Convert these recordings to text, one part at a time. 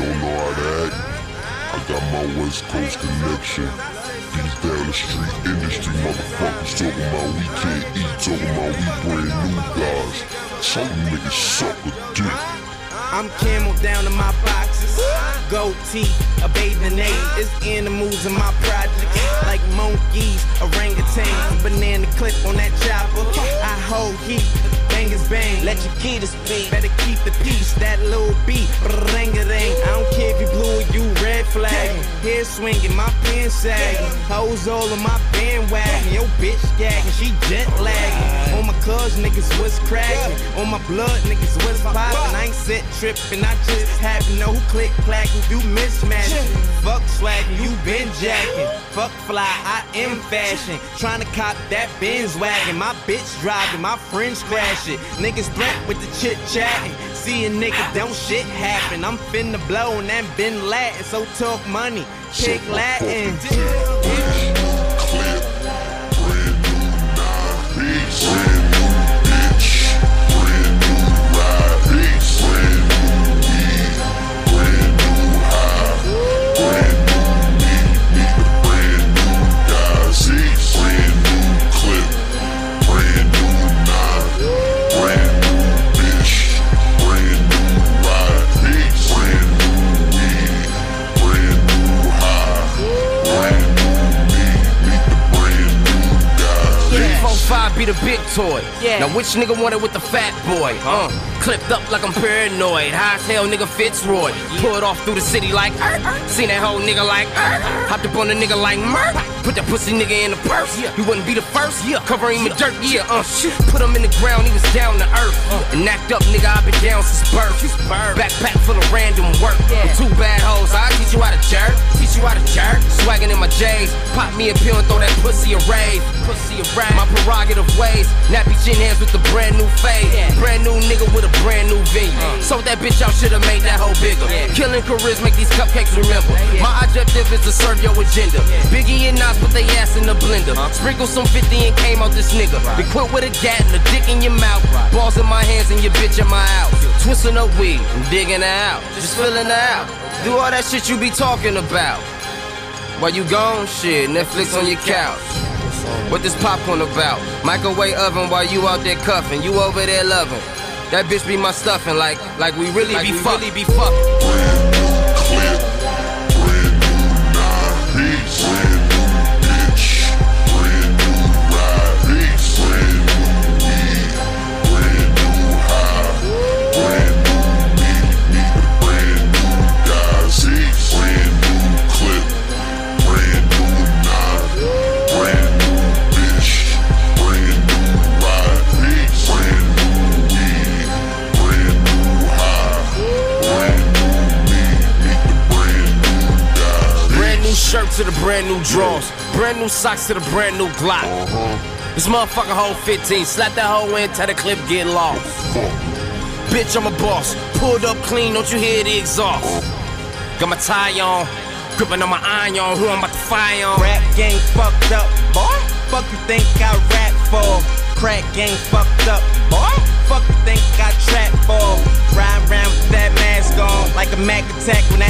don't know how to act. I got my West Coast connection. These down the street industry motherfuckers talking about we can't eat, talking about we brand new guys. Some niggas suck a dick. I'm camel down in my boxes. Gold teeth, a bathing ape. It's animals in my project. Like monkeys, orangutans, banana clip on that chopper. I hold heat, bangers bang. Let your kid speak. Better keep the peace, that little beat. Ring a ring. I don't care if you blue or you red flag. Hair swinging, my pants sagging. Hoes all on my bandwagon. Yo, bitch gagging, she jet lagging. On my cuz niggas was cracking. On my blood niggas was popping. I ain't set tripping, I just know who click clacking. You mismatching. Fuck swagging, you been jacking. Fuck fly, I am fashion. Trying to cop that Benz wagon. My bitch driving, my friends crash it. Niggas threat with the chit chatting. See a nigga, don't shit happen. I'm finna blow and that been Latin, so talk money. Kick Latin. Four five be the big toy. Yeah. Now which nigga want it with the fat boy? Uh, clipped up like I'm paranoid. High as hell nigga Fitzroy. Pull it off through the city like er, er. Seen that whole nigga like er, er. Hopped up on the nigga like murk. Put that pussy nigga in the purse. Yeah. He wouldn't be the first. Yeah. Cover him with dirt. Yeah. Uh, shit. Put him in the ground. He was down to earth. And act up nigga. i been down since birth. Backpack full of random work. With two bad hoes. I teach you how to jerk. Teach you how to jerk. Swagging in my J's. Pop me a pill and throw that pussy a rave. Pussy a rave. My prerogative ways. Nappy chin hands with the brand new fade. Brand new nigga with a brand new venue. Uh. Sold that bitch out, should've made that hoe bigger. Killing careers, make these cupcakes remember. My objective is to serve your agenda. Biggie and Nas put they ass in the blender. Uh-huh. Sprinkle some 50 and came out this nigga. Be quick with a gat and a dick in your mouth. Balls in my hands and your bitch in my house. Twisting up weed and digging her out. Just filling her out. Do all that shit you be talking about. While you gone, shit, Netflix on your couch. What this popcorn about? Microwave oven while you out there cuffing. You over there loving. That bitch be my stuffing like like we really be fucking. Really be fucking. Brand new shirt to the brand new drawers. Brand new socks to the brand new Glock. Uh-huh. This motherfucker hold 15. Slap that hoe in, tell the clip get lost. Bitch, I'm a boss. Pulled up clean, don't you hear the exhaust? Got my tie on, gripping on my iron, who I'm about to fire on. Rap game fucked up, boy. Fuck you think I rap for? Crack game fucked up, boy. Fuck you think I trap for? Ride around with that mask on, like a Mac attack when that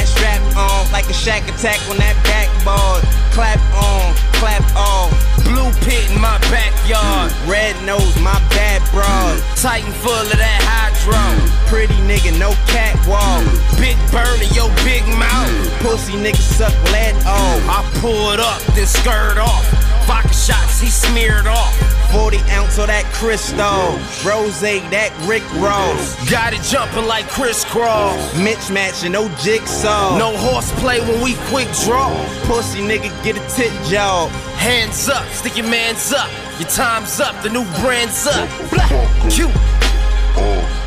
strap on, like a Shack attack on that backboard. Clap on, clap off. Blue pit in my backyard. Red nose, my bad broad. Titan full of that hydro. Pretty nigga, no catwalk. Big burn in your big mouth. Pussy nigga suck lead off. I pull it up, then skirt off. Vodka shots, he smeared off. 40 ounce of that crystal. Rose, that Rick Ross. Got it jumping like crisscross. Mitch matching, no jigsaw. No horseplay when we quick draw. Pussy nigga, get a tit job. Hands up, stick your mans up. Your time's up, the new brand's up. Blah, cute.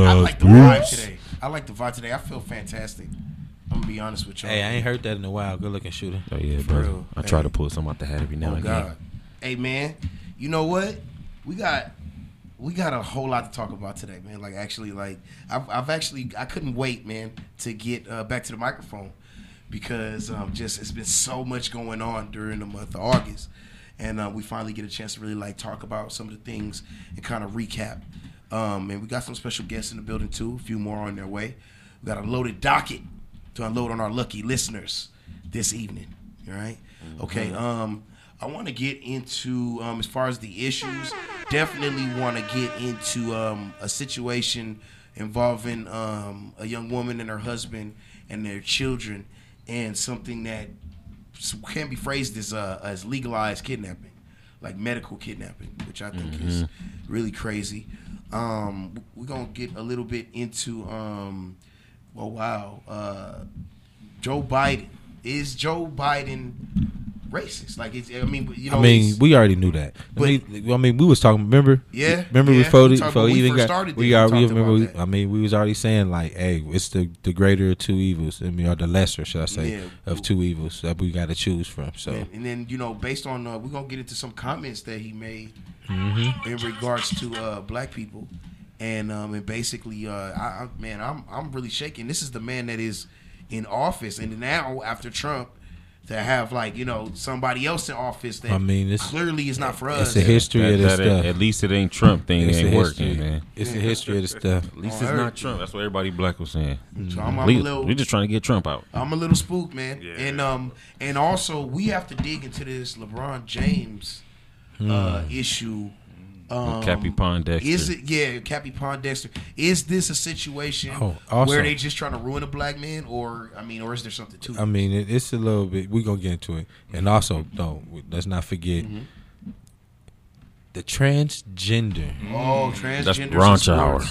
Man, new bro, hey, I like the vibe today. I like the vibe today. I feel fantastic. I'm gonna be honest with y'all. Hey, I ain't heard that in a while. Good looking shooter. Oh yeah, For brother. real. I try Hey. to pull some out the hat every now Oh and God. again. Hey man, you know what? We got we got a whole lot to talk about today, man. Like actually, like I've, I've actually I couldn't wait, man, to get uh, back to the microphone because um, just it's been so much going on during the month of August, and uh, we finally get a chance to really like talk about some of the things and kind of recap. Um, and we got some special guests in the building too. A few more on their way. We got a loaded docket to unload on our lucky listeners this evening. All right? Okay. Um, I want to get into um, as far as the issues. Definitely want to get into um, a situation involving um, a young woman and her husband and their children, and something that can be phrased as uh, as legalized kidnapping, like medical kidnapping, which I think is really crazy. Um, we're gonna get a little bit into um, well, wow, uh, Joe Biden. Is Joe Biden racist? Like, it's, I mean, you know, I mean, we already knew that. I mean, I mean, we was talking. Remember? Yeah, Remember yeah. before We before we even first got started we this, are. we We remember. We. I mean, we was already saying like, hey, it's the the greater of two evils. I mean, or the lesser, should I say, Yeah. of two evils that we got to choose from. So And, and then you know, based on uh, we're gonna get into some comments that he made Mm-hmm. in regards to uh, black people, and um, and basically, uh, I, I man, I'm I'm really shaking. This is the man that is in office, and now after Trump, to have like you know somebody else in office that I mean, it's- clearly is not for it's us. It's the history That- of this that stuff. At least it ain't Trump thing. It's ain't the working, man. It's the history of the stuff. At least it's I not. Trump. That's what everybody black was saying. So I'm, I'm we, a little. we just trying to get Trump out. I'm a little spooked, man. And um and also we have to dig into this LeBron James uh issue. Um, Cappie Pondexter. Is it yeah, Cappie Pondexter? Is this a situation Oh, also- where they just trying to ruin a black man, or I mean, or is there something to it? I mean, it, it's a little bit. We're gonna get into it, and also, don't let's not forget Mm-hmm. the transgender oh, transgender. That's brunch hour.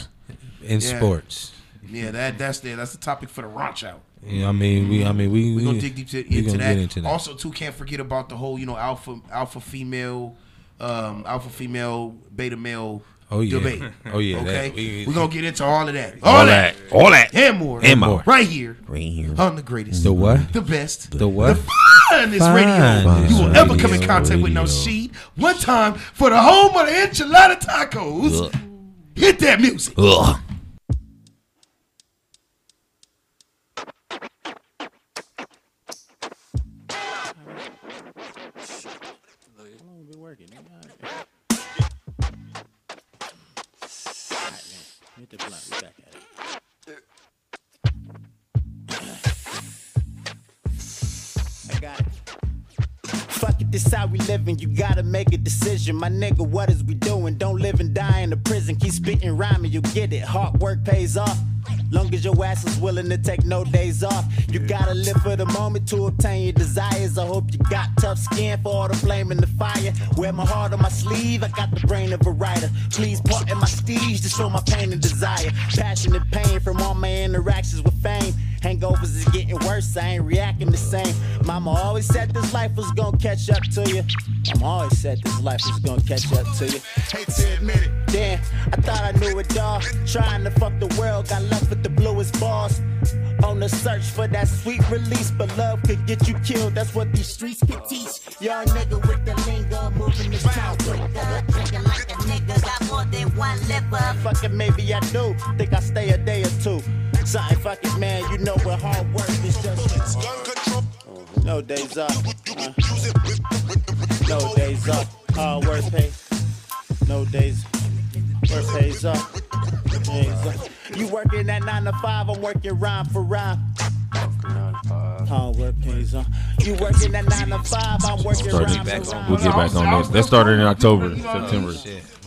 in Yeah. sports. Yeah, that that's the that's the topic for the ranch out. Yeah, I mean, we. I mean, we. We're gonna dig deep to, into, that. get into that. Also, too, can't forget about the whole you know alpha alpha female, um, alpha female beta male Oh, yeah. debate. Oh, yeah, Okay, that- we- we, are gonna get into all of that, All that. All that. and more, And more. right here Right here. on the greatest, The what? the best, The what? The finest radio Finest you will ever come in radio, contact with. No radio. sheet. One time for the home of the enchilada tacos. Hit that music. Ugh. How we living. You gotta make a decision. My nigga, what is we doing? Don't live and die in the prison. Keep spitting rhyming, you get it. Hard work pays off. Long as your ass is willing to take no days off. You gotta live for the moment to obtain your desires. I hope you got tough skin for all the flame and the fire. Wear my heart on my sleeve, I got the brain of a writer. Please part in my steeds to show my pain and desire. Passion and pain from all my interactions with fame. Hangovers is getting worse, I ain't reacting the same. Mama always said this life was gonna catch up to you. Mama always said this life was gonna catch up to you. Hate to admit it. Damn, I thought I knew it all. Trying to fuck the world, got left with the bluest balls. On the search for that sweet release, but love could get you killed. That's what these streets can teach. Young nigga with the lingo, moving this town quicker. Drinking like a nigga got more than one liver. Fucking maybe I do. Think I stay a day or two. Something fucking man, you know what hard work is just. No days off. uh. No days off. Hard work pay. No days. Work pays off. Days off. You working at nine to five, I'm working rhyme for rhyme. Hard work pays off. You working at nine to five, I'm working Started- rhyme for rhyme. We'll get back on this. That started in October, September.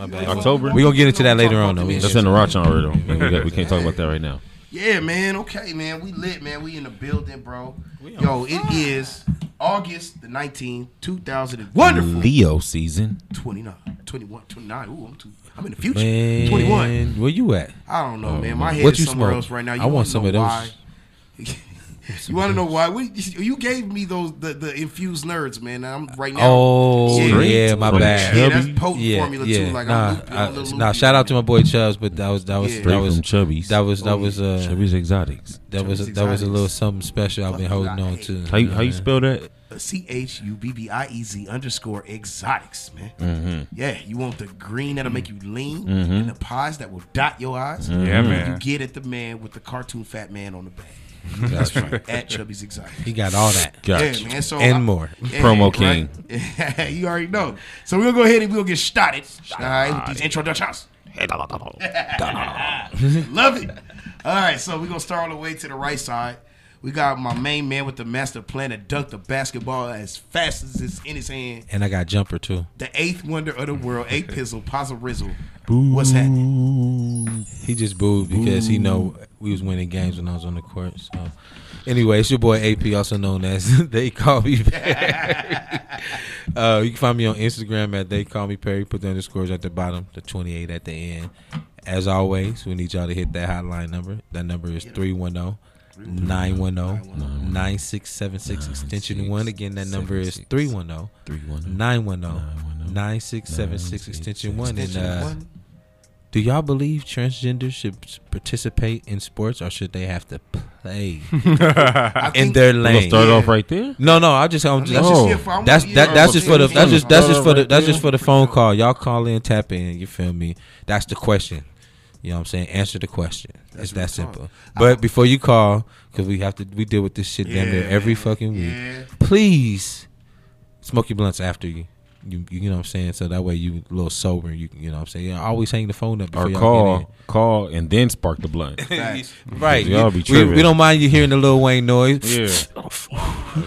My. October? We gonna get into that later on though. We- That's in the Roch hour, though. We, got, we can't talk about that right now. Yeah, man. Okay, man. We lit, man. We in the building, bro. Yo, it is August the 19th, 2000. and- Wonderful. Leo season. 29, 21, 29. Ooh, I'm too. I'm in the future. Man, 21. Where you at? I don't know, oh, man. My head What is you somewhere smoke? else right now. You I want some know of those. Why? you want to know why? What, you gave me those the, the infused nerds, man. I'm right now. Oh Yeah. yeah, my bad. yeah, that's potent yeah, formula yeah. too. Like nah, I'm loopy, I'm little nah. loopy Shout out to my boy Chubbs, but that was that was Yeah. that Straight was from Chubby's. that was that Oh, was uh Chubby's Exotics. that was Chubby's that was a little something special I've been holding on to. How you, how you spell that? now. C H U B B I E Z underscore exotics, man. Mm-hmm. Yeah, you want the green that'll make you lean, and the pies that will dot your eyes. Yeah, man. You get it, the man with the cartoon fat man on the back. That's right. At Chubby's Exotic. He got all that Gotcha. Yeah, man. So and I- more. Yeah, Promo right? you already know. So we'll go ahead and we'll get started. All right, with these introductions. Love it. All right, so we're gonna start all the way to the right side. We got my main man with the master plan to dunk the basketball as fast as it's in his hand. And I got jumper too. The eighth wonder of the world, eight pizzle, Pazza Rizzle. What's happening? He just booed because he know we was winning games when I was on the court. So anyway, it's your boy AP, also known as They Call Me Perry. uh, you can find me on Instagram at They Call Me Perry. Put the underscores at the bottom, the 28 at the end. As always, we need y'all to hit that hotline number. That number is 310 910 9676 extension 1. Again, that number is 310 910 9676 extension 1. And uh, do y'all believe transgender should participate in sports or should they have to play in their lane? gonna start Yeah. off right there. No, no, I just, I'm I mean, just Oh. here that's yeah, that. That's just for the. That's just that's just for the. That's just for the phone call. Y'all call in, tap in. You feel me? That's the question. You know what I'm saying? Answer the question. it's that simple. But before you call, because we have to, we deal with this shit damn near Yeah, every fucking week. Yeah. Please smoke your blunts after you. You, you know what I'm saying? So that way you a little sober. You you know what I'm saying? You know, always hang the phone up before Or y'all call, get call, and then spark the blunt. Facts. in. Right. Y'all You- be we, we don't mind you hearing the Lil Wayne noise. yeah.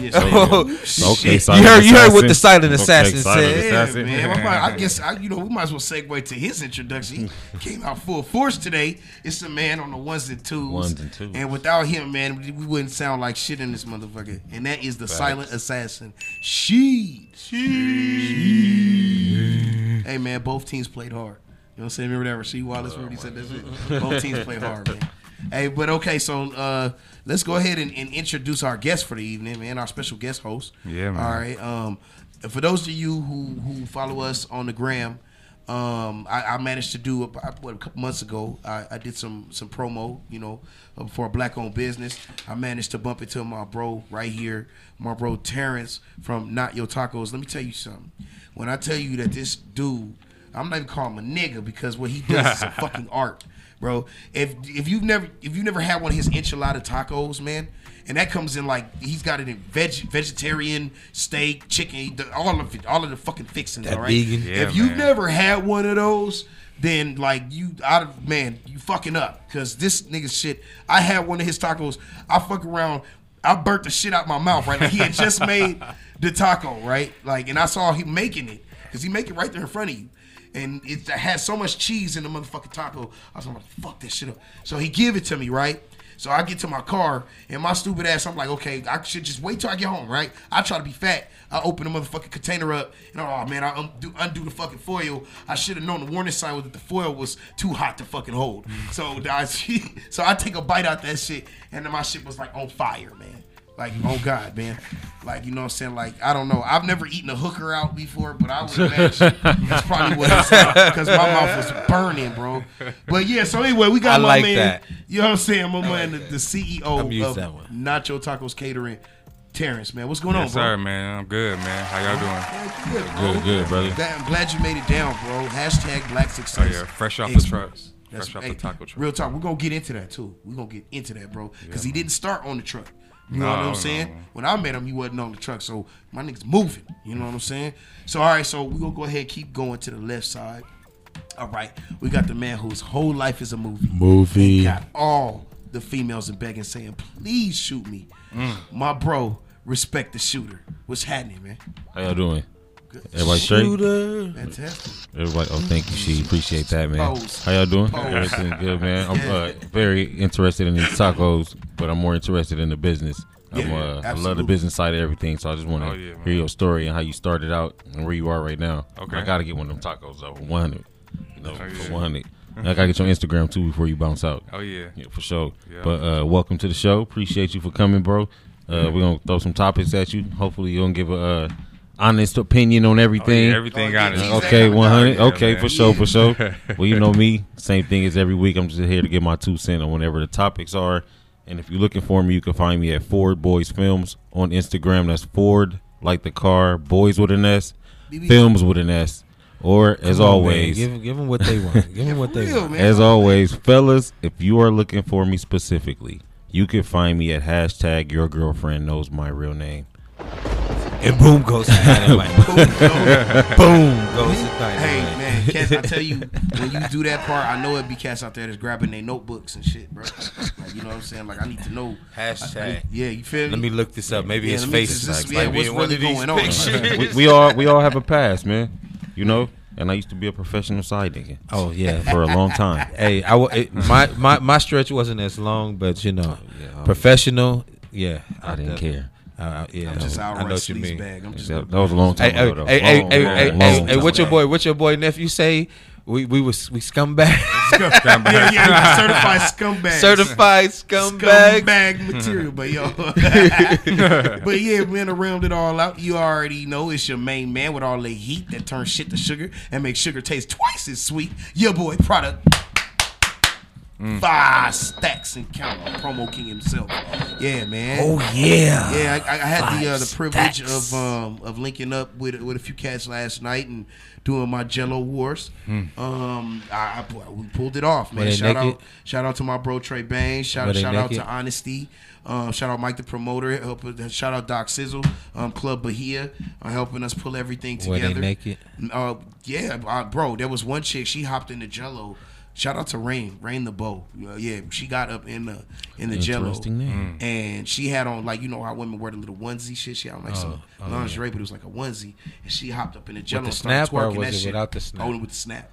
Yes, Okay. You heard you heard what the silent Okay, assassin silent said. Yeah, assassin. man. I, guess I, you know we might as well segue to his introduction. He came out full force today. It's the man on the ones and twos. Ones and twos. And without him, man, we we wouldn't sound like shit in this motherfucker. And that is the silent assassin. She. She. Hey man, both teams played hard. You know what I'm saying? Remember that Rasheed Wallace already said that shit? Both teams played hard, man. Hey, but okay, so uh, let's go ahead and, and introduce our guest for the evening, man. Our special guest host. Yeah, man. All right. Um, for those of you who who follow us on the gram, um, I, I managed to do about, what a couple months ago. I, I did some some promo, you know, uh, for a black owned business. I managed to bump into my bro right here, my bro Terrence from Not Your Tacos. Let me tell you something. When I tell you that this dude, I'm not even calling him a nigga because what he does is a fucking art, bro. If if you've never if you never had one of his enchilada tacos, man, and that comes in like he's got it in veg vegetarian steak, chicken, all of it, all of the fucking fixings. That all right. vegan. Yeah, if you've man. never had one of those, then like you out of man, you fucking up because this nigga shit. I had one of his tacos. I fuck around. I burnt the shit out my mouth. Right, like he had just made the taco. Right, like, and I saw him making it because he make it right there in front of you. And it had so much cheese in the motherfucking taco. I was like, fuck this shit up. So he give it to me, right? So I get to my car and my stupid ass, I'm like, okay, I should just wait till I get home, right? I try to be fat. I open the motherfucking container up and oh man, I undo, undo the fucking foil. I should have known the warning sign was that the foil was too hot to fucking hold. So I, so I take a bite out that shit and then my shit was like on fire, man. Like, oh God, man. Like, you know what I'm saying? Like, I don't know. I've never eaten a hooker out before, but I would imagine that's probably what it's like. Because my mouth was burning, bro. But yeah, so anyway, we got I my like man. that. You know what I'm saying? My man, the, the CEO of to that one. Nacho Tacos Catering, Terrence, man. What's going Yes, on, bro? sir, man. I'm good, man. How y'all doing? Good. Good, good, brother. I'm glad you made it down, bro. Hashtag Black Success. Oh Success. yeah, fresh off the Experience. trucks. That's Fresh off hey, the taco truck. Real talk. We're gonna get into that too. We're gonna get into that, bro. Because he didn't start on the truck. You know No, what I'm no. saying? When I met him, he wasn't on the truck. So my nigga's moving. You know what I'm saying? So all right, so we're gonna go ahead and keep going to the left side. All right. We got the man whose whole life is a movie. Movie. Got all the females in begging saying, please shoot me. Mm. My bro, respect the shooter. What's happening, man? How y'all doing? Everybody straight? Shooter. Fantastic. Everybody, oh, thank you, she appreciate that, man. Pose. How y'all doing? Everything good, man. I'm uh, very interested in these tacos, but I'm more interested in the business. I'm, Yeah, uh, I love the business side of everything, so I just want to Oh, yeah, hear your story and how you started out and where you are right now. Okay. I gotta get one of them tacos though, 100. You know, Oh, for yeah. 100. I gotta get your Instagram too before you bounce out. Oh yeah. Yeah, for sure. Yeah. But uh, welcome to the show. Appreciate you for coming, bro. Uh, we're gonna throw some topics at you. Hopefully, you're gonna give a uh, honest opinion on Oh, everything. yeah, everything Oh, got yeah. it. Okay. Okay, 100. Yeah, Okay, man. for sure, for sure. well, you know me. Same thing as every week. I'm just here to get my two cent on whatever the topics are. And if you're looking for me, you can find me at Ford Boys Films on Instagram. That's Ford, like the car, Boys with an S, Films with an S. Or as Come on, always, man. give give them what they want. Give them what they real, want. man. as always, fellas, if you are looking for me specifically, you can find me at hashtag your girlfriend knows my real name. And boom goes the dynamite. boom goes the dynamite. Hey man, cats, I tell you, when you do that part, I know it'd be cats out there that's grabbing their notebooks and shit, bro. Like, you know what I'm saying? Like I need to know. Hashtag. Yeah, you feel me? Let me look this up. Maybe Yeah, his face is just- like, yeah, might be what's really of these going on? pictures. we, we all we all have a past, man. You know, and I used to be a professional side nigga Oh yeah. for a long time. hey, I w- it, my my my stretch wasn't as long, but you know, oh, oh. professional. Yeah, I didn't care. I- I- yeah, I'm just I out know what you mean. bag. I'm just That, that was a long time hey, ago. Though. hey, hey, Long, hey, long, hey, long hey, time hey, what your boy, what your boy nephew say? We we was we scumbag, yeah, yeah, certified scumbag. certified scumbag. scumbag material, but yo, but yeah, man, to round it all out, you already know it's your main man with all the heat that turns shit to sugar and makes sugar taste twice as sweet. Your boy product. Five stacks and count. Promo king himself. Yeah, man. Oh yeah, Yeah, I, I had the uh, the privilege stacks. of um, of linking up with with a few cats last night and doing my Jello wars. Um, I, I we pulled it off, man. Shout naked? out shout out to my bro Trey Bain. Shout Were shout out to Honesty. Um, shout out Mike the promoter. Help, shout out Doc Sizzle, um, Club Bahia, uh, helping us pull everything Were together. they naked? Uh, yeah, uh, bro. There was one chick. She hopped into Jello. Shout out to Rain, Rain the bow. Uh, yeah, she got up in the in the Jello, name. and she had on like you know how women wear the little onesie shit. She had on like some lingerie, but it was like a onesie, and she hopped up in the Jello. the and started snap or twerking was that it shit. without the snap? Oh, with the snap.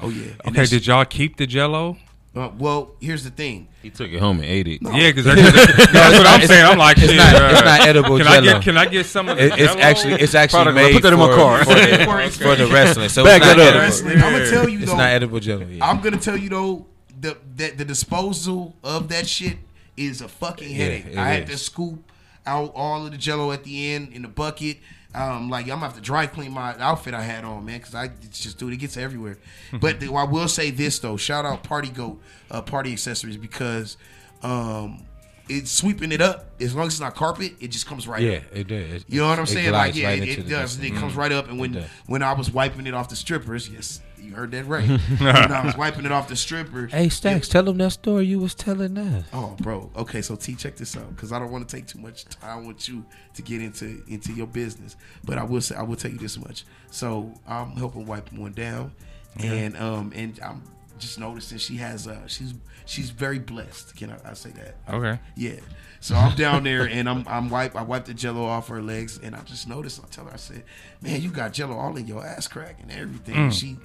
Oh, yeah. And Okay, this- did y'all keep the Jello? Uh, well, here's the thing. He took it home and ate it. Yeah, because that's, that's what I'm saying. I'm like, it's not- it's not edible Can I get can I get some of It- it's actually it's actually Product, made put that in my car. for, the, for the wrestling. So Back it's not that up. edible. Wrestling. I'm gonna tell you It's though. not edible jello. Yeah. I'm gonna tell you though, the the, the disposal of that shit is a fucking headache. it I had to scoop out all of the Jello at the end in the bucket. Um, like I'm gonna have to dry clean my outfit I had on, man, because I it's just dude, it gets everywhere. but the, I will say this though, shout out Party Goat, uh, Party Accessories, because um, it's sweeping it up. As long as it's not carpet, it just comes right. yeah, up. Yeah, it does. You know what I'm saying? Like, yeah, right it, it does. It comes right up. And when when I was wiping it off the strippers, yes, you heard that right. when I was wiping it off the stripper. Hey Stacks, tell them that story you was telling us. Oh, bro. Okay, so T, check this out, because I don't want to take too much time with you to get into into your business. But I will say, I will tell you this much. So I'm helping wipe one down, and um, and I'm just noticing she has uh, she's she's very blessed. Can I, I say that? Okay. Yeah. So I'm down there and I'm I'm wipe I wiped the jello off her legs and I just noticed I tell her I said, Man, you got jello all in your ass crack and everything. And she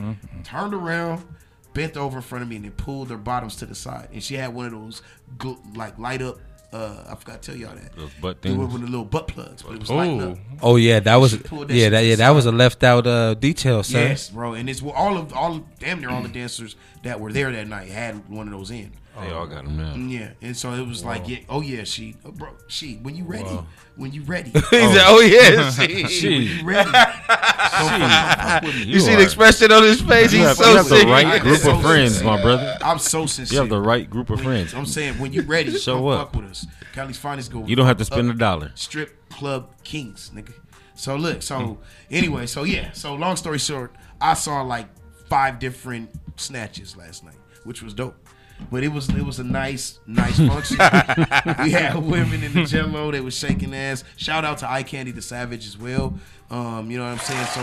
turned around, bent over in front of me and then pulled her bottoms to the side. And she had one of those gl- like light up uh I forgot to tell y'all that. Those butt They were things. with the little butt plugs, but it was lighting up. Oh yeah, that was She that yeah that yeah that was a left out uh detail, sir. Yes, bro. And it's well, all of all of, damn near all the dancers that were there that night had one of those in. They all got them now. Yeah, and so it was like, yeah, oh yeah, she, oh, bro, she, when you ready, when you ready, He oh. said, "Oh yeah, she. when you ready, don't fuck- fuck with. You, see are- the expression on his face? You He's have, so you have the sick. right group so of friends, sincere. my brother. I'm so sincere. You have the right group of friends. I'm saying when you ready, Show come up. fuck with us. Cali's finest go. You don't have to spend a dollar. Strip club kings, nigga. So look, so hmm. anyway, so yeah, so long story short, I saw like five different snatches last night, which was dope. But it was it was a nice nice function. we had women in the jello, they was shaking ass. Shout out to Eye Candy the Savage as well. Um, you know what I'm saying? So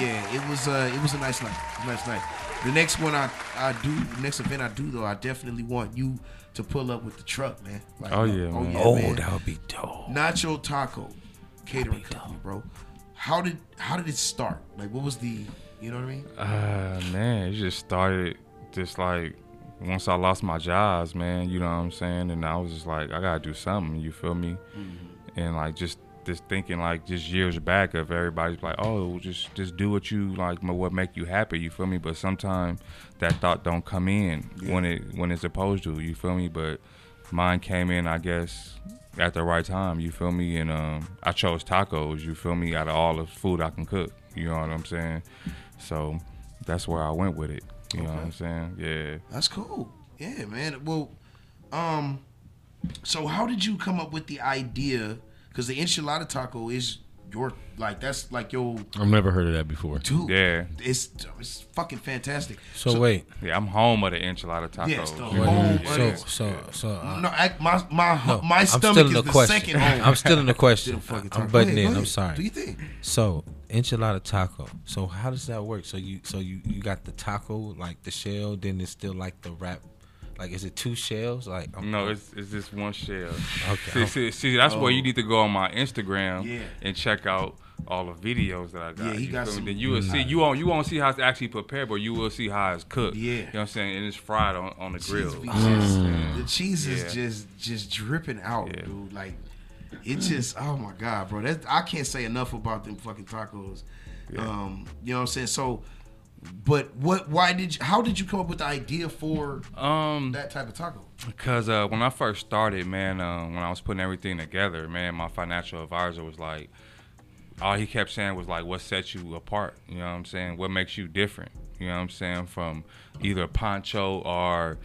yeah, it was uh it was a nice night. Nice night. The next one I I do the next event I do though, I definitely want you to pull up with the truck, man. Like, Oh, yeah, oh man. yeah, Oh, man. that would be dope. Nacho Taco catering company, bro. How did how did it start? Like, what was the you know what I mean? Uh man, it just started just like once I lost my jobs, man, you know what I'm saying? And I was just like, I gotta do something, you feel me? And like just just thinking like just years back of everybody's like, oh, just just do what you like, what make you happy, you feel me? But sometimes that thought don't come in when it when it's supposed to, you feel me? But mine came in, I guess, at the right time, you feel me? And um, I chose tacos, you feel me? Out of all the food I can cook, you know what I'm saying? So that's where I went with it. You know what I'm saying? Yeah. That's cool. Yeah, man. Well, um, so how did you come up with the idea? Because the enchilada taco is your like that's like your I've never heard of that before. dude. Yeah. it's it's fucking fantastic. So, wait, Yeah, I'm home of the enchilada tacos. Yes, the Yeah. home of so so so. Uh, No, I, my my no, my I'm stomach still in is the the question. second home. I'm still in the question. I'm butting ahead, in. I'm ahead. sorry. Do you think? So enchilada taco. So how does that work? So you so you you got the taco like the shell, then it's still like the wrap. Like is it two shells? Like I'm, No, it's it's just one shell. Okay. See, see, see, that's where you need to go on my Instagram Yeah. and check out all the videos that I got. Yeah, he you got some- Then you will see you won't you won't see how it's actually prepared, but you will see how it's cooked. Yeah. you know what I'm saying, and it's fried on, on the grill. Cheese be just- Mm. The cheese Yeah. is just just dripping out, Yeah. dude. Like it just oh my god, bro. That I can't say enough about them fucking tacos. Um, you know what I'm saying? So but what why did you how did you come up with the idea for Um, that type of taco? Because uh, when I first started, man, uh, when I was putting everything together, man, my financial advisor was like, all he kept saying was like, what sets you apart? You know what I'm saying? What makes you different? You know what I'm saying? From either Poncho or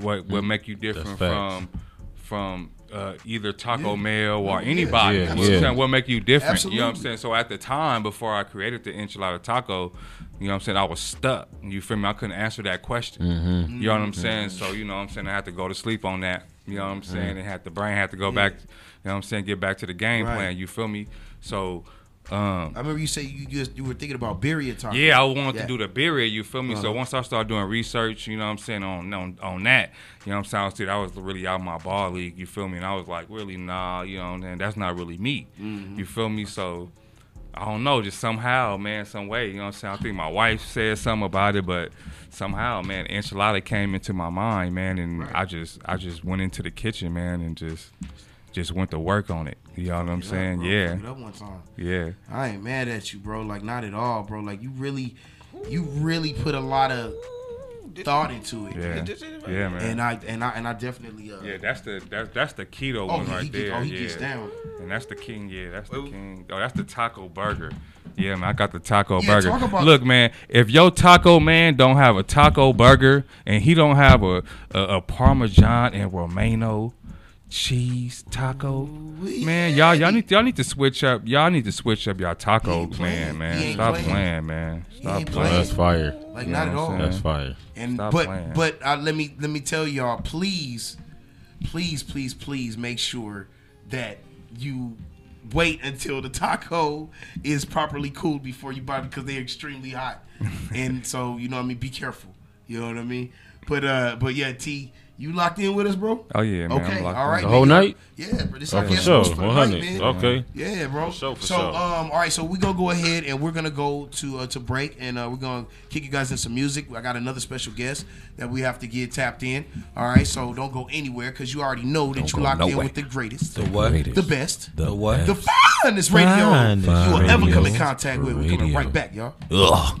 what what make you different from from uh, either Taco Mail or anybody? Yeah, you know what I'm yeah. saying? What make you different? You know what I'm saying? So at the time, before I created the enchilada taco, you know what I'm saying, I was stuck. You feel me? I couldn't answer that question. Mm-hmm. You know what I'm saying? So, you know what I'm saying? I had to go to sleep on that. You know what I'm saying? And had the brain had to go back, you know what I'm saying, get back to the game Right. plan. You feel me? So, um, I remember you say you just you were thinking about birria taco. yeah, I wanted Yeah. Uh-huh. to do the birria, you feel me? So once I started doing research, you know what I'm saying, on on, on that, you know what I'm saying, I was, really out of my ball league, you feel me? And I was like, really, nah, you know, and that's not really me. Mm-hmm. You feel me? So I don't know, just somehow, man, some way, you know what I'm saying? I think my wife said something about it, but somehow, man, enchilada came into my mind, man, and I just I just went into the kitchen, man, and just just went to work on it. You know what I'm saying? Bro, Yeah. up one time. Yeah. I ain't mad at you, bro. Like not at all, bro. Like you really, you really put a lot of thought into it. Yeah. Yeah, man. And I and I and I definitely uh, Yeah, that's the that's that's the keto Oh, one he- right he get- there. oh, he yeah. gets down. And that's the king. Yeah, that's the king. Oh, that's the taco burger. Yeah, man, I got the taco Yeah, burger. Look, man, if your taco man don't have a taco burger and he don't have a a, a Parmesan and Romano cheese taco, man, y'all y'all need y'all need to switch up. Y'all need to switch up y'all taco ain't playing. plan, man. Stop playing. playing, man. Stop playing. playing. That's fire. like You not at all. I'm That's fire. And Stop but playing. but uh, let me let me tell y'all, please, please, please, please make sure that you wait until the taco is properly cooled before you buy because they're extremely hot. and so you know what I mean. Be careful. You know what I mean. But uh, but yeah, T, you locked in with us, bro. Oh yeah, man. Okay, I'm locked all in. The whole nigga. night? Yeah, bro. This Oh, for sure. for the night, 100. man. Okay. Yeah, bro. For sure, for so, sure. um, all right, so we're gonna go ahead and we're gonna go to uh, to break, and uh, we're gonna kick you guys in some music. I got another special guest that we have to get tapped in. All right, so don't go anywhere because you already know that you go locked in with the greatest, The what? the best, The what? the finest radio Finest you will ever come in radio. contact with. We're coming right back, y'all. Ugh.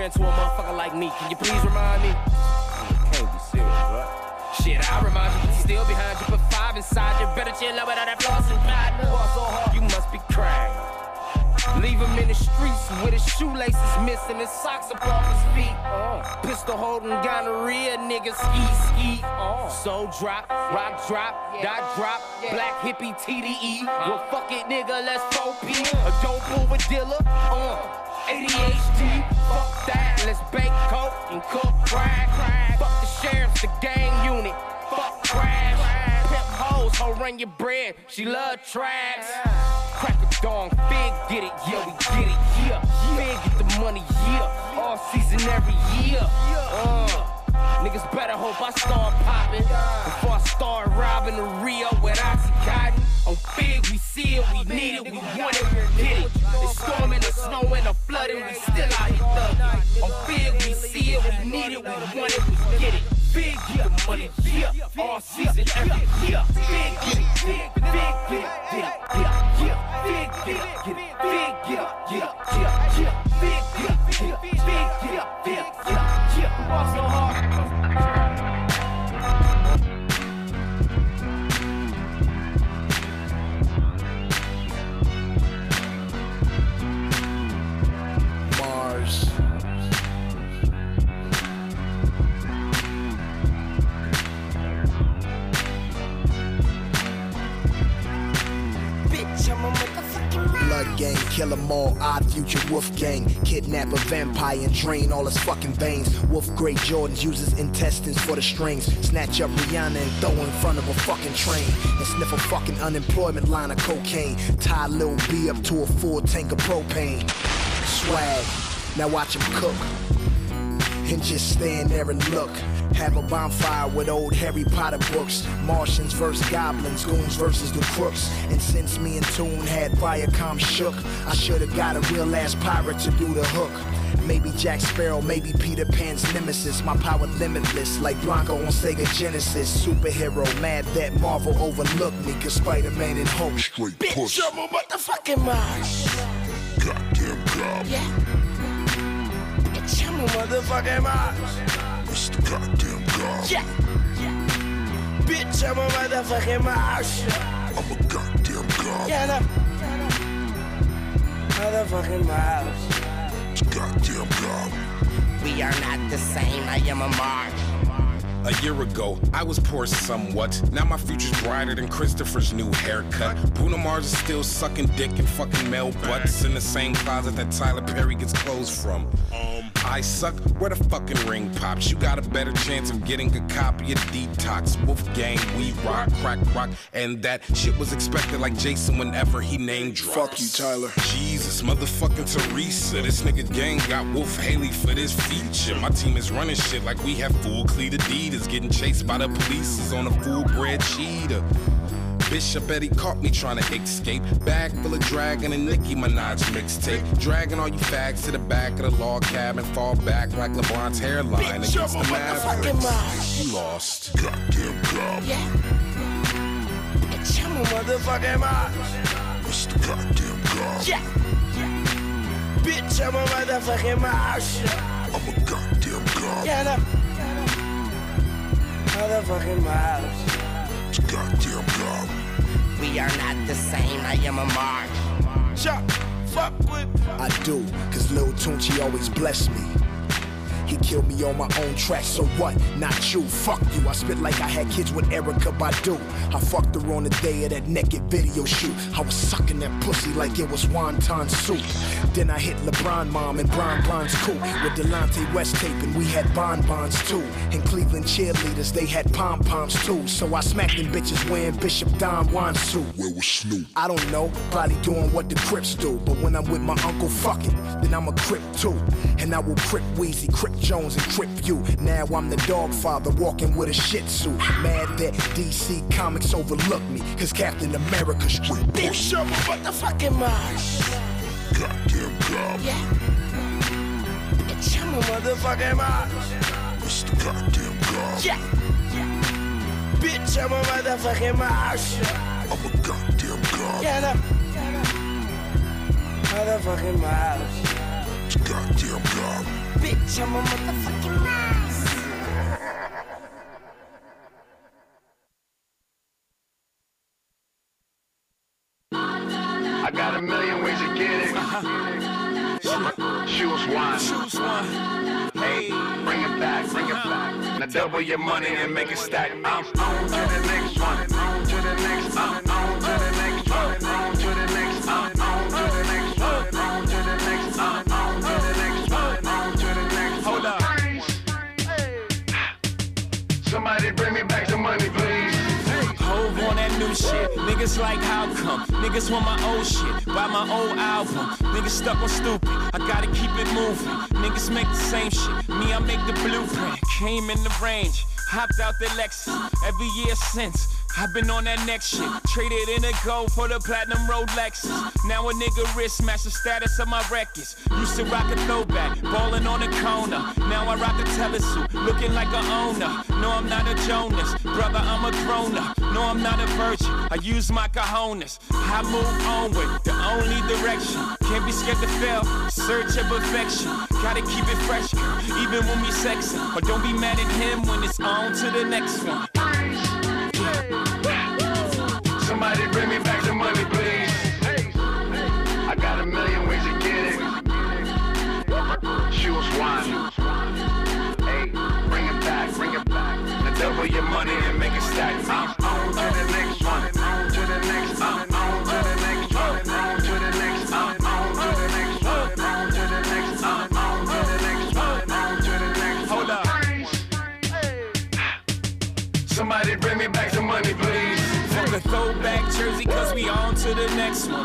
yeah. What's 50 grand to a motherfucker like me? Can you please remind me? Can't be serious, right? Shit, I remind you, still behind you, put five inside you. Better chill out with all that floss and partner. You must be crying. Leave him in the streets with his shoelaces missing, his socks up off his feet. Pistol holding gonorrhea, nigga ski ski. Soul drop, rock drop, dot drop, Black Hippy TDE. Well, fuck it, nigga, let's 4P. A dope move a dealer, uh, ADHD. Fuck that, let's bake coke and cook crack. Fuck the sheriffs, the gang unit. Fuck crash. Pimp hoes, ho run your bread. She love tracks. Crack a dong, big get it, yeah, we get it, yeah. Big get the money, yeah. All season, every year. Uh, niggas better hope I start popping before I start robbing the Rio with Oxycontin. On big, we see it, we need it, we want it, we get it. It's storming, it's snowing, the flooding, we still out here thugging. On big, we see it, we need it, we want it, we get it. big year, money year, all season, every year. Big year, big, big, big, big, big year, big year, big year, year, year, year, big year, big, big year, big year, year. Also hard. Mars. I'm a Blood gang, kill 'em all, odd future wolf gang. Kidnap a vampire and drain all his fucking veins. Wolf Grey Jordans uses intestines for the strings. Snatch up Rihanna and throw in front of a fucking train. And sniff a fucking unemployment line of cocaine. Tie Lil B up to a full tank of propane. Swag, now watch him cook. And just stand there and look. Have a bonfire with old Harry Potter books. Martians versus goblins, goons versus the crooks. And since me and Toon had Viacom shook, I should've got a real ass pirate to do the hook. Maybe Jack Sparrow, maybe Peter Pan's nemesis. My power limitless, like Blanka on Sega Genesis. Superhero, mad that Marvel overlooked me. Cause Spider Man and Hulk Straight Bitch, push. I'm a motherfucking Mars. Goddamn gob. Yeah. Bitch, I'm motherfucking Mars. It's the goddamn gob. Yeah. Bitch, I'm a motherfucking Mars. I'm a goddamn gob. Yeah, no. Motherfucking Mars. It's goddamn gob. We are not the same. I am a Mars. A year ago, I was poor somewhat. Now my future's brighter than Christopher's new haircut. Bruno Mars is still sucking dick and fucking male butts in the same closet that Tyler Perry gets clothes from. Oh, I suck. Where the fucking ring pops? You got a better chance of getting a copy of Detox. Wolf Gang, we rock, crack rock, and that shit was expected like Jason whenever he named drops. Fuck you, Tyler. Jesus, motherfucking Teresa. This nigga gang got Wolf Haley for this feature. My team is running shit like we have full cleat Adidas. Getting chased by the police is on a full bred cheetah. Bishop bet he caught me trying to escape. Bag full of dragon and Nicki Minaj mixtape. Dragging all you fags to the back of the log cabin. Fall back like LeBron's hairline Bitch, against I'm the a motherfucking Mavericks. You lost. Goddamn gob. Yeah. Bitch, I'm a motherfucking Mars. It's the goddamn gob. Yeah. Bitch, I'm a motherfucking Mars. I'm a goddamn gob. Yeah, no. Motherfucking Mars. It's goddamn gob. We are not the same. I am a Mars. Chuck, fuck with. I do, cause Lil Tunechi always bless me. He killed me on my own track, so what? Not you, fuck you. I spit like I had kids with Erykah Badu. I fucked her on the day of that naked video shoot. I was sucking that pussy like it was wonton soup. Then I hit LeBron mom and Bron Bron's coupe with Delonte West tape, and we had bonbons too. And Cleveland cheerleaders, they had pom poms too. So I smacked them bitches wearing Bishop Don Juan suit. Where was Snoop? I don't know, probably doing what the Crips do. But when I'm with my uncle, fuck it, then I'm a Crip too. And I will Crip Wheezy, Crip Jones, and Crip you. Now I'm the dog father walking with a shih tzu. Mad that DC Comics overlooked me, cause Captain America straight mm. Bitch, I'm a motherfucking Mars. Goddamn gob. Yeah. Bitch, I'm a motherfucking Mars. It's the goddamn gob. Yeah. yeah. Bitch, I'm a motherfucking Mars. I'm a goddamn gob. Yeah, no. Motherfucking Mars. It's goddamn gob. Bitch, I'm a motherfucking Mars. I got a million ways to get it. Choose one. Choose one. Hey, bring it back, bring it back. Now double your money and make it stack. I'm on to the next one. On to the next one. On Niggas like how come? Niggas want my old shit. Buy my old album. Niggas stuck on stupid. I gotta keep it moving. Niggas make the same shit. Me, I make the blueprint. Came in the range. Hopped out the Lexus. Every year since. I've been on that next shit. Traded in a gold for the platinum road Lexus. Now a nigga wrist match the status of my records. Used to rock a throwback, ballin' on a corner. Now I rock a telesuit, looking like a owner. No, I'm not a Jonas, brother, I'm a grown up. No, I'm not a virgin. I use my cojones. I move onward, the only direction. Can't be scared to fail. Search of perfection. Gotta keep it fresh, even when we sexing. But don't be mad at him when it's on to the next one. Somebody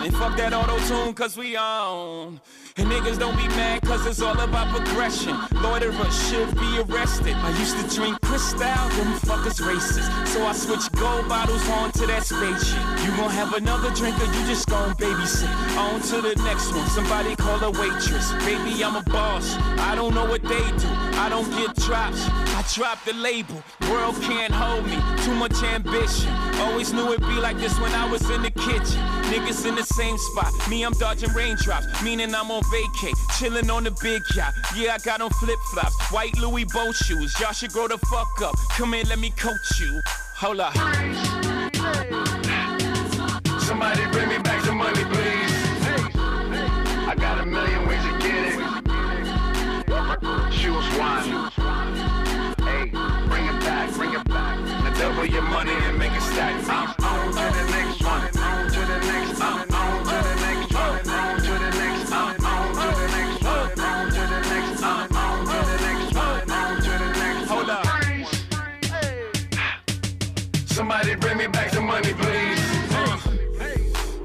And fuck that auto tune, cause we on. And niggas don't be mad, cause it's all about progression. Loiterers should be arrested. I used to drink Cristal, them fuckers racist. So I switched gold bottles on to that spaceship. You gon' have another drink or you just gon' babysit. On to the next one, somebody call a waitress. Baby, I'm a boss. I don't know what they do. I don't get drops. I drop the label. World can't hold me. Too much ambition. Always knew it'd be like this when I was in the kitchen. Niggas in the same spot. Me, I'm dodging raindrops. Meaning I'm on vacay. Chilling on the big yacht. Yeah, I got on flip flops. White Louis boat shoes. Y'all should grow the fuck up. Come here, let me coach you. Hold up. Somebody bring me back Somebody bring me back the money, please.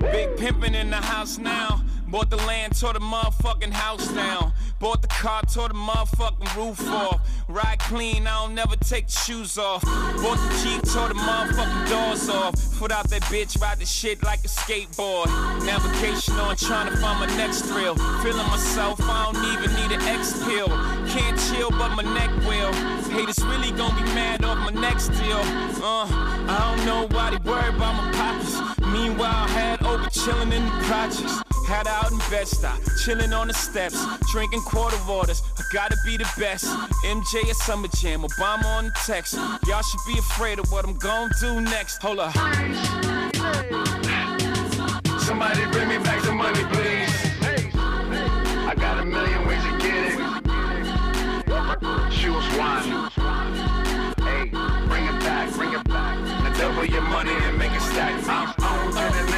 Big pimpin' in the house now. Bought the land, tore the motherfucking house down. Bought the car, tore the motherfucking roof off. Ride clean, I don't never take the shoes off. Bought the Jeep, tore the motherfucking doors off. Put out that bitch, ride the shit like a skateboard. Navigation on, trying to find my next thrill. Feeling myself, I don't even need an X pill. Can't chill, but my neck will. Haters really gonna be mad off my next deal. Uh, I don't know why they worry about my pockets. Meanwhile, I had chilling in the projects. Had out in Bed-Stuy, chilling on the steps, drinking quarter waters. I gotta be the best. MJ at Summer Jam, Obama on the text. Y'all should be afraid of what I'm gonna do next. Hold up. Somebody bring me back the money, please. I got a million ways to get it. Choose one. Hey, bring it back, bring it back. Now double your money and make it stack. I'm on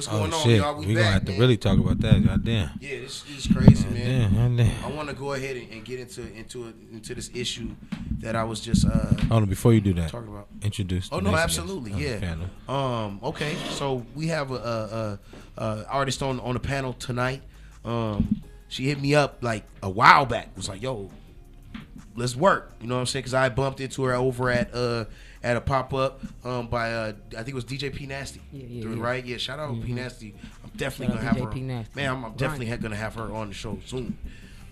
What's Oh going on, shit, y'all? We, we back, gonna have to really talk about that. Goddamn. Yeah, this, is crazy, man. Goddamn, goddamn. I want to go ahead and, and get into into it, into this issue that I was just uh Hold on, before you do that, talking about. introduce. Oh no, absolutely, yeah. Um, okay, so we have a, a, a, a artist on on the panel tonight. Um, she hit me up like a while back. Was like, "Yo, let's work." You know what I'm saying? Because I bumped into her over at uh at a pop up um by uh I think it was DJ P Nasty. Yeah, yeah, yeah. Right? Yeah. Shout out P Mhm. Nasty. I'm definitely Shout gonna have DJ her. P. Nasty. Man, I'm, I'm definitely ha- gonna have her on the show soon.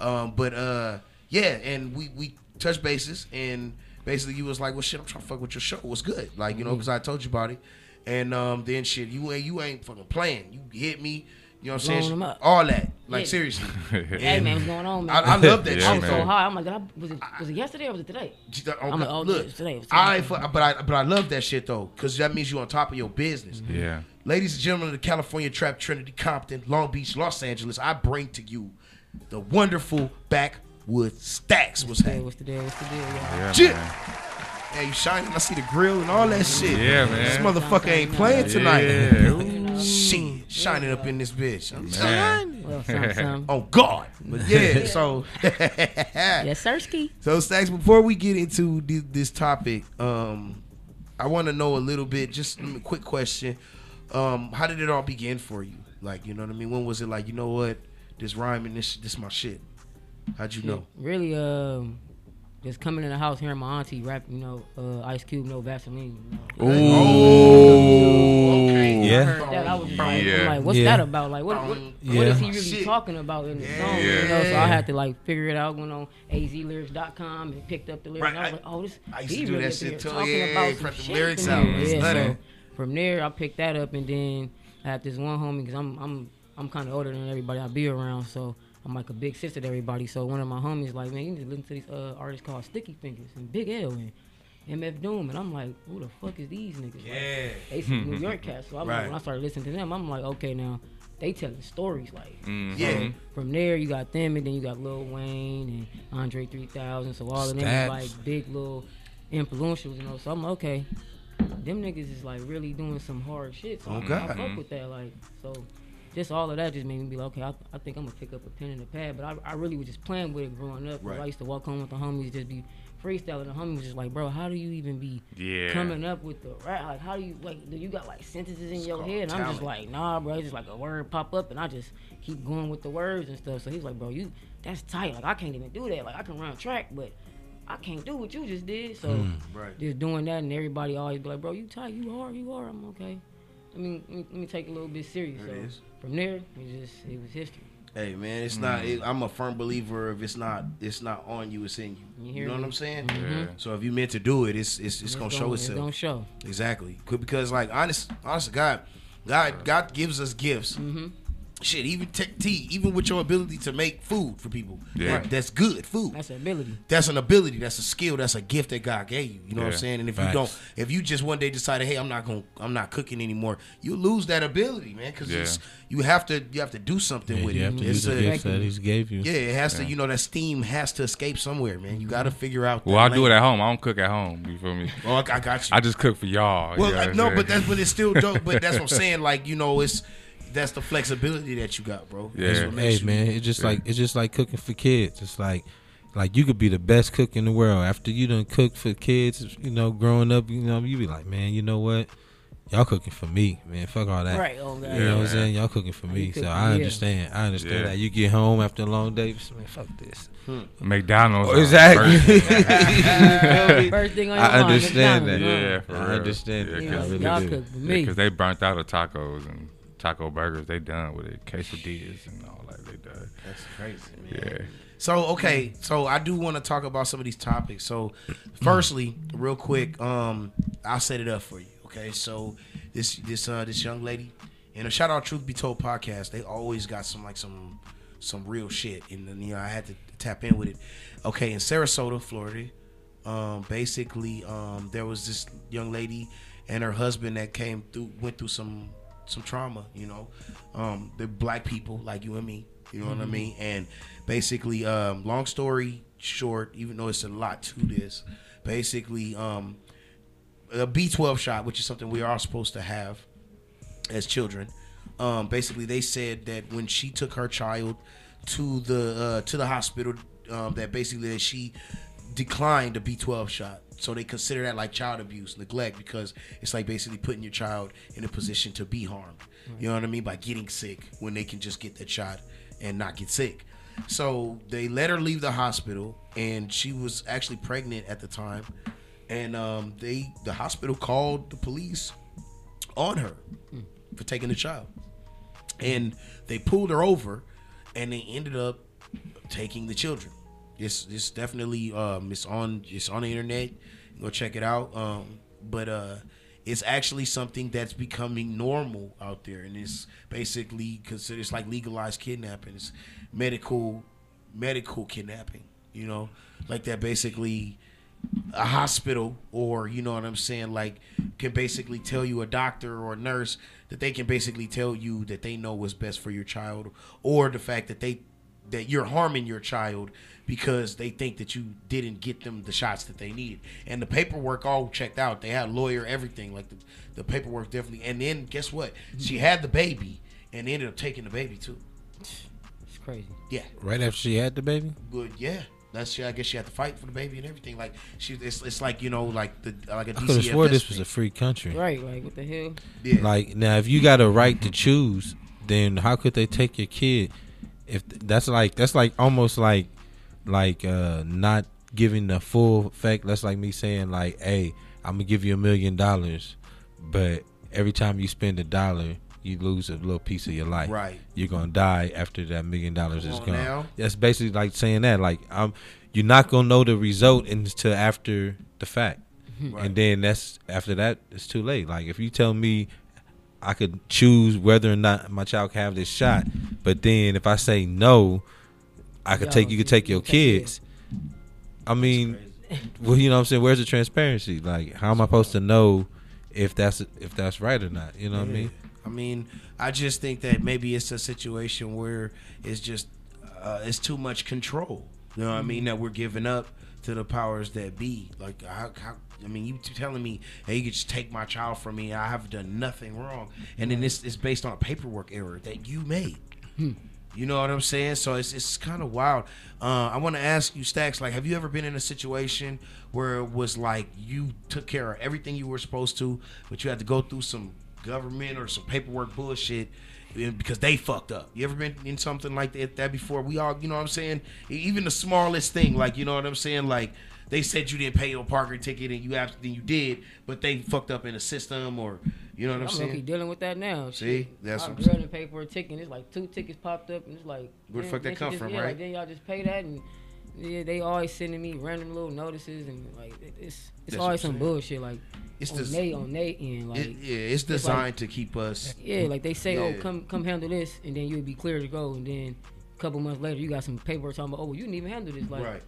Um, but uh, yeah, and we we touched bases, and basically you was like, "Well, shit, I'm trying to fuck with your show. What's good?" Like you know, because I told you about it, and um, then shit, you ain't you ain't fucking playing. You hit me. You know what I'm saying? All that, like Yeah. seriously. Hey man, what's going on, man? I, I love that I shit. was so though. hard. I'm like, I, was it was it yesterday or was it today? I'm like, oh, Look, it's today. I but I but I love that shit though, because that means you're on top of your business. Yeah. Ladies and gentlemen of the California Trap Trinity, Compton, Long Beach, Los Angeles, I bring to you the wonderful Backwood Stacks. What's happening? What's the deal? What's the deal? y'all? Yeah, Shit. man. Hey, you shining? I see the grill and all that shit. Yeah, man. This motherfucker ain't playing tonight. Yeah. Shit. shining up in this bitch. I'm Man. shining. Well, some, some. Oh God. But yeah, so yes, Sirski. So Stacks, before we get into this, this topic, um, I want to know a little bit. Just a quick question: um, How did it all begin for you? Like, you know what I mean? When was it like? You know what? This rhyming, this this my shit. How'd you know? Really, um, just coming in the house hearing my auntie rap, you know, uh, Ice Cube, no Vaseline. You know? Ooh. I Yeah. heard that. I was just like, I'm Yeah. like, what's Yeah. that about? Like, what, what, what Yeah. is he really Shit. talking about in the song? Yeah. You know, so I had to like figure it out. Went on azlyrics.com and picked up the lyrics. Right, I was like, oh, this I used he to do really that shit too. talking Yeah, about some the shit lyrics out. Yeah, so from there, I picked that up, and then I had this one homie because I'm I'm I'm kind of older than everybody I be around, so. I'm like a big sister to everybody, so one of my homies like, man, you need to listen to these uh, artists called Sticky Fingaz and Big L and MF Doom, and I'm like, who the fuck is these niggas? Like, Yeah. they some New York cats. So I'm Right. like, when I started listening to them, I'm like, okay, now they telling stories. Like, Mhm. Yeah. from there you got them, and then you got Lil Wayne and Andre 3000. So all of them is like big little influentials, you know. So I'm like, okay, them niggas is like really doing some hard shit. So Oh, I, I God. fuck with that. Like, so just all of that just made me be like, okay, I, I think I'm gonna pick up a pen and a pad. But I, I really was just playing with it growing up. Right. I used to walk home with the homies, just be freestyling. The homies was just like, bro, how do you even be Yeah. coming up with the rap? Like, how do you like? Do you got like sentences in your head? And I'm just like, nah, bro. It's just like a word pop up, and I just keep going with the words and stuff. So he's like, bro, you that's tight. Like I can't even do that. Like I can run track, but I can't do what you just did. So Hmm. Right. just doing that, and everybody always be like, bro, you tight, you hard, you hard. I'm okay. I mean, let me, let me take it a little bit serious. There so it is. from there, it just it was history. Hey man, it's not. It, I'm a firm believer if it's not, it's not on you, it's in you. You You, hear know what? I'm saying? Yeah. So if you meant to do it, it's it's, it's gonna show itself. It's itself. gonna show. Exactly. Because like honest, honest to God, God God gives us gifts. Mm-hmm. Shit, even tech tea, even with your ability to make food for people. Yeah. Right, That's good food. That's the ability. That's an ability. That's a skill. That's a gift that God gave you. You know what I'm saying? And if Facts. you don't, if you just one day decided, hey, I'm not going, to I'm not cooking anymore, you lose that ability, man. Because Yeah. you have to, you have to do something Yeah, with you it. have to It's use the a- gifts that he gave you. yeah, it has to. You know, that steam has to escape somewhere, man. You mm-hmm. got to figure out. Well, that I do it at home. I don't cook at home. You feel me? Oh, I, I got you. I just cook for y'all. you well, know I, no, but that's but it's still dope. But that's what I'm saying. Like you know, it's that's the flexibility that you got, bro. That's Yeah. what makes Hey you- man, it's just Yeah. like it's just like cooking for kids. It's like like you could be the best cook in the world. After you done cook for kids, you know, growing up, you know, you be like, man, you know what? Y'all cooking for me, man. Fuck all that. Right. Oh, God. You know what I'm saying? Y'all cooking for me. You So cook- I yeah. understand. I understand Yeah. that. You get home after a long day, man, fuck this. Hmm. McDonald's. Oh, are exactly. first. First thing on your I mind, understand that. Yeah, for I real. understand Yeah, it. Yeah, I cause, really y'all do. cook for yeah, me. 'cause they burnt out of tacos and taco burgers. They done with it. Quesadillas and all that. They done. That's crazy, man. Yeah. So okay, so I do want to talk about some of these topics. So, firstly, real quick, um, I'll set it up for you. Okay, so this this uh this young lady, and a shout out Truth Be Told podcast. They always got some like some some real shit, and then you know I had to tap in with it. Okay, in Sarasota, Florida, um, basically, um, there was this young lady and her husband that came through went through some some trauma. You know, um, they're black people like you and me. You know what I mean? And basically, um, long story short, even though it's a lot to this, basically, um, a B12 shot, which is something we are supposed to have as children. Um, basically, they said that when she took her child to the uh, to the hospital, um, that basically that she declined a B12 shot. So they consider that like child abuse, neglect, because it's like basically putting your child in a position to be harmed. You know what I mean? By getting sick when they can just get that shot and not get sick. So they let her leave the hospital, and she was actually pregnant at the time. And um, they the hospital called the police on her for taking the child, and they pulled her over, and they ended up taking the children. It's it's definitely um it's on it's on the internet. Go check it out. Um, but uh, it's actually something that's becoming normal out there, and it's basically considered it's like legalized kidnapping. It's medical medical kidnapping. You know, like that basically a hospital or you know what I'm saying like can basically tell you a doctor or a nurse that they can basically tell you that they know what's best for your child or the fact that they that you're harming your child because they think that you didn't get them the shots that they needed and the paperwork all checked out they had a lawyer everything like the, the paperwork definitely and then guess what she mm-hmm. had the baby and they ended up taking the baby too. It's crazy. Yeah, Right after she had the baby. but yeah. That's she. I guess she had to fight for the baby and everything. Like she, it's, it's like you know, like the like a I could have swore this was a free country. Right, like what the hell? Yeah. Like now, if you got a right to choose, then how could they take your kid? If that's like that's like almost like like uh not giving the full effect. That's like me saying like, "Hey, I'm gonna give you a million dollars, but every time you spend a dollar, you lose a little piece of your life. Right. You're gonna die after that million dollars Come is gone. now. That's basically like saying that. Like, I'm you're not gonna know the result until after the fact, Right. and then that's after that it's too late. Like if you tell me I could choose whether or not my child can have this shot, but then if I say no, I could Yo, take you could take your kids. I mean, well, you know what I'm saying. Where's the transparency? Like, how am I supposed to know if that's if that's right or not? You know what I mean? I mean, I just think that maybe it's a situation where it's just uh, it's too much control. You know what I mean? That we're giving up to the powers that be. Like, how, how I mean, you telling me, hey, you could just take my child from me. I have done nothing wrong, and then it's it's based on a paperwork error that you made. You know what I'm saying? So it's it's kind of wild. Uh, I want to ask you, Stacks. Like, have you ever been in a situation where it was like you took care of everything you were supposed to, but you had to go through some government or some paperwork bullshit because they fucked up? You ever been in something like that, that before? We all, you know what I'm saying? Even the smallest thing, like you know what I'm saying, like. They said you didn't pay your parking ticket and you then you did, but they fucked up in the system or you know what I'm, saying? I'm saying? lucky dealing with that now. See? Shit. That's I what I'm barely paid for a ticket. And it's like two tickets popped up, and it's like Where the fuck that come just- from, yeah, right? Like, then y'all just pay that, and yeah, they always sending me random little notices, and like it's it's That's always some saying. bullshit. Like It's on they on they end. Like It- yeah, it's like- designed to keep us. yeah, like they say, oh, come come handle this, and then you'll be clear to go, and then a couple months later, you got some paperwork talking about, oh, you didn't even handle this. Like, Right.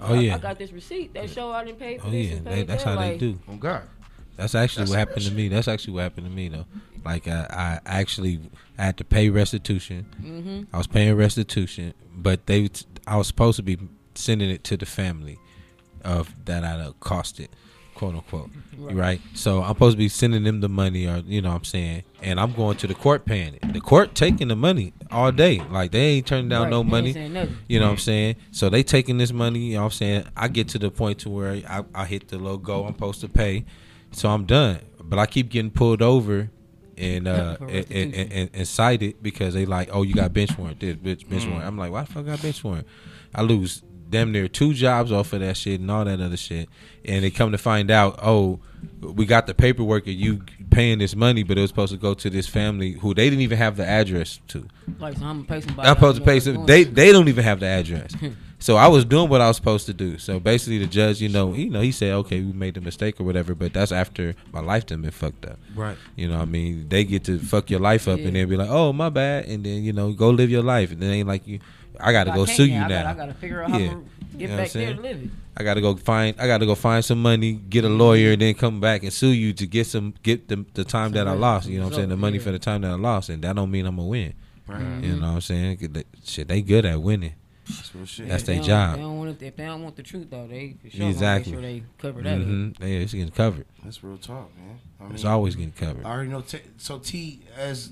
Oh I- yeah. I got this receipt that show I didn't pay for Oh this. yeah, and they, that's that. how they do. Oh God. That's actually That's what some happened to me. That's actually what happened to me though. Like I, I actually had to pay restitution. Mhm. I was paying restitution, but they I was supposed to be sending it to the family of that I done costed, quote unquote. Right. Right. So I'm supposed to be sending them the money, or you know what I'm saying, and I'm going to the court paying it. The court taking the money all day. Like they ain't turning down Right, no money. nothing. You know what I'm saying? So they taking this money, you know what I'm saying? I get to the point to where I, I hit the logo I'm supposed to pay. So I'm done. But I keep getting pulled over and uh and, and, and, and cited because they like, oh you got bench warrant, this bench, bench Mm. warrant. I'm like, why the fuck I got bench warrant? I lose damn near two jobs off of that shit and all that other shit. And they come to find out, oh, we got the paperwork of you paying this money, but it was supposed to go to this family who they didn't even have the address to. Like, so I'm gonna pay somebody. I'm supposed to pay know some. They they don't even have the address. so I was doing what I was supposed to do. So basically, the judge, you know, you know, he said, okay, we made a mistake or whatever, but that's after my life done been fucked up. Right. You know, what I mean, they get to fuck your life up Yeah. and then be like, oh, my bad, and then you know, go live your life, and then ain't like you. I got to I go can't sue now. you I now. gotta- I gotta figure out how I'ma get You know what back I'm there saying? to live it. I got to go find. I got to go find some money, get a lawyer, and then come back and sue you to get some get the the time that I lost. You know what I'm saying? The money yeah. for the time that I lost, and that don't mean I'm gonna win. Right. You know what I'm saying? they- Shit, they good at winning. That's. That's their job. They don't want it, if they don't want the truth though, they for sure exactly. Make sure they cover that up. Mhm. Yeah, it's getting covered. That's real talk, man. I It's always getting covered. I already know. T- so T, as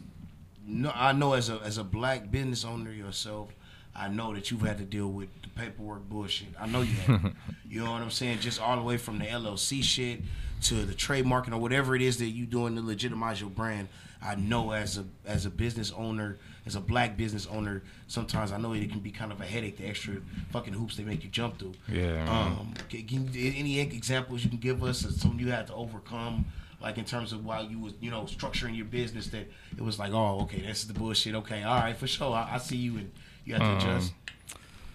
no, I know as a as a black business owner yourself, I know that you've had to deal with the paperwork bullshit. I know you have. you know what I'm saying? Just all the way from the LLC shit to the trademarking or whatever it is that you doing to legitimize your brand. I know as a as a business owner, as a black business owner, sometimes I know it can be kind of a headache. The extra fucking hoops they make you jump through. Yeah. Um, can, any examples you can give us of something you had to overcome, like in terms of while you was, you know, structuring your business that it was like, oh, okay, this is the bullshit. Okay, all right, for sure. I, I see you, and you have to Um, adjust.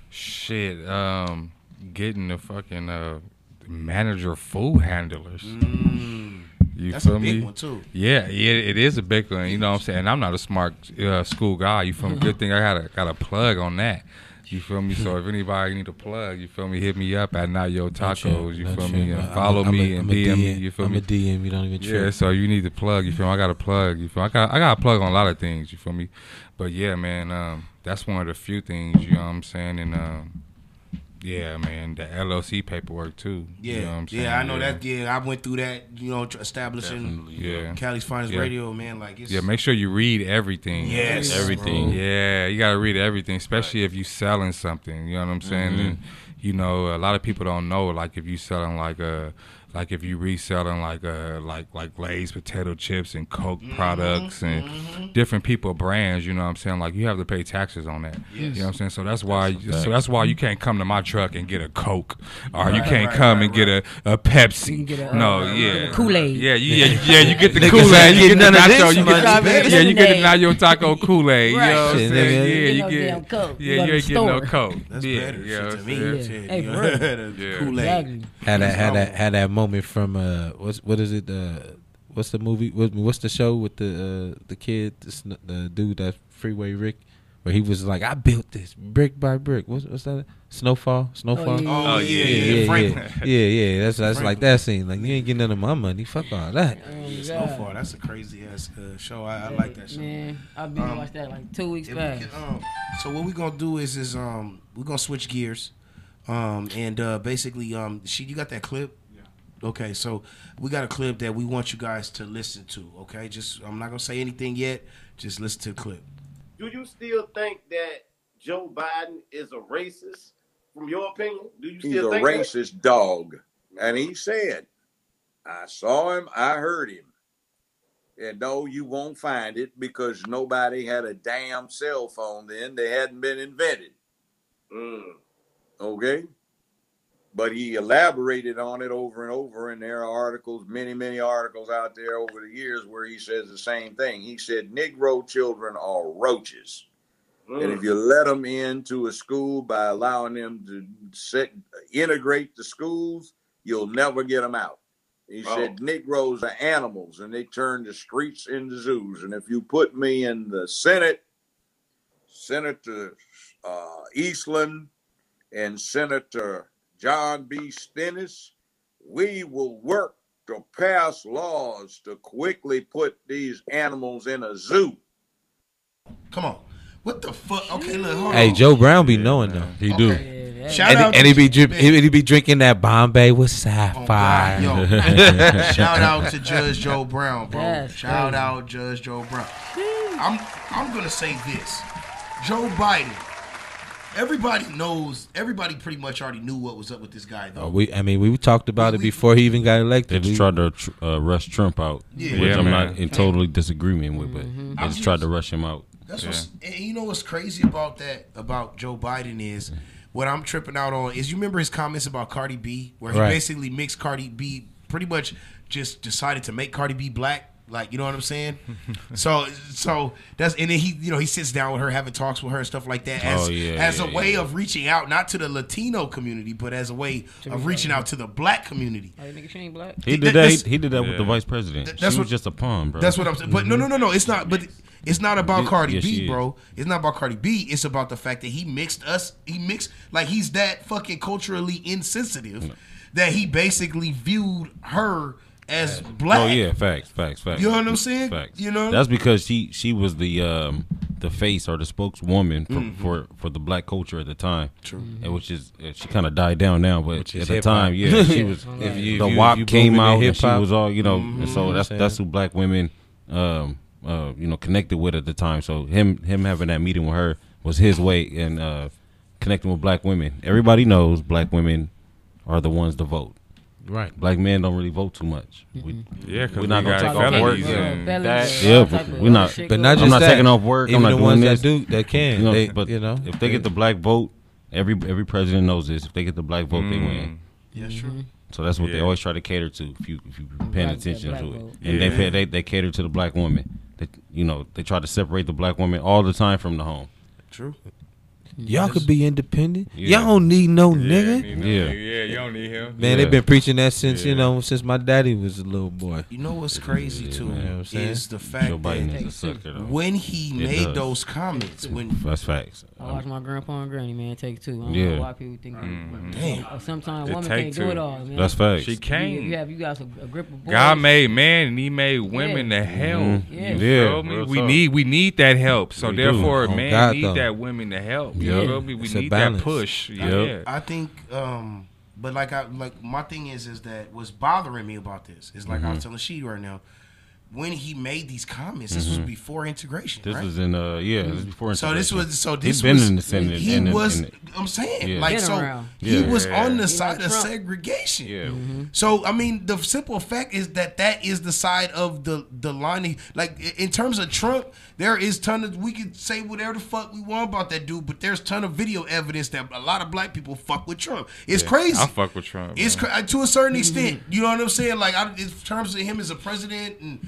Shit, um, getting the fucking uh, manager food handlers. You Mm. That's a feel big me? one, too. Yeah, yeah, it is a big one. You know what I'm saying? I'm not a smart uh, school guy. You feel me? Good thing I got a got a plug on that. You feel me? So if anybody need a plug, you feel me? Hit me up at Not Yo Tacos. You No feel shit, me? man. And I'm a- follow I'm a- me I'm and a DM me. You feel I'm me? a DM, you don't even Yeah, so you need to plug. You feel me? I got a plug. You feel me? I got I got a plug on a lot of things. You feel me? But yeah, man, um, that's one of the few things. You know what I'm saying? And um, Yeah, man, the LLC paperwork too. Yeah, you know what I'm saying? yeah, I know that. Yeah, I went through that. You know, tr- establishing Yeah, Cali's finest Yeah. radio, man. Like it's Yeah, make sure you read everything. Yes, Everything. bro. Yeah, you gotta read everything, especially if you're selling something. You know what I'm saying? Mhm. And you know, a lot of people don't know. Like if you selling like a, like if you reselling like a like like Lay's potato chips and Coke Mm-hmm. products and different people brands. You know what I'm saying? Like you have to pay taxes on that. You know what I'm saying? So that's why. That's so that's why you can't come to my truck and get a Coke, or you can't right, come right, and get a, a Pepsi. Get a, no, uh, yeah, Kool-Aid. Yeah, you, yeah, yeah. You get the Kool Aid. You get getting the none of nacho. this You get the, yeah, you get the Lemonade. nacho taco Kool Aid. Right. You know what I'm saying? Yeah, You you get no Coke. Yeah, you to ain't the getting no. Coke. That's better yeah, to me. Hey, you for know, real. the Yeah. Kool-Aid. Had that had that had that moment from uh what's what is it uh what's the movie what, what's the show with the uh the kid the, the dude that Freeway Rick? Where he was like I built this brick by brick. What's what's that? Snowfall? Snowfall? Yeah. Oh, Oh, yeah, yeah, yeah, yeah yeah. Yeah yeah that's that's like that scene. Like you ain't getting none of my money. Fuck all that. Oh, Snowfall. That's a crazy ass uh, show. I, I like that show. Man, I've been Um, watched that like two weeks If we can, um, so what we're gonna do is is um we're gonna switch gears, um and uh basically um she you got that clip. Okay, so we got a clip that we want you guys to listen to. Okay, just I'm not gonna say anything yet. Just listen to the clip. Do you still think that Joe Biden is a racist? From your opinion, do you He's still a think that? racist dog. And he said, I saw him, I heard him. And no, you won't find it because nobody had a damn cell phone then. They hadn't been invented. Mm. Okay? But he elaborated on it over and over, and there are articles, many, many articles out there over the years where he says the same thing. He said, Negro children are roaches. And Mm. if you let them into a school by allowing them to set, integrate the schools, you'll never get them out. He Oh. said Negroes are animals and they turn the streets into zoos. And if you put me in the Senate, Senator uh, Eastland and Senator John B. Stennis, we will work to pass laws to quickly put these animals in a zoo. Come on, what the fuck? Okay, look, hold hey on. Joe Brown be knowing though He do. Yeah, Shout and, out and he be drip, he, he be drinking that Bombay with Oh, God, sapphire yo. Shout out to Judge Joe Brown, bro. That's Shout crazy. out Judge Joe Brown. I'm I'm gonna say this. Joe Biden. Everybody knows. Everybody pretty much already knew what was up with this guy, though. Oh, we, I mean, we talked about We- it before he even got They elected. just We- tried to tr- uh, rush Trump out, Yeah. which Yeah, I'm man. not in totally disagreement with, but Mm-hmm. they I'm just tried to rush him out. That's what's and you know what's crazy about that about Joe Biden is what I'm tripping out on is you remember his comments about Cardi B where he Right. basically mixed Cardi B pretty much just decided to make Cardi B black like you know what I'm saying so so that's and then he you know he sits down with her having talks with her and stuff like that as Oh, yeah, as yeah, a way yeah. of reaching out not to the Latino community but as a way of reaching out to the black community Oh, nigga, she ain't black. He did that. He, he did that with the vice president. Th- She that's was just a pawn, bro. That's what I'm saying. But no, no, no, no. It's not. But it's not about Yeah, Cardi yeah, she B, bro. It's not about Cardi B. It's about the fact that he mixed us. He mixed like he's that fucking culturally insensitive that he basically viewed her as black. Oh yeah, facts, facts, facts. You know what I'm saying? Facts. You know? that's because she she was the um the face or the spokeswoman for Mhm. for, for the black culture at the time. True. And which is uh, she kind of died down now, but at the hip-hop. time, yeah, she was. If you- the if you- WAP you came out, and she was all you know. Mm-hmm. and so Mhm. that's that's who black women, um, uh, you know, connected with at the time. So him him having that meeting with her was his way in uh, connecting with black women. Everybody knows black women are the ones to vote. Right. Black men don't really vote too much. We, Yeah, because we're we not gonna take off work. Yeah, and felonies that, yeah but we're not. But not just I'm just not that. taking off work. Even I'm not the doing ones this. that do that can. You know, they, but you know, if they get the black vote, every every president knows this. If they get the black vote, they win. Mm. Yeah, sure. Mm-hmm. So that's what they always try to cater to. If you if you paying Black- attention to it, vote. and they, Yeah. pay, they they cater to the black woman. They, you know, they try to separate the black woman all the time from the home. True. Y'all could be independent. Yeah. Y'all don't need no Yeah, nigga. you know, Yeah. yeah, you don't need him. Man, Yeah. they've been preaching that since you know since my daddy was a little boy. You know what's crazy Yeah, too man. You know what I'm saying? is the fact Joe Biden that is a sucker though. when he It made does. those comments, when That's facts. I watch my grandpa and granny, man, take two. I don't Yeah. know why people think Mhm. Damn. Sometimes It women can't do it all, man. That's facts. She can't. you have you got a, a grip of boys. God made man and he made women Yeah. to help. Mhm. Yeah. You Yeah, feel me? real We talk. need we need that women to help. Yep. We, we need balance. that push. Yep. Yeah. I think um, but like I like my thing is is that what's bothering me about this is like mm-hmm. I was mm-hmm. telling she right now, when he made these comments. This mm-hmm. was before integration. This right? was in uh yeah, this was before integration. So this was so this He's been was, in the Senate. He in was in the, I'm saying yeah. like so yeah. he was yeah. on the side of segregation. Yeah. Mm-hmm. So I mean the simple fact is that that is the side of the the line like in terms of Trump, there is ton of we could say whatever the fuck we want about that dude, but there's ton of video evidence that a lot of black people fuck with Trump. It's crazy. I fuck with Trump. It's cra- to a certain extent. Mm-hmm. You know what I'm saying? Like I, in terms of him as a president and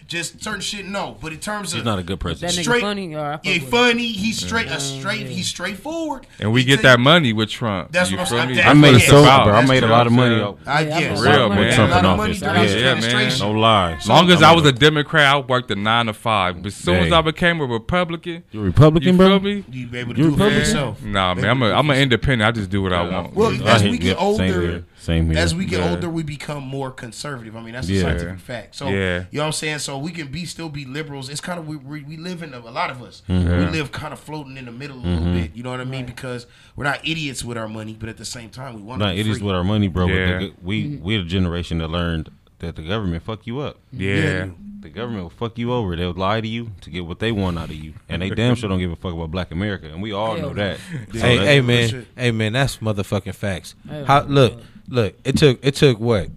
just certain shit. No, but in terms of he's not a good president. That straight, funny, yeah, funny. He's straight, yeah. a straight, he's straightforward. And we get that money with Trump. That's you what I'm saying. I made so, bro. I made a lot of money. I yeah, for real man. Trump in office. Yeah, yeah, man. No lie. As long as I was a Democrat, I worked a nine to five. But as soon as I became a Republican, you Republican, bro. Me? You be able to do it yourself. Nah, man. I'm a I'm an independent. I just do what I want. Well, as we get older. Same here. As we get older, we become more conservative. I mean, that's a scientific fact. So, yeah, you know what I'm saying? So we can be still be liberals. It's kind of we we, we live in a, a, lot of us. Mm-hmm. We live kind of floating in the middle a little mm-hmm. bit. You know what I mean? Right. Because we're not idiots with our money, but at the same time, we want not idiots free. with our money, bro. Yeah. The, we mm-hmm. we're the generation that learned that the government fuck you up. Yeah. yeah. The government will fuck you over. They'll lie to you to get what they want out of you, and they damn sure don't give a fuck about Black America, and we all know that. so hey, hey man, hey man, that's motherfucking facts. How, look, look, it took it took what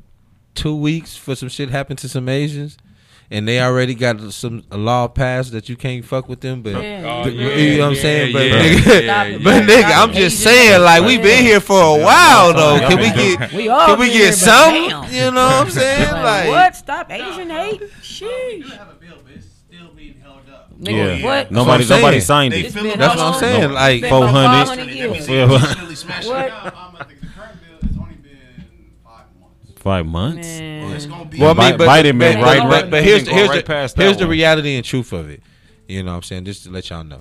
two weeks for some shit happened to some Asians and they already got some a law passed that you can't fuck with them. But yeah. oh, yeah, you know what I'm saying, but nigga, but nigga, I'm just saying like we've been here for a while though. Can we get we can we get some? You know what I'm saying? Like what? Stop Asian hate? Sheesh. Nigga, yeah. What? Nobody, nobody signed it. That's what I'm saying. Like 400. 400 what? five months. Well, it's gonna be. Well, I mean, right, but, right, but here's here's right the, here's the reality and truth of it. You know, what I'm saying just to let y'all know,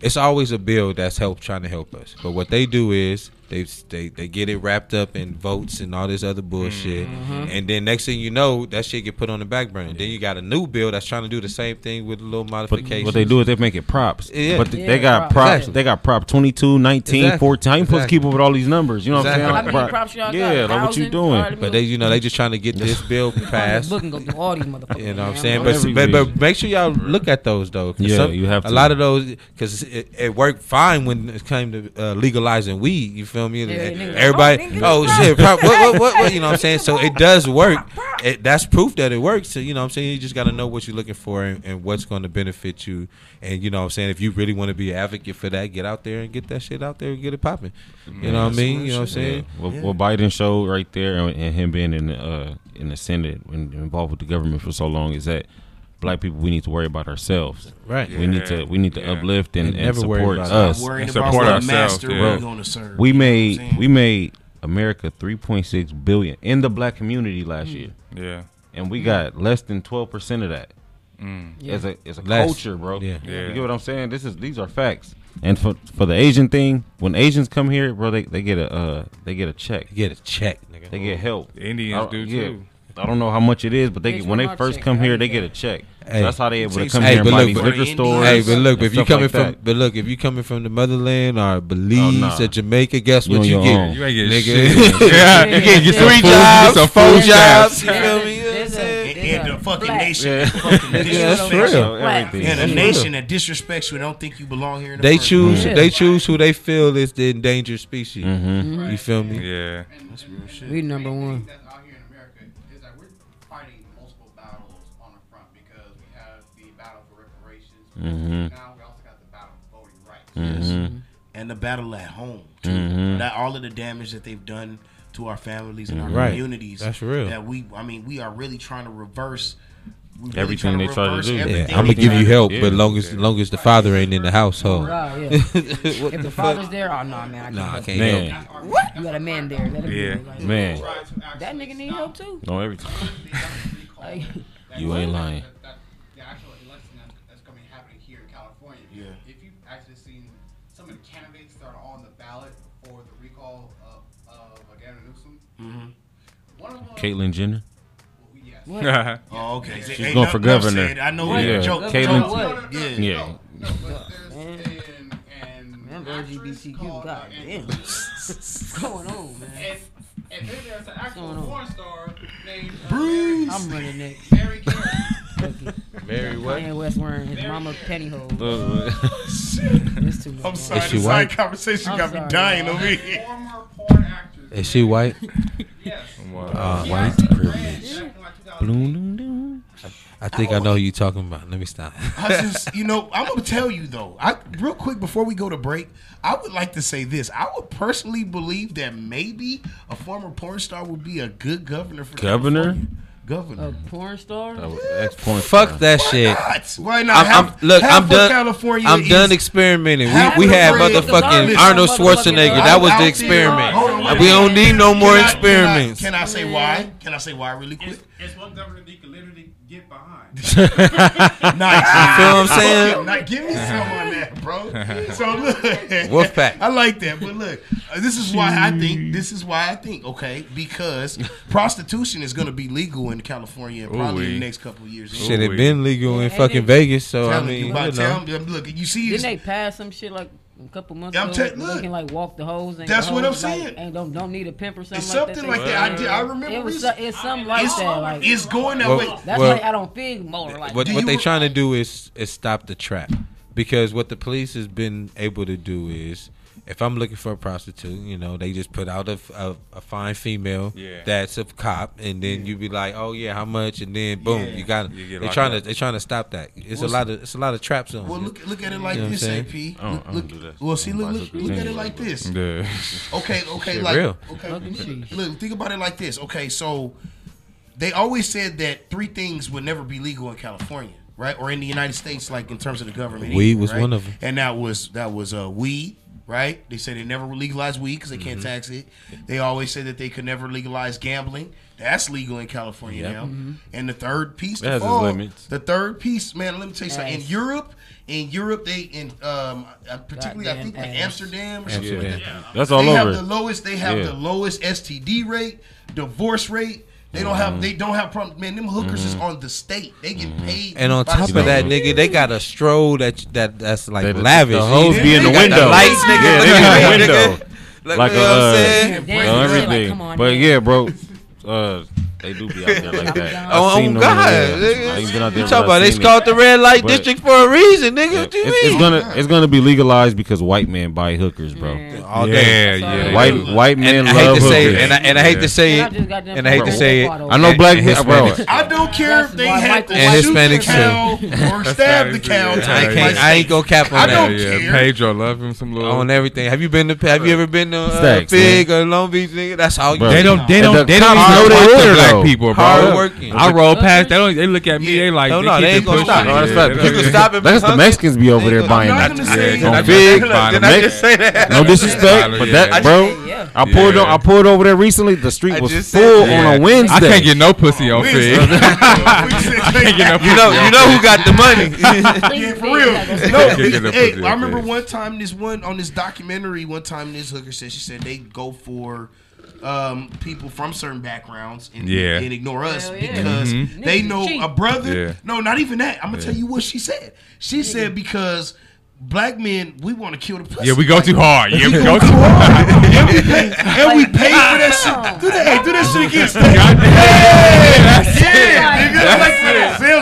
it's always a bill that's help trying to help us. But what they do is they they they get it wrapped up in votes and all this other bullshit, mm-hmm. mm-hmm. and then next thing you know, that shit get put on the back burner. Yeah. Then you got a new bill that's trying to do the same thing with a little modification. What they do is they make it props. Yeah. But yeah, they got props. Exactly. They got prop 22, 19, exactly. 14. I ain't supposed to keep up with all these numbers. You know exactly. what I'm saying? Like, props y'all yeah, got? like what you doing? But they you know they just trying to get this bill passed. Go through all these motherfuckers. You know what I'm saying? But, but, but make sure y'all look at those though. Yeah, some, you have to. a lot of those because it, it, worked fine when it came to uh, legalizing weed. You feel feel me? Yeah, everybody, oh, oh shit, what, what, what, what, you know what I'm saying? So it does work. It, that's proof that it works. So, you know what I'm saying? You just got to know what you're looking for and, and what's going to benefit you. And, you know what I'm saying? If you really want to be an advocate for that, get out there and get that shit out there and get it popping. You know what I mean? You know what I'm saying? Yeah. What, Biden showed right there and, and him being in, uh, in the Senate and involved with the government for so long is that black people we need to worry about ourselves. Right. Yeah. We need to we need to yeah. uplift and, and, support us. And support ourselves. Yeah. we made we made America 3.6 billion in the black community last mm. year. Yeah. And we mm. got less than 12% of that. Mm. As a as a less, culture, bro. Yeah. yeah. You get what I'm saying? This is these are facts. And for for the Asian thing, when Asians come here, bro, they, they get a uh, they get a check. They get a check, nigga. They get oh. help. The Indians I, do too. I don't know how much it is, but they get, when they first come here, they get a check. Hey. So that's how they able to come hey, here and buy look, these liquor stores. Hey, but look, if you coming like from, but look, if you coming from the motherland or oh, Belize oh, nah. or Jamaica, guess you what you get? You ain't get shit. yeah, you get you three jobs, some four jobs. You feel me? in the fucking nation. Fucking yeah that's real. Everything. A nation that disrespects you and don't think you belong here. they choose. They choose who they feel is the endangered species. Mm-hmm. You feel me? Yeah. That's real shit. We number one. Mm-hmm. Mm-hmm. mm-hmm. And the battle at home, too. Mm-hmm. That all of the damage that they've done to our families and our mm-hmm. right. communities. That's real. That we, I mean, we are really trying to reverse Really everything they try to do. Yeah, I'm gonna give you help, yeah, but long as yeah. long as the father ain't in the household. Right, yeah. if the, father's there, oh no, man, I can't. Nah, I can't man. Help. What? You got a man there? Let yeah, like, man. That nigga need help too. No, everything. like, you ain't lying. ballot for the recall of, of uh, Gavin Newsom. Mm-hmm. One of them, Caitlyn Jenner. Yes. oh, okay. She's Ain't going for governor. Said, I know what? Yeah. Joke, Caitlyn. No, no, yeah. And LGBTQ, God damn. What's going on, man? And, and then there's an actual porn star named uh, Bruce. Mary, I'm running next. Mary Carey cookie. Very what? Kanye West wearing his mama pantyhose. it's too much. I'm sorry, Is she this white? side conversation I'm got me dying over here. Is she white? yes. Uh, white privilege. I think I know who you talking about. Let me stop. I just, you know, I'm gonna tell you though. I real quick before we go to break, I would like to say this. I would personally believe that maybe a former porn star would be a good governor for Governor? California governor. A porn star? ex porn Fuck that Why shit. Not? Why not? I'm, I'm, look, half I'm done. California I'm done experimenting. We, we had motherfucking Arnold Schwarzenegger. That was the experiment. we don't need no more experiments. Can I, say why? Can I say why really quick? It's one government that you can literally get behind. nice. You feel what I'm saying? Now, give me some on that, bro. So look, Wolf. I like that, but look, uh, this is why I think. This is why I think. Okay, because prostitution is going to be legal in California in probably Ooh-wee. the next couple years. Should it been legal in fucking Vegas. So I mean, you, you know. look, you see, didn't they pass some shit like a couple months yeah, I'm ago, t- look, looking like walk the hoes. And that's what I'm saying. Like, don't don't need a pimp or something. It's something like that. Like that. I, did, I remember. It was, so, it's something like it's, that. Like, it's going that well, way. That's well, why I don't feel more like. What, what they trying to do is is stop the trap, because what the police has been able to do is if I'm looking for a prostitute, you know, they just put out a, a, a fine female yeah. that's a cop, and then yeah. you be like, oh yeah, how much? And then boom, yeah. you got you they're trying up. to they're trying to stop that. It's a lot of it's a lot of traps on. Well, look look at it like you know this, AP. Look, look. Well, see, look look, look at it like this. Yeah. Okay, okay, like real. okay. Look, think about it like this. Okay, so they always said that three things would never be legal in California, right, or in the United States, like in terms of the government. Weed was right? one of them, and that was that was uh, weed right? They say they never legalize weed because they can't mm-hmm. tax it. They always say that they could never legalize gambling. That's legal in California yep. now. Mm-hmm. And the third piece, the, fall, the third piece, man. Let me tell you something. In Europe, in Europe, they in um, particularly I think like Amsterdam or something. Like that. Yeah. That's all they over. Have the lowest, they have yeah. the lowest STD rate, divorce rate they don't have mm-hmm. they don't have problems, Man, them hookers is mm-hmm. on the state. They get mm-hmm. paid. And on top of that, nigga, they got a stroll that that that's like They- lavish. The hoes be in the window. lights, nigga. Yeah, they be in the window. Like, Like, you know what I'm uh, saying? Everything. like, come on, but man. yeah, bro. Uh, they do be out there like that. oh, oh God, nigga. you talking about they called the red light but district for a reason, nigga? What you it's, mean? It's gonna it's gonna be legalized because white men buy hookers, bro. All yeah, oh, day. yeah, yeah. White white men and love I hate to say, hookers. And I, and I hate yeah. to say it. And I hate to say it. I know black bro. I don't care if they have to and Hispanic cow or stab the cow. I ain't gonna cap on that. Yeah, Pedro, love him some little on everything. Have you been to? Have you ever been to uh, Fig or Long Beach, nigga? That's all. They don't. They don't. They don't know the order black people, bro. Hard working. I roll past. They don't. They look at me. They like. No, they no, they ain't gonna stop. You can stop it. Let the Mexicans be over there buying that. On big. Did I just say that? No disrespect, but that, bro. I pulled. I pulled over there recently. The street was full on a Wednesday. I can't get no pussy on Fig. You know. You know who got the money? For real. No. Hey, I remember one time this one on this documentary. One time this hooker said she said they go for um, people from certain backgrounds and, yeah. and ignore us yeah. because mm-hmm. they know a brother. No, not even that. I'm gonna tell you what she said. She said because black men, we want to kill the pussy. Yeah, we go too hard. Yeah, we, go, too hard. and, we pay, and we pay for that shit. Do that, hey, do that shit again. God Hey, that's yeah, it. That's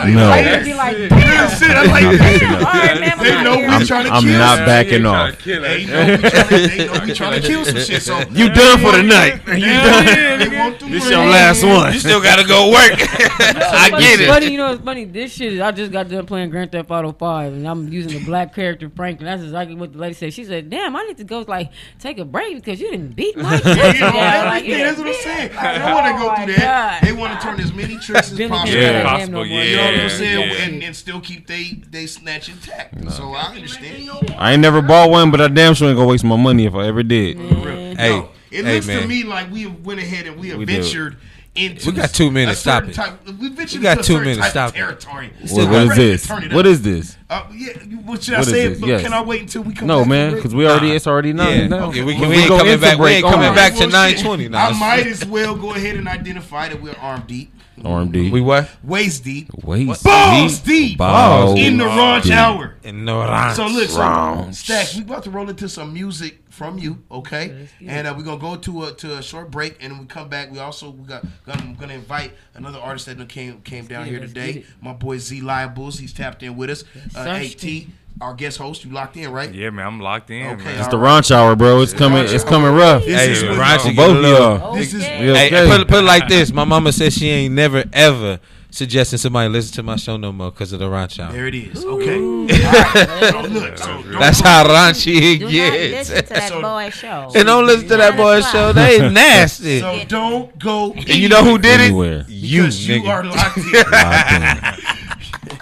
no. I like, like, right, they know we trying to I'm kill. I'm not shit. backing off. They know they know we trying to kill some shit. So you done for the night. You done. This your last one. You still gotta go work. I get it. Funny, you know, it's funny. This shit, I just got done playing Grand Theft Auto Five, and I'm using the black character Franklin That's exactly what the lady said. She said, "Damn, I need to go like take a break because you didn't beat my shit." you know, that's what I'm saying. Like, they want to go through oh that. God. They want to turn as many tricks as possible. Yeah, possible. No yeah, you know what I'm saying, yeah. and, and, still keep they they snatch intact. No. So I understand. I ain't never bought one, but I damn sure ain't gonna waste my money if I ever did. Hey, no, it hey, looks man. to me like we went ahead and we, we ventured into. We got two minutes. Stop it. Type, we got two minutes. Stop territory. It. So what, is this? What is this? Uh, yeah, what should what I say? Yes. Can I wait until we come? No, back man, because we already nah. it's already nine. Yeah. Okay, we, can, we, we ain't coming back. We ain't coming back to nine twenty now. I might as well go ahead and identify that we're arm deep. Arm mm-hmm. deep. We what? Waist deep. Waist Balls deep. Balls. In the raunch hour. In the raunch. So look, so stack. We about to roll into some music from you, okay? And uh, we're gonna go to a to a short break, and when we come back, we also we got gonna, gonna invite another artist that done came came down get here let's today. My boy Z Liables, he's tapped in with us. Uh, sir. hey T, our guest host, you locked in, right? Yeah, man, I'm locked in. Okay, man. It's the raunch hour, bro. It's coming. It's coming rough. This Hey, is when- Raunchy For both of y'all. This is We Hey, put, put it like this. My mama said she ain't never ever suggesting somebody listen to my show no more because of the ranch hour. there. It is okay. All right. So look, so That's how raunchy it Do not gets. listen to that So- boy show. And don't listen to that boy show. They nasty. So don't go. and you know who did it? You, because you are locked in. Locked in.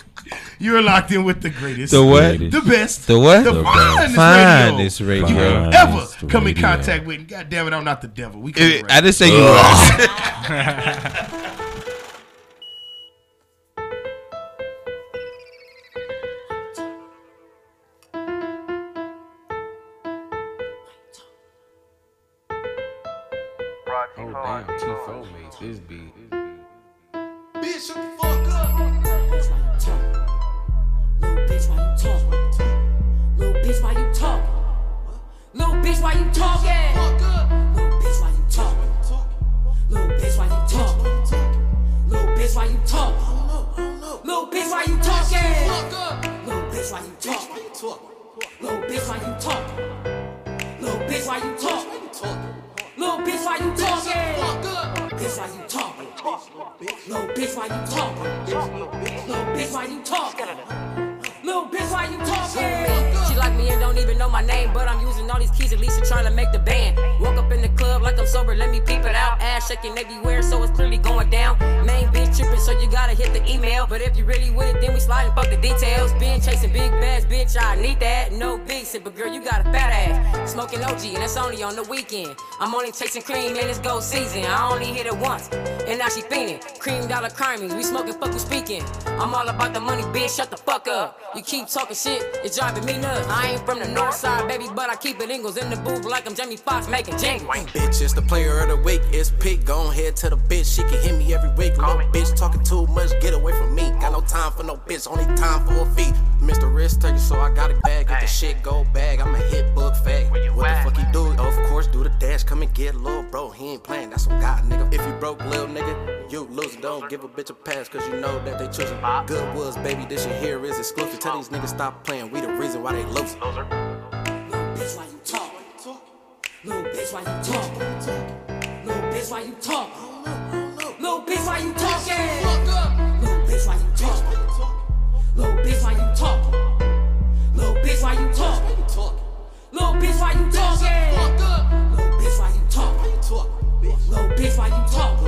you are locked in with the greatest, The what? the best, The what? the, The finest, Finest radio, radio. you will Finest ever come in contact with. God damn it, I'm not the devil. We can I didn't say you were. OG, and that's only on the weekend. I'm only chasing cream, and it's gold season. I only hit it once, and now she fiending. Cream dollar carmies, we smoking, fuck who speaking. I'm all about the money, bitch, shut the fuck up. You keep talking shit, it's driving me nuts. I ain't from the north side, baby, but I keep it Ingles in the booth like I'm Jamie Foxx making jingles. Bitch, it's the player of the week. It's Pete. Go ahead to the bitch. She can hit me every week. Little bitch talking too much. Get away from me. Got no time for no bitch. Only time for a fee. Mr. Risk taker, so I got a bag. If the shit go bag, I'm a hit book fag. What the fuck he do? Of course, do the dash. Come and get little bro. He ain't playing. That's some God, nigga. If you broke, little nigga, you losing. Don't give a bitch a pass, cause you know that they choosing. Good woods, baby. This shit here is exclusive. Tell these niggas stop playing. We the reason why they losing. Little bitch, why you talk? Little bitch, why you talk? Little bitch, why you talk? Little bitch, why you talking? Little bitch, why you talk? Little bitch, why you talk? Little bitch, why you talk? Little bitch, why you talking? Bitch, why you talk?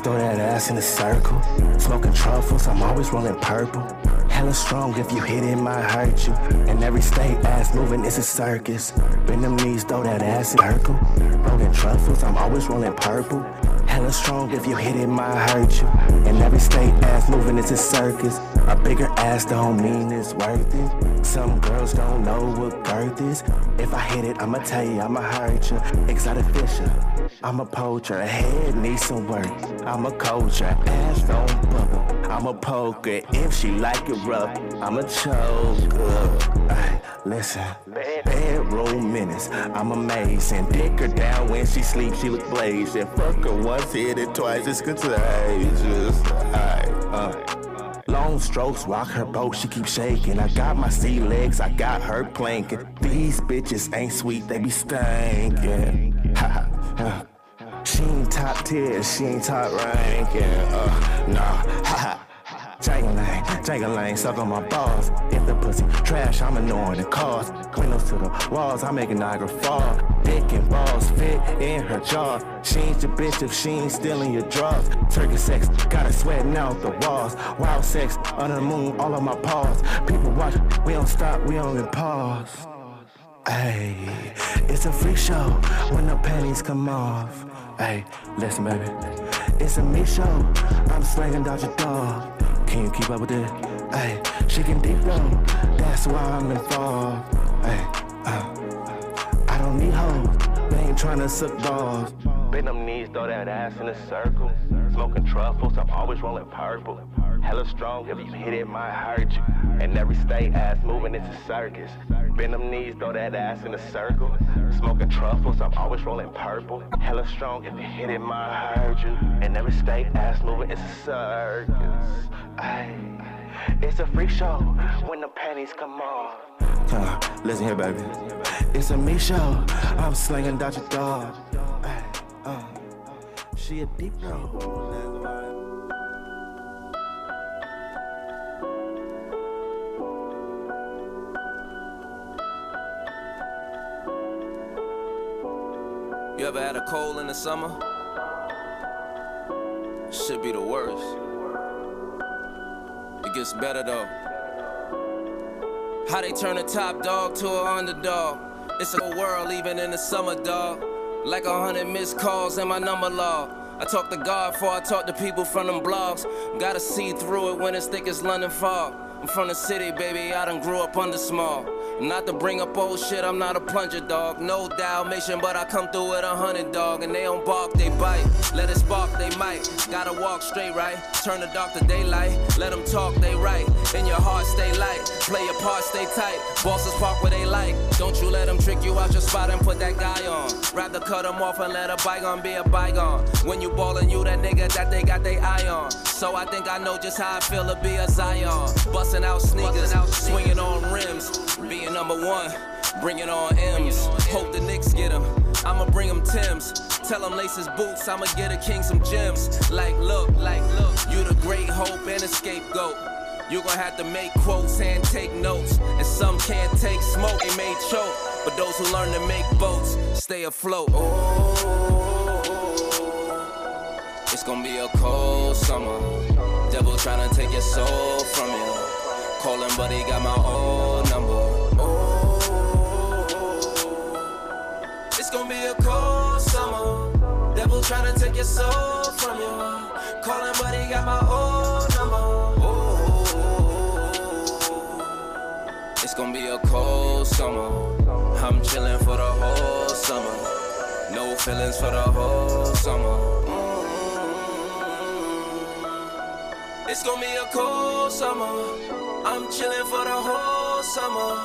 Throw that ass in a circle. Smoking truffles, I'm always rolling purple. Hella strong, if you hit it, might hurt you. And every state, ass moving, it's a circus. Bend them knees, throw that ass in a circle. Rolling truffles, I'm always rolling purple. Hella strong, if you hit it, might hurt you. And every state, ass moving, it's a circus. A bigger ass don't mean it's worth it. Some girls don't know what girth is. If I hit it, I'ma tell you, I'ma hurt you. Exotic Fisher. I'm a poacher, head needs some work. I'm a culture, ass don't bubble. I'm a poker, if she like it rough, I'm a choker. Ay, listen, bedroom minutes. I'm amazing. Pick her down when she sleeps, she was blazing. Fuck her once, hit it twice, it's contagious. Uh. Long strokes, rock her boat, she keep shaking. I got my sea legs, I got her planking. These bitches ain't sweet, they be stinking. top tier, she ain't top ranking. Uh, nah, ha ha. Jangling, jangling, suck on my balls. If the pussy trash, I'm ignoring the cause. Windows to the walls, I make a Niagara fall. Dick and balls fit in her jaw. She ain't your bitch if she ain't stealing your drawers. Turkey sex, got her sweating out the walls. Wild sex, under the moon, all of my paws. People watch, we don't stop, we only pause. Hey, it's a freak show when the panties come off. Hey, listen, baby. It's a me show. I'm slanging Dodger Dog. Can you keep up with it? Hey, she can deep low. That's why I'm involved. Hey, uh, I don't need hoes. To suck balls. Bend them knees, throw that ass in a circle. Smoking truffles, I'm always rolling purple. Hella strong, if you hit it, might hurt you. And every state ass moving, it's a circus. Bend them knees, throw that ass in a circle. Smoking truffles, I'm always rolling purple. Hella strong, if you hit it, might hurt you. And every state ass moving, it's a circus. Ay, it's a freak show when the panties come off. Uh, listen here, baby. It's a me show. I'm slanging Dodger Dog. Hey, uh, she a deep low. You ever had a cold in the summer? Should be the worst. It gets better though. How they turn a top dog to an underdog. It's a world even in the summer, dog. Like a hundred missed calls in my number log. I talk to God before I talk to people from them blogs. Gotta see through it when it's thick as London fog. I'm from the city, baby, I done grew up under small. Not to bring up old shit, I'm not a plunger dog. No Dalmatian, but I come through with a hundred dog. And they don't bark, they bite. Let it spark, they might. Gotta walk straight, right? Turn the dark to daylight. Let them talk, they right. In your heart, stay light. Play your part, stay tight. Bosses park where they like. Don't you let them trick you out your spot and put that guy on. Rather cut them off and let a bygone be a bygone. When you ballin', you that nigga that they got they eye on. So I think I know just how I feel to be a Zion. Bustin' out sneakers, swinging on rims. Being number one, bringing on M's. Hope the Knicks get him. I'ma bring him Tim's. Tell him lace his boots, I'ma get a king some gems. Like, look, like, look, you the great hope and a scapegoat. You gon' have to make quotes and take notes. And some can't take smoke, they may choke. But those who learn to make boats stay afloat. It's gonna be a cold summer. Devil tryna take your soul from you. Call him, but he got my old number. Oh, it's gonna be a cold summer. Devil tryna take your soul from you. Call him, but he got my old number. Oh, it's gonna be a cold summer. I'm chillin' for the whole summer. No feelings for the whole summer. It's gonna be a cold summer. I'm chillin' for the whole summer.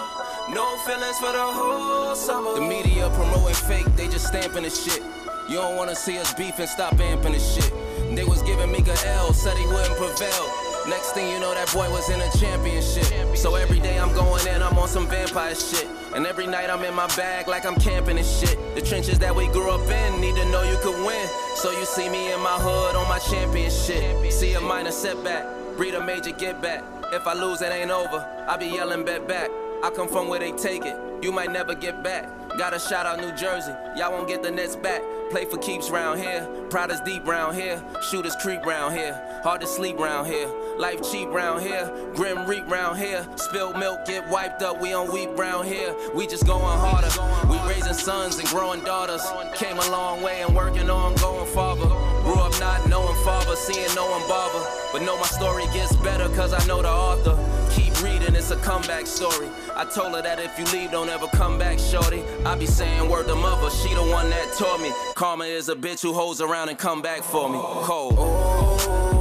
No feelings for the whole summer. The media promoting fake, they just stamping the shit. You don't wanna see us beefing, stop amping the shit. They was giving Mika L, said he wouldn't prevail. Next thing you know, that boy was in a championship. So every day I'm going in, I'm on some vampire shit. And every night I'm in my bag like I'm camping and shit. The trenches that we grew up in need to know you could win. So you see me in my hood on my championship. See a minor setback, breed a major get back. If I lose, it ain't over. I be yelling bet back. I come from where they take it. You might never get back. Got a shout out New Jersey. Y'all won't get the Nets back. Play for keeps round here. Pride is deep round here. Shooters creep round here. Hard to sleep round here. Life cheap round here. Grim reap round here. Spilled milk get wiped up. We on weep round here. We just going harder. We raising sons and growing daughters. Came a long way and working on going farther. Grew up not knowing father, seeing no one bother. But know my story gets better cause I know the author. Keep reading, it's a comeback story. I told her that if you leave, don't ever come back, shorty. I be saying word to mother, she the one that taught me. Karma is a bitch who holds around and come back for me. Cold.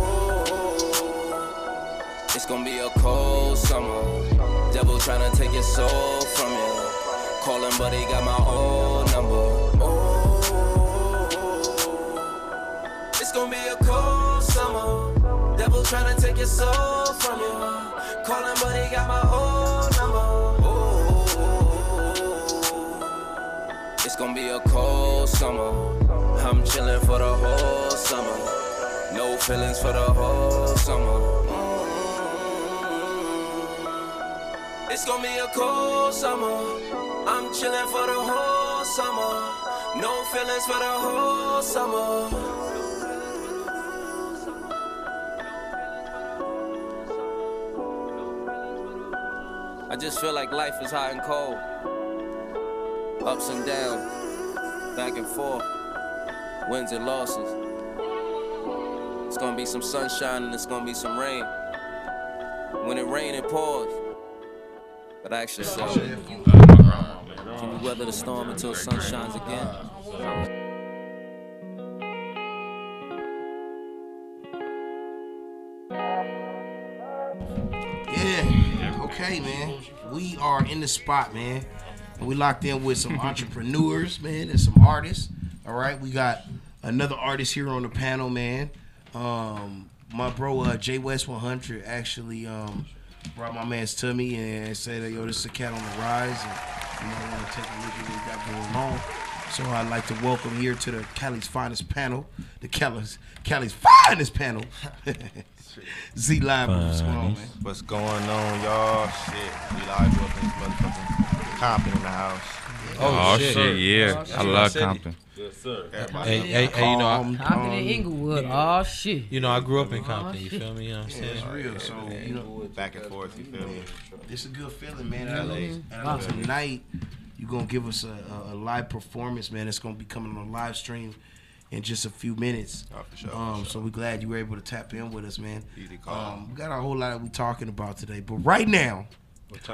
It's gonna be a cold summer. Devil tryna take your soul from you. Call him, but he got my old number. It's gonna be a cold summer. Devil tryna take your soul from you. Call him, but he got my old number. It's gonna be a cold summer. I'm chillin' for the whole summer. No feelings for the whole summer. It's gonna be a cold summer. I'm chillin' for the whole summer. No feelings for the whole summer. I just feel like life is hot and cold. Ups and downs, back and forth, wins and losses. It's gonna be some sunshine and it's gonna be some rain. When it rains, it pours. But I actually say, can we weather the storm until sun shines again? Yeah. Okay, man. We are in the spot, man. And we locked in with some entrepreneurs, man, and some artists. All right. We got another artist here on the panel, man. Um, my bro uh, J West 100 actually um, brought my man's to me and said, that, "Yo, this is a cat on the rise, and you might want to take a look at what we got going on." So I'd like to welcome here to the Cali's finest panel, the Cali's Cali's finest panel, Z Live. What's going on, man? What's going on, y'all? Shit, we live up in this motherfucking Compton in the house. Oh, shit, yeah. I love Compton. Yes, sir. Hey, hey, hey, you know, I, Compton and Inglewood. Oh shit. You know, I grew up in Aw, Compton. You feel me? You know what I'm Yeah, saying? it's real. So you know, back and forth. You feel me? It's a good feeling, man. Mhm. And, I- and I know tonight you're gonna give us a, a, a live performance, man. It's gonna be coming on a live stream in just a few minutes. Oh, for sure, Um, so we're glad you were able to tap in with us, man. Easy call. Um, we got a whole lot that we talking about today, but right now time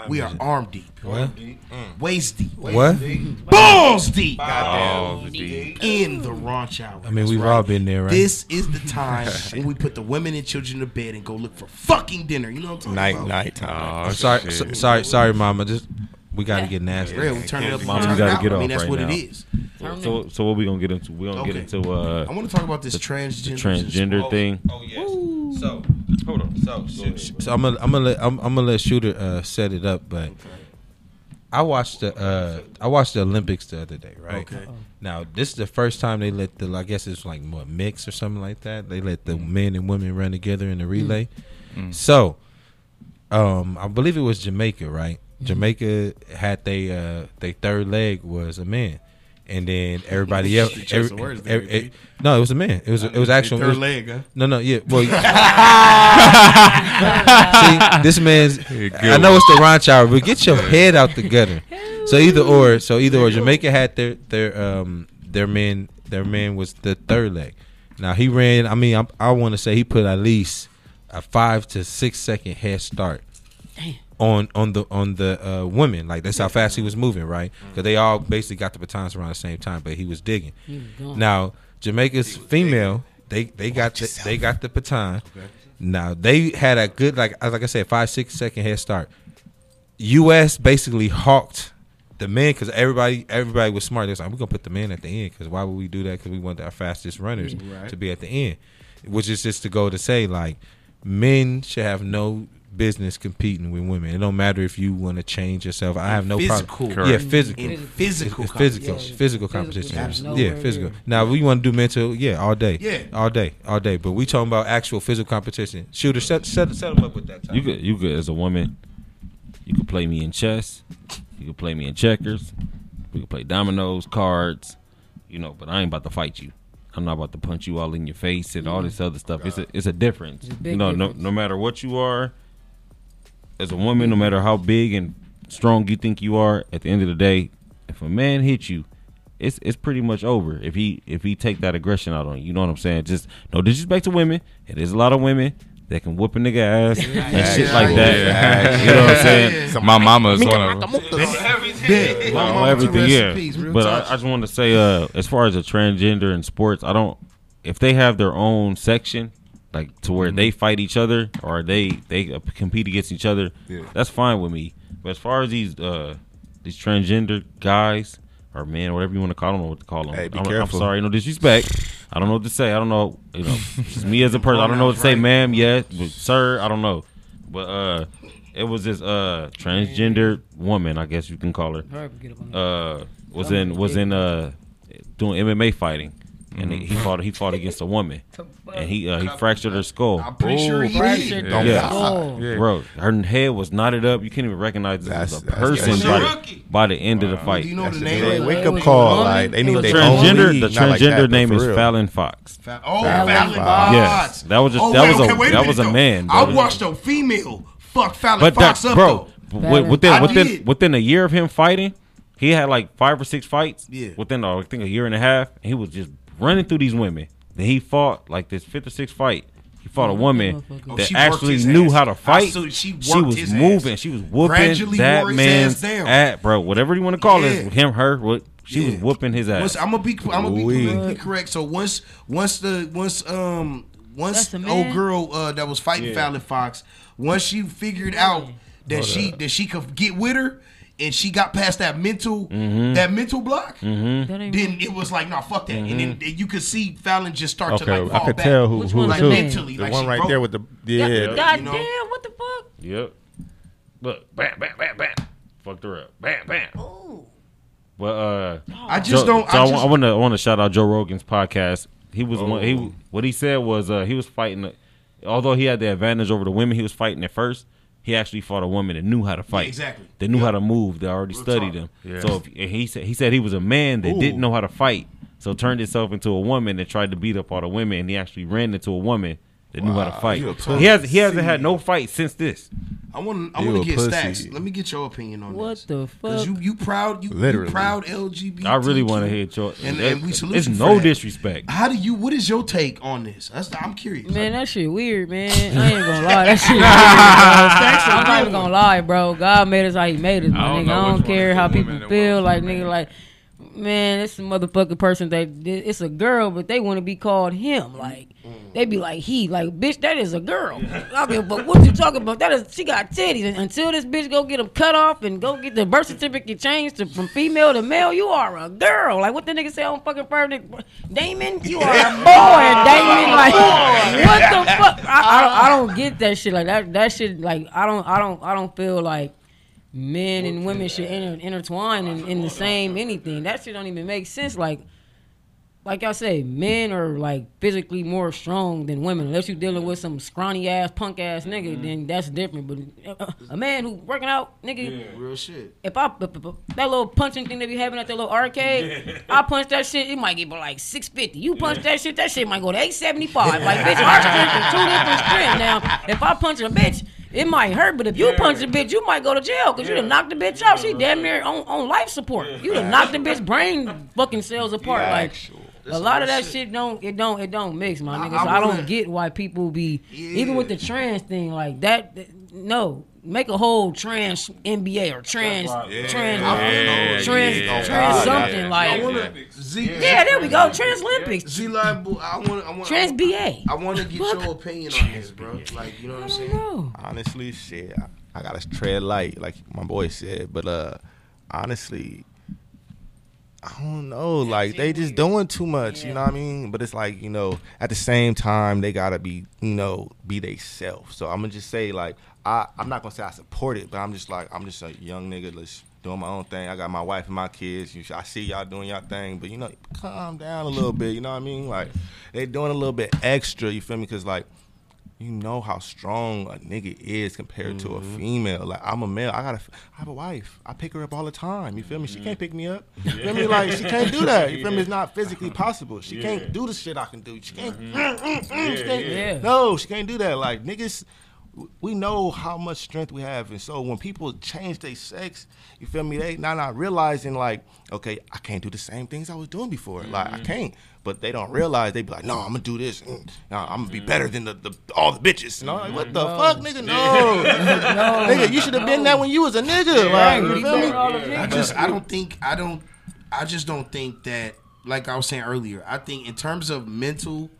we are it? arm deep, What? Mm. waist deep, What? balls deep, Balls deep. in the raunch hour. I mean, we've right. all been there, right? This is the time when we put the women and children to bed and go look for fucking dinner. You know what I'm talking Night, about? night night time. I'm sorry, so, sorry, sorry, Mama. Just we got to get nasty. Real, we turn it up. Mom, turn we gotta get get I mean, that's right what now. it is. So, so what we gonna get into? We gonna get into. Uh, I wanna talk about this the- transgender- the transgender Oh, thing. Oh yes. So hold on. So so, so I'm gonna I'm gonna let I'm, I'm gonna let Shooter uh, set it up, but I watched the uh, I watched the Olympics the other day, right? Okay. Now this is the first time they let the I guess it's like what mix or something like that. They let the men and women run together in the relay. Mm. So, um, I believe it was Jamaica, right? Jamaica had they uh they third leg was a man. And then everybody else, every- the words there, every- baby. no, it was a man. It was it was They actual third it was- leg, huh? No, no, yeah. Well, see, this man's. good I know it's the ranch hour, but get your head out the gutter. So either or, so either or, Jamaica had their their um their man their man was the third leg. Now he ran. I mean, I, I want to say he put at least a five to six second head start on on the on the uh, women. Like that's how fast he was moving, right? Because they all basically got the batons around the same time, but he was digging. He was. Now Jamaica's female, they they got the, they got the baton. Now they had a good like like I said five six second head start. U.S. basically hawked the men because everybody everybody was smart. They was like, we're gonna put the men at the end because why would we do that? Because we want our fastest runners Right. to be at the end, which is just to go to say like men should have no business competing with women. It don't matter if you want to change yourself. I have no Physical. problem. Yeah, physical. In physical It's physical, competition. physical competition. Absolutely. Yeah, physical. Now we want to do mental. Yeah, all day. Yeah. all day, all day. But we talking about actual physical competition. Shooter, set set, set them up with that. You could, you could, as a woman, you could play me in chess. You could play me in checkers. We could play dominoes, cards. You know, but I ain't about to fight you. I'm not about to punch you all in your face and all mm. this other stuff. It's a, it's a difference. It's a you know, difference. no, no matter what you are, as a woman, no matter how big and strong you think you are, at the end of the day, if a man hits you, it's it's pretty much over. If he if he take that aggression out on you, you know what I'm saying? Just no disrespect to women. It is a lot of women that can whoop a nigga ass and shit like that. Yeah. You know what I'm saying? So my mama is one of them. Yeah. Well, My mama everything, yeah. But. I, I just want to say, uh, as far as the transgender in sports, I don't. If they have their own section, like to where they fight each other or they they uh, compete against each other, Yeah. that's fine with me. But as far as these uh these transgender guys or men, whatever you want to call them, I don't know what to call them. Hey, be I'm, I'm sorry, no disrespect. I don't know what to say. I don't know. You know, just me as a person. I don't know what to say, ma'am. Yes, but sir. I don't know. But uh, it was this uh transgender woman, I guess you can call her. Hurry up, get up on Uh, was in was in uh doing MMA fighting, and he- he fought he fought against a woman, and he uh, he fractured her skull. I'm pretty sure he Fractured did. Yeah. Yeah. Yeah. Bro, her head was knotted up. You can't even recognize this That's- as a person by the, by the end of the fight. Do you know That's the name? big wake up call. a Like they need The their transgender, league, the not like that, transgender name is real. Fallon Fox. Fa- Oh, Fallon Fallon Fox. Fox. Yes, that was a- oh, that wait, was a- okay, wait that minute, was a though. man, I bro. watched a female fuck Fallon But Fox that, up bro, though. within within within a year of him fighting, He had like five or six fights. Yeah. Within uh, I think a year and a half, and he was just running through these women. Then he fought like this fifth or sixth fight. He fought a woman Oh, that actually knew ass. how to fight. saw- she she was moving. ass. She was whooping Gradually that wore his man's ass down. at bro. Whatever you want to call Yeah. it, him, her. What she was whooping his ass. Once, I'm gonna be I'm gonna be completely correct. So once once the once um once old girl uh, that was fighting Yeah. Fallon Fox, once she figured out that Hold she up. that she could get with her. And she got past that mental, Mhm. that mental block. Mhm. Then it was like, no, fuck that. And then you could see Fallon just start Okay, to like I fall could back. tell who- who- like who. mentally, The like one right broke. there with the- yeah. God You know? damn, what the fuck? Yep. Look, bam, bam, bam, bam. Fucked her up. Bam, bam. Oh. But uh, I just Joe- don't- So I I, want to I want to shout out Joe Rogan's podcast. He was one. Oh. He what he said was uh, he was fighting. Although he had the advantage over the women he was fighting at first, he actually fought a woman that knew how to fight. exactly. That knew how to move. That already Real studied talk. him. Yeah. So if, and he said he said he was a man that Ooh. didn't know how to fight. So turned himself into a woman and tried to beat up all the women. And he actually ran into a woman that knew how to fight. He has he hasn't had no fight since this. I want I You want a to get pussy. stacks. Let me get your opinion on this. What this. the Cause fuck? you you proud you, you Literally. proud LGBT. I really want to hear your. And, that- and we salute it's you for no that. disrespect. How do you? What is your take on this? That's, I'm curious. Man, that shit weird, man. I ain't gonna lie, that shit weird, bro. I'm not even gonna lie, bro. God made us how He made us, my I don't nigga. know I which don't one care the how woman people and feel, like nigga, like. Man, it's a motherfucking person that it's a girl, but they want to be called him. Like mm. they be like he, like bitch, that is a girl. I give a fuck what you talking about. That is she got titties. And until this bitch go get them cut off and go get the birth certificate changed to, from female to male, you are a girl. Like what the nigga say on fucking Friday, Damon, you are a boy, Damon. Like what the fuck? I, I don't, I don't get that shit. Like that, that shit. Like I don't, I don't, I don't feel like men and women should inter, intertwine in, in the same anything. That shit don't even make sense. Like, like I say, men are like physically more strong than women. Unless you're dealing with some scrawny ass, punk ass nigga, then that's different. But uh, a man who working out, nigga, Real shit. if I if, if- if that little punching thing they be having at that little arcade, I punch that shit, it might get but like six fifty. You punch that shit, that shit might go to eight seventy five. Like bitch, our strength is two different strengths. Now, if I punch a bitch. It might hurt, but if you punch a bitch, you might go to jail because you done knocked the bitch out. She damn near on, on life support. You done knocked the bitch brain fucking cells apart. Like a lot of that shit don't it don't it don't mix, my I- nigga. I So I, wanna- don't get why people be even with the trans thing like that. No, make a whole trans NBA or trans Yeah. trans Yeah, trans yeah, trans yeah. something Yeah. like. I wanna, Z, Yeah, there we go. Trans Olympics. Z Live, I want, I want, Trans BA. I want to get your opinion on this, bro. Like, you know what I'm saying? Honestly, shit, I, I gotta tread light, like my boy said. But uh, honestly, I don't know. Like they just doing too much. You know what I mean? But it's like you know, at the same time, they gotta be you know be they self. So I'm gonna just say like I I'm not gonna say I support it, but I'm just like I'm just a young nigga. Let's doing my own thing. I got my wife and my kids. You, I see y'all doing y'all thing, but you know, calm down a little bit. You know what I mean? Like they doing a little bit extra. You feel me? Because like you know how strong a nigga is compared to a female. Like I'm a male. I got a, I have a wife. I pick her up all the time. You feel me? She can't pick me up. You feel me? Like she can't do that. You feel me? It's not physically possible. She can't do the shit I can do. She can't. mm, mm, mm, she can't- yeah. No, she can't do that. Like niggas. We know how much strength we have, and so when people change their sex, you feel me? They not not realizing like, okay, I can't do the same things I was doing before. Like I can't, but they don't realize. They be like, no, I'm gonna do this. Mm, nah, I'm gonna be better than the, the all the bitches. And I'm like, what the No. fuck, nigga? No, No. nigga, you should have been that when you was a nigga. Like, you feel me? I just, I don't think, I don't, I just don't think that, like I was saying earlier, I think in terms of mental,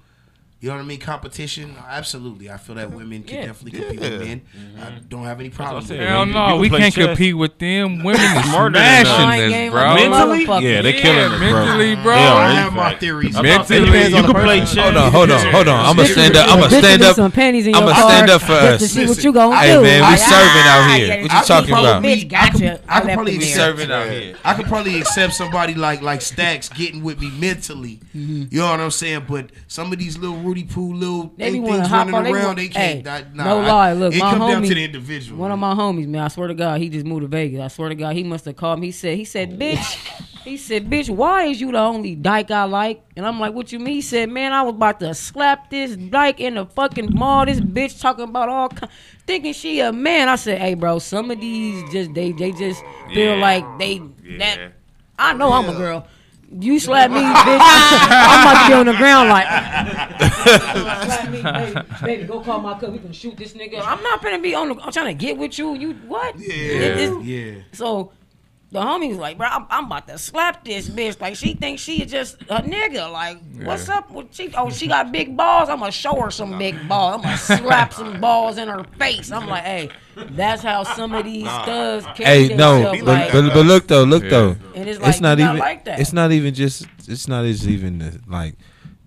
you know what I mean, competition, absolutely. I feel that women can Yeah. definitely compete with men. I don't have any problem with saying. Hell You- no, can we play can't chess. compete with them. Women is Smarter than us. smashing Mind this, game bro. like a Mentally, motherfucker. yeah, they Yeah, killing us, bro. mentally, bro. They are, I in have my theories. I'm Mentally, about to say, you on can play person. chess. Hold on, hold on, hold on. I'm gonna stand up. I'm gonna bitches stand with up. some panties in I'ma stand car up for just to us. see what you gonna Hey do. man, we Like, serving out here. yeah, What I you could talking probably- about? Bitch, I could- gotcha. I could left probably them there. accept- Serving out here. I could probably accept somebody like like Stacks getting with me mentally. Mm-hmm. You know what I'm saying? But some of these little Rudy Poo little They things want to hop running on. They, around, want, they can't. Hey, nah, no lie. Look, it my come homie, down to the individual. One of my homies, man. I swear to God, he just moved to Vegas. I swear to God, he must have called me. He said, he said, bitch, He said, "Bitch, why is you the only dyke I like?" And I'm like, "What you mean?" He said, "Man, I was about to slap this dyke in the fucking mall. This bitch talking about all, ki- thinking she a man." I said, "Hey, bro, some of these just they they just feel Yeah. like they that. I know I'm a girl." You slap me, bitch. I'm about to be on the ground like. slap me, baby, baby, go call my cousin. We can shoot this nigga. I'm not gonna be on. The, I'm trying to get with you. You what? Yeah, yeah. So the homie's like, bro, I'm, I'm about to slap this bitch. Like she thinks she is just a nigga. Like, what's up with she? Oh, she got big balls. I'm gonna show her some big balls. I'm gonna slap some balls in her face. I'm like, hey, that's how some of these thugs carry Hey, no, themselves, but, like- but, but look though, look though. And it's like, not you not even. like that. It's not even just. It's not as even the, like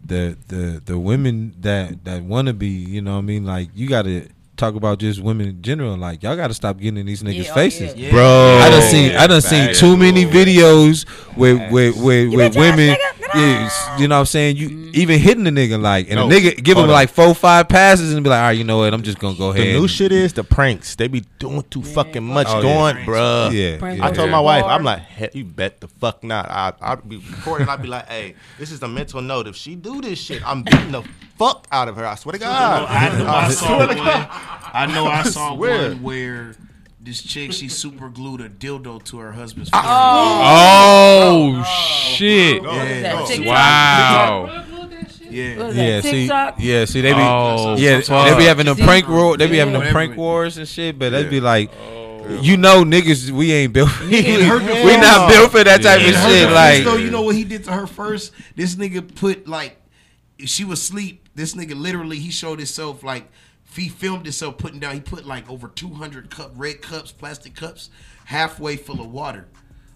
the the the women that that want to be. You know what I mean? Like you got to talk about just women in general. Like y'all got to stop getting in these oh, niggas' Yeah, oh, faces, yeah. Bro. I done seen. I done seen Facts. too many videos with with with, with women. Yeah, you know what I'm saying? You mm-hmm. even hitting the nigga like, and No, a nigga give him hold on. like four five passes and be like, all right, you know what? I'm just gonna go ahead. The new and- shit is the pranks. They be doing too fucking much Oh, going, Pranks. bruh. Yeah, Prank I told my wife. I'm like, "Hell, you bet the fuck not. I I'd be recording. I'd be like, hey, this is a mental note. If she do this shit, I'm beating the fuck out of her. I swear to God. I know I saw swear to one. I know I saw swear. one where this chick she super glued a dildo to her husband's. Face. Oh, shit! Yeah. Wow. Yeah. Yeah, see, yeah, see, they be, Oh, yeah, fuck. they be having them prank war, they be having them prank wars and shit, but they be like, you know, niggas, we ain't built, we, In we not built for that type In of shit. Like, though, you know what he did to her first? This nigga put like, she was asleep. This nigga literally he showed himself like, he filmed himself putting down. He put like over two hundred cup red cups, plastic cups, halfway full of water.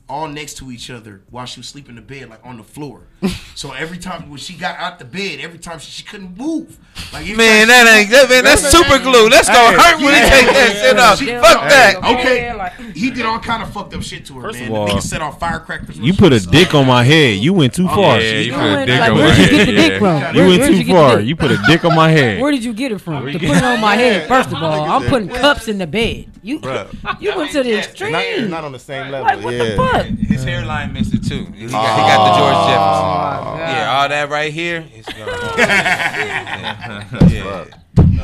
All next to each other while she was sleeping in the bed, like on the floor. so every time when she got out the bed, every time she, she couldn't move. Like Man, time that ain't- that- man, that's super glue. That's gonna hurt when he take that shit off. Fuck that. Okay, he did all kind of fucked up shit to her, First man. of all, the nigga set off firecrackers. You put a dick on my head. You went too far. Yeah, you You put a went- dick like, on where'd my you get the head. dick from? You Where- went too far. You put a dick on my head. Where did you get it from? To put it on my head. First of all, I'm putting cups in the bed. You Bruh. you went to the Not, extreme. not on the same level. What the fuck? His hairline missed it too. He got, he got the George oh. Jefferson. Oh, yeah, all that right here. It's gone. yeah.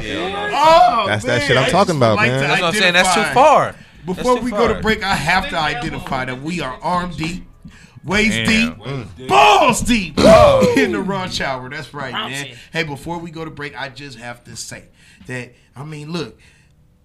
yeah. Oh, That's that man, shit I'm talking about, like man. to That's what I'm saying. That's too far. Before That's too we go to far. break, I have to identify that we are arm deep, waist Damn. deep, balls deep in the raunch hour. That's right, man. Hey, before we go to break, I just have to say that I mean, look.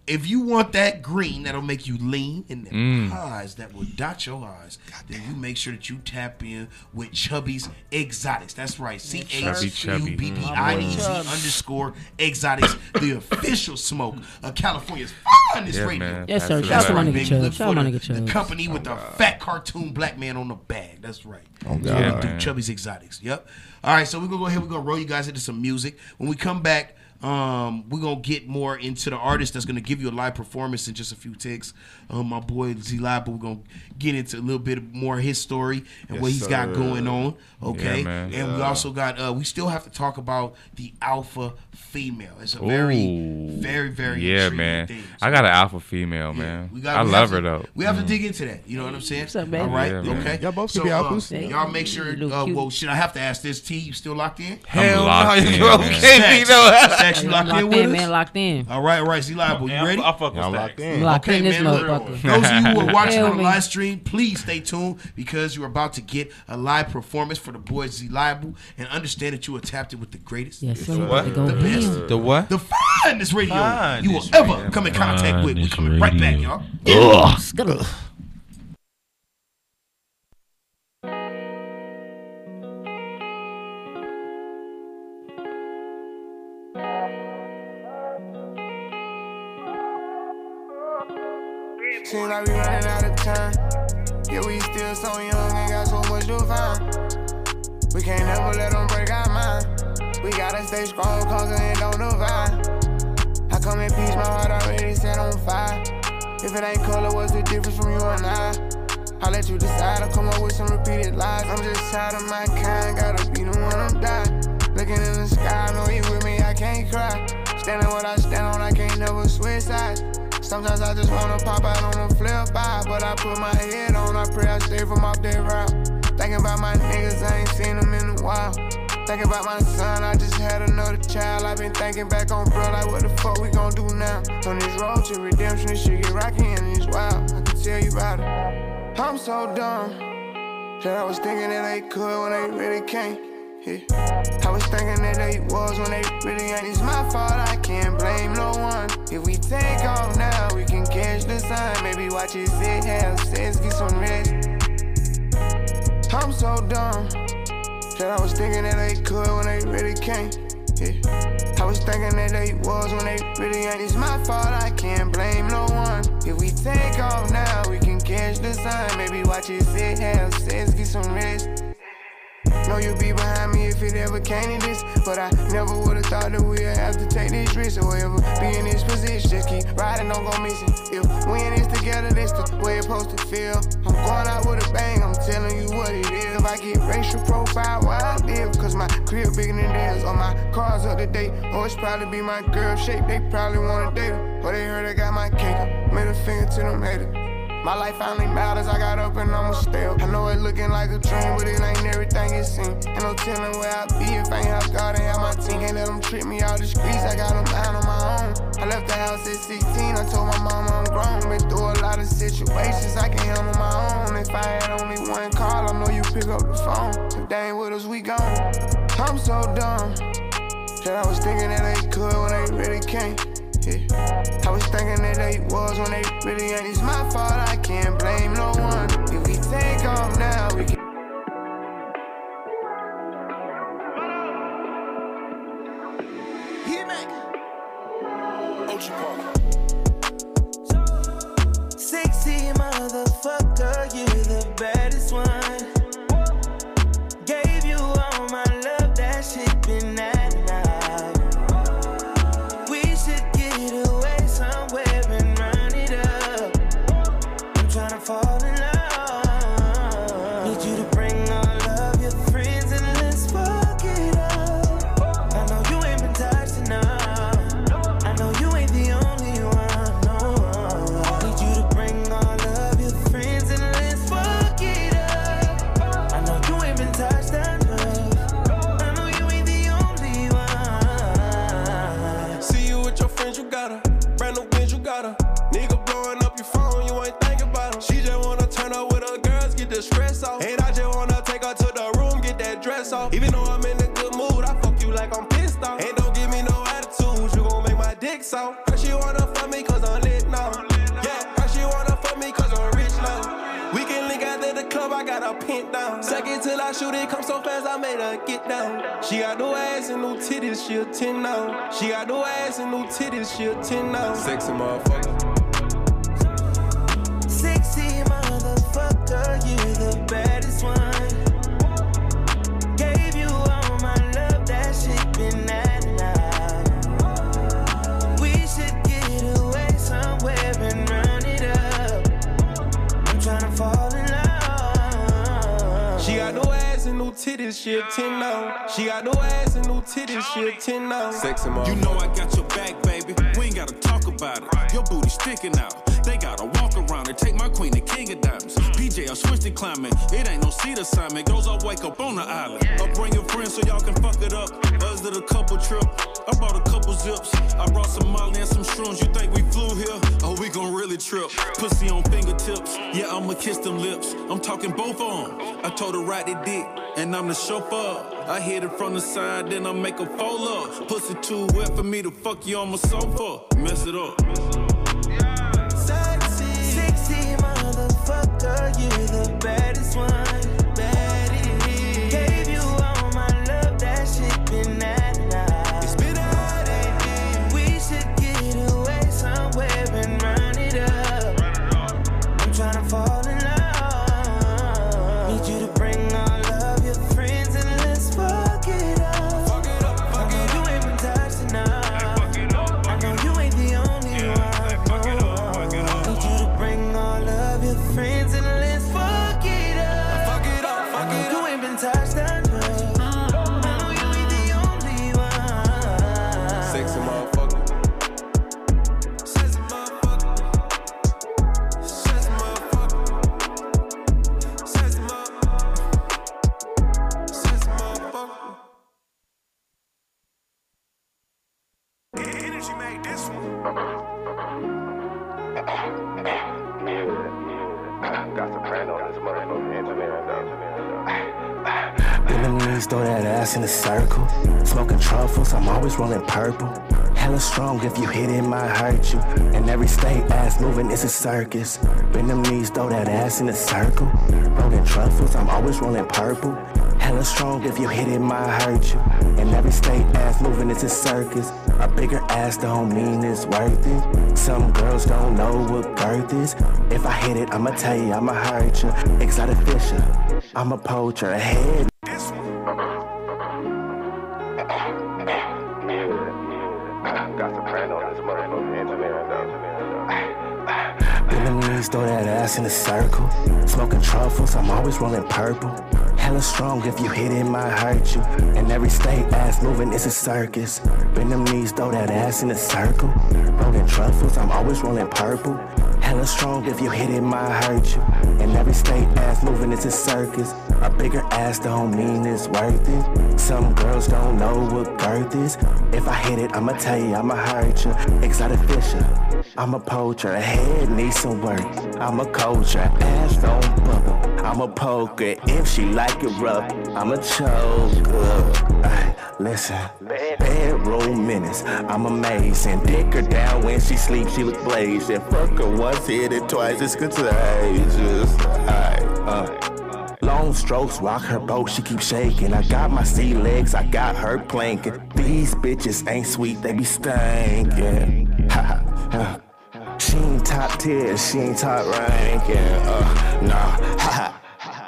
If you want that green that'll make you lean and the Mm. eyes that will dot your eyes, then you make sure that you tap in with Chubbiez Exotics. That's right. C H U B B I E Z underscore Exotics, the official smoke of California's finest Yeah, radio. man. Yes, sir. Shout out to my right. nigga Baby, Shout out for my the, the company with the fat cartoon black man on the bag. That's right. Oh, God. Yeah, Chubbiez Exotics. Yep. All right, so we're gonna go ahead. We're gonna roll you guys into some music. When we come back, um, we're gonna get more into the artist that's gonna give you a live performance in just a few ticks. Um, my boy Z Live, but we're gonna get into a little bit more of his story and what Yes, he's got going on. Okay, Yeah, man. and we also got uh, we still have to talk about the alpha female. It's a very, Ooh. very, very yeah, man. thing. I got an alpha female, man. We got, I we love her to- though. We have to dig into that. You know what I'm saying? What's up, baby? All right, Yeah, man. okay. Y'all both so, can be uh, alphas. y'all make sure. Uh, well, should I have to ask this? T, you still locked in? Hell locked no, in, you man. okay? Stacks, You know Stacks, you I'm locked, locked in with in, us? man. Locked in. All right, all right. Z Live, you ready? I fuck with Y'all Stacks. locked I'm in. locked in this man, look. Those of you who are watching on the live stream, please stay tuned because you're about to get a live performance for the boys Z Live and understand that you are tapped in with the greatest, Yes, sir. What? The best. The what? the finest radio you will ever come in contact with. We're coming right back, y'all. Seems like we running out of time. Yeah, we still so young and got so much to find. We can't never let them break our mind. We gotta stay strong, cause it don't divide. I come in peace, my heart already set on fire. If it ain't color, what's the difference from you and I? I'll let you decide. I'll come up with some repeated lies. I'm just tired of my kind, gotta be the one I'm dying. Looking in the sky, I know you with me, I can't cry. Standing what I stand on, I can't never switch sides. Sometimes I just wanna pop out on the flip side, but I put my head on, I pray I stay from off that route. Thinking about my niggas, I ain't seen them in a while. Thinking about my son, I just had another child. I've been thinking back on bro, like what the fuck we gon' do now? On this road to redemption, this shit get rocky and it's wild. I can tell you about it. I'm so dumb that I was thinking that they could when they really can't. Yeah. I was thinking that they was when they really ain't. It's my fault, I can't blame no one. If we take off now, we can catch the sun. Maybe watch it sit, have sex, get some rest. I'm so dumb that I was thinking that they could when they really can't. Yeah. I was thinking that they was when they really ain't. It's my fault, I can't blame no one. If we take off now, we can catch the sun. Maybe watch it sit, have sex, get some rest. Know you'll be behind me if it ever came to this. But I never would've thought that we'd have to take this risk or ever be in this position. Just keep riding, don't go missing. If we in this together, that's the way it's supposed to feel. I'm going out with a bang, I'm telling you what it is. If I get racial profile where I live, cause my crib bigger than theirs, or my car's up to date, or it's probably be my girl shape, they probably wanna date her. Or they heard I got my cake up, made a finger to them haters. My life finally matters, I got up and I'ma stay. I know it looking like a dream, but it ain't everything it seems. Ain't no telling where I be if I ain't have God and have my team. Can't let them trick me out the streets, I got them out on my own. I left the house at 16, I told my mama I'm grown. Been through a lot of situations I can handle my own. If I had only one call, I know you pick up the phone. If they ain't with us, we gone. I'm so dumb that I was thinking that they could when they really can't. Yeah. I was thinking that they was when they really ain't. It's my fault, I can't blame no one. If we take off now, we can. Sexy motherfucker, you the baddest talking both on. I told her ride the dick, and I'm the chauffeur. I hit it from the side, then I make a fold up. Pussy too wet for me to fuck you on my sofa. Mess it up. Moving, it's a circus. Bend them knees, throw that ass in a circle. Rolling truffles, I'm always rolling purple. Hella strong, if you hit it, might hurt you. And every state, ass moving, it's a circus. A bigger ass don't mean it's worth it. Some girls don't know what girth is. If I hit it, I'ma tell you, I'ma hurt you. Exotic fisher, I'm a poacher. Head Bend throw that ass in a circle. Smoking truffles, I'm always rolling purple. Hella strong, if you hit it, might hurt you. And every state, ass moving, it's a circus. Bend them knees, throw that ass in a circle. Rolling truffles, I'm always rolling purple. Hella strong, if you hit it, might hurt you. And every state, ass moving, it's a circus. A bigger ass don't mean it's worth it. Some girls don't know what girth is. If I hit it, I'ma tell you, I'ma hurt you. Exotic fisher, I'm a poacher. Head needs some work. I'm a culture, ass don't bubble. I'm a poker. If she like it rough, I'm a choker. Ay, Listen, bedroom minutes, I'm amazing. Dick her down when she sleeps, she look blazing. Fuck her once, hit it twice, it's contagious. Ay, uh. Long strokes, rock her boat, she keep shaking. I got my sea legs, I got her planking. These bitches ain't sweet, they be stinking. She ain't top tier, she ain't top ranking. Uh, nah, ha ha.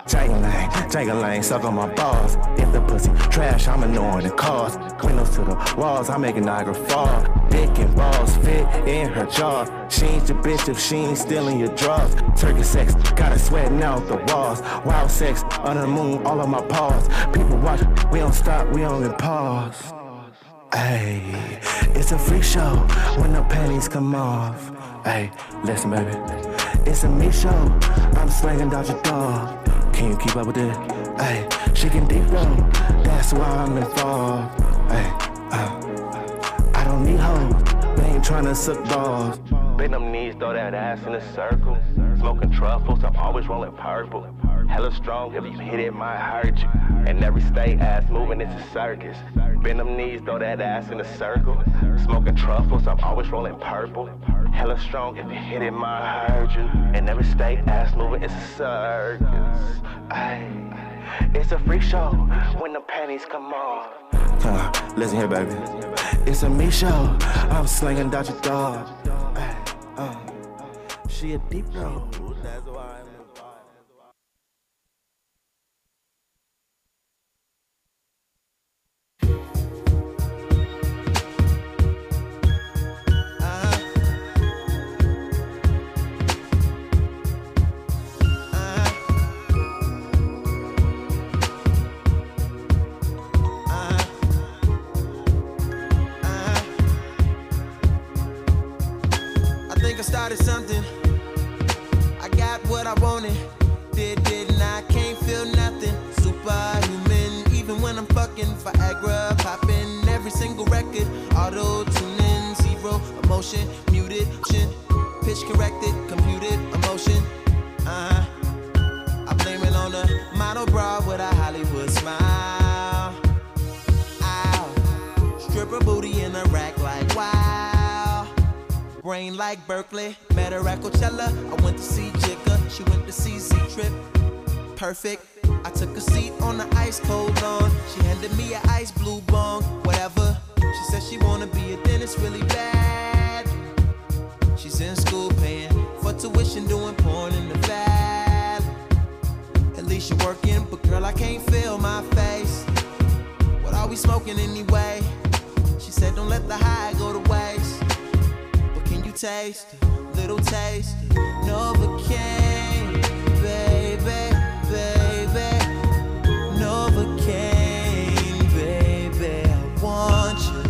Jangling, jangling, suck on my balls. If the pussy trash, I'm ignoring the cause. Windows to the walls, I'm making Niagara fall. Dick and balls fit in her jaws. She ain't your bitch if she ain't stealing your drugs. Turkey sex, got her sweating out the walls. Wild sex, under the moon, all of my paws. People watch, we don't stop, we only pause. Hey, it's a freak show when the panties come off. Hey, listen, baby. It's a me show. I'm slanging your Dog. Can you keep up with it? Hey, she can deep though. That's why I'm involved. Hey, uh, I don't need hoes. They ain't trying to suck balls. Bend them knees, throw that ass in a circle. Smoking truffles, I'm always rolling purple. Hella strong, if you hit it, might hurt you. And every state, ass moving, it's a circus. Bend them knees, throw that ass in a circle. Smoking truffles, I'm always rolling purple. Hella strong, if you hit it, might hurt you. And every state, ass moving, it's a circus. Ay, it's a freak show when the panties come off. Uh, listen here, baby. It's a me show. I'm slinging Dodger Dog. Uh, she a deep throat. Started something. I got what I wanted. Did, didn't I? Can't feel nothing. Superhuman, even when I'm fucking Viagra. Popping every single record. Auto tuning, zero emotion. Muted, chin, pitch corrected, computed emotion. Uh huh. I blame it on the model bra with a Brain like Berkeley, met her at Coachella. I went to see Jigga, she went to see Z Trip. Perfect. I took a seat on the ice cold lawn. She handed me an ice blue bong, whatever. She said she wanna be a dentist really bad. She's in school paying for tuition, doing porn in the valley. At least you're working, but girl, I can't feel my face. What are we smoking anyway? She said, don't let the high go to waste. You taste little taste? of Novocaine, baby, baby. Novocaine, baby. I want you.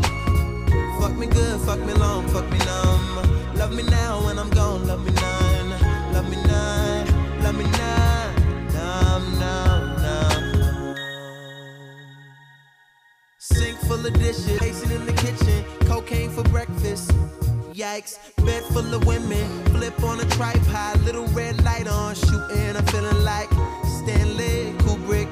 Fuck me good, fuck me long, fuck me numb. Love me now when I'm gone, love me none. Love me none, love me none. Numb, numb, numb. Sink full of dishes, racing in the kitchen, cocaine for breakfast. Yikes, bed full of women, flip on a tripod, little red light on, shooting. I'm feeling like Stanley Kubrick.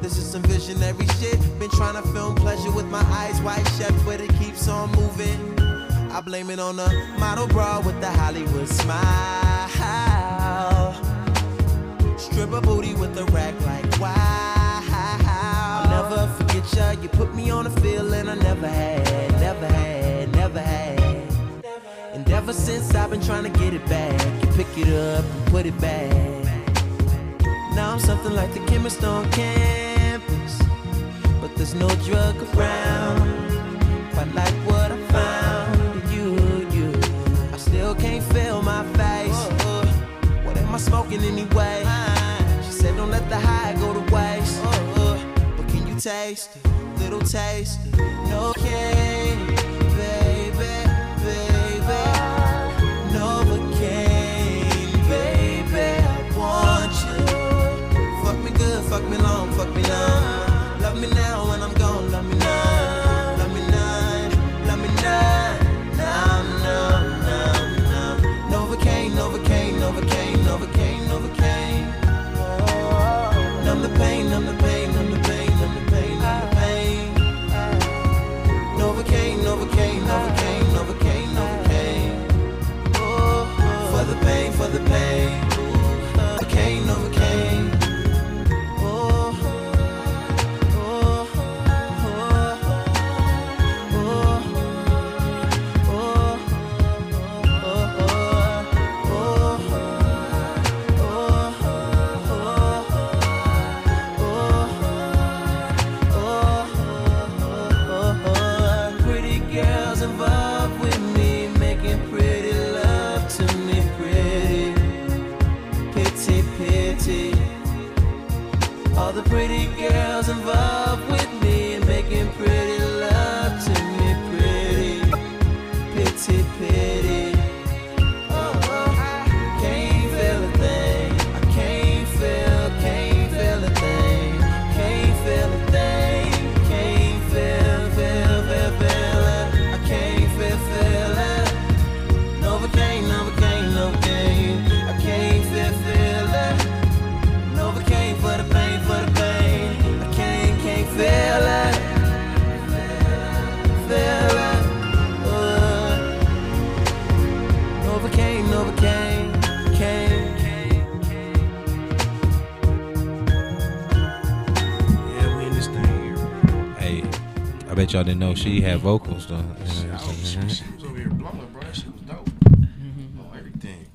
This is some visionary shit. Been trying to film pleasure with my eyes wide shut, but it keeps on moving. I blame it on the model bra with the Hollywood smile. Stripper booty with a rack like wow. I'll never forget ya. You put me on a feeling I never had, never had, had. And ever since I've been trying to get it back, you pick it up and put it back. Now I'm something like the chemist on campus, but there's no drug around. Quite like what I found in you, you. I still can't feel my face. What am I smoking anyway? She said don't let the high go to waste. But can you taste it? Little taste. No cane, long, bet y'all didn't know she had vocals though. She, she was over here blowing, bro. That shit was dope. Oh, everything.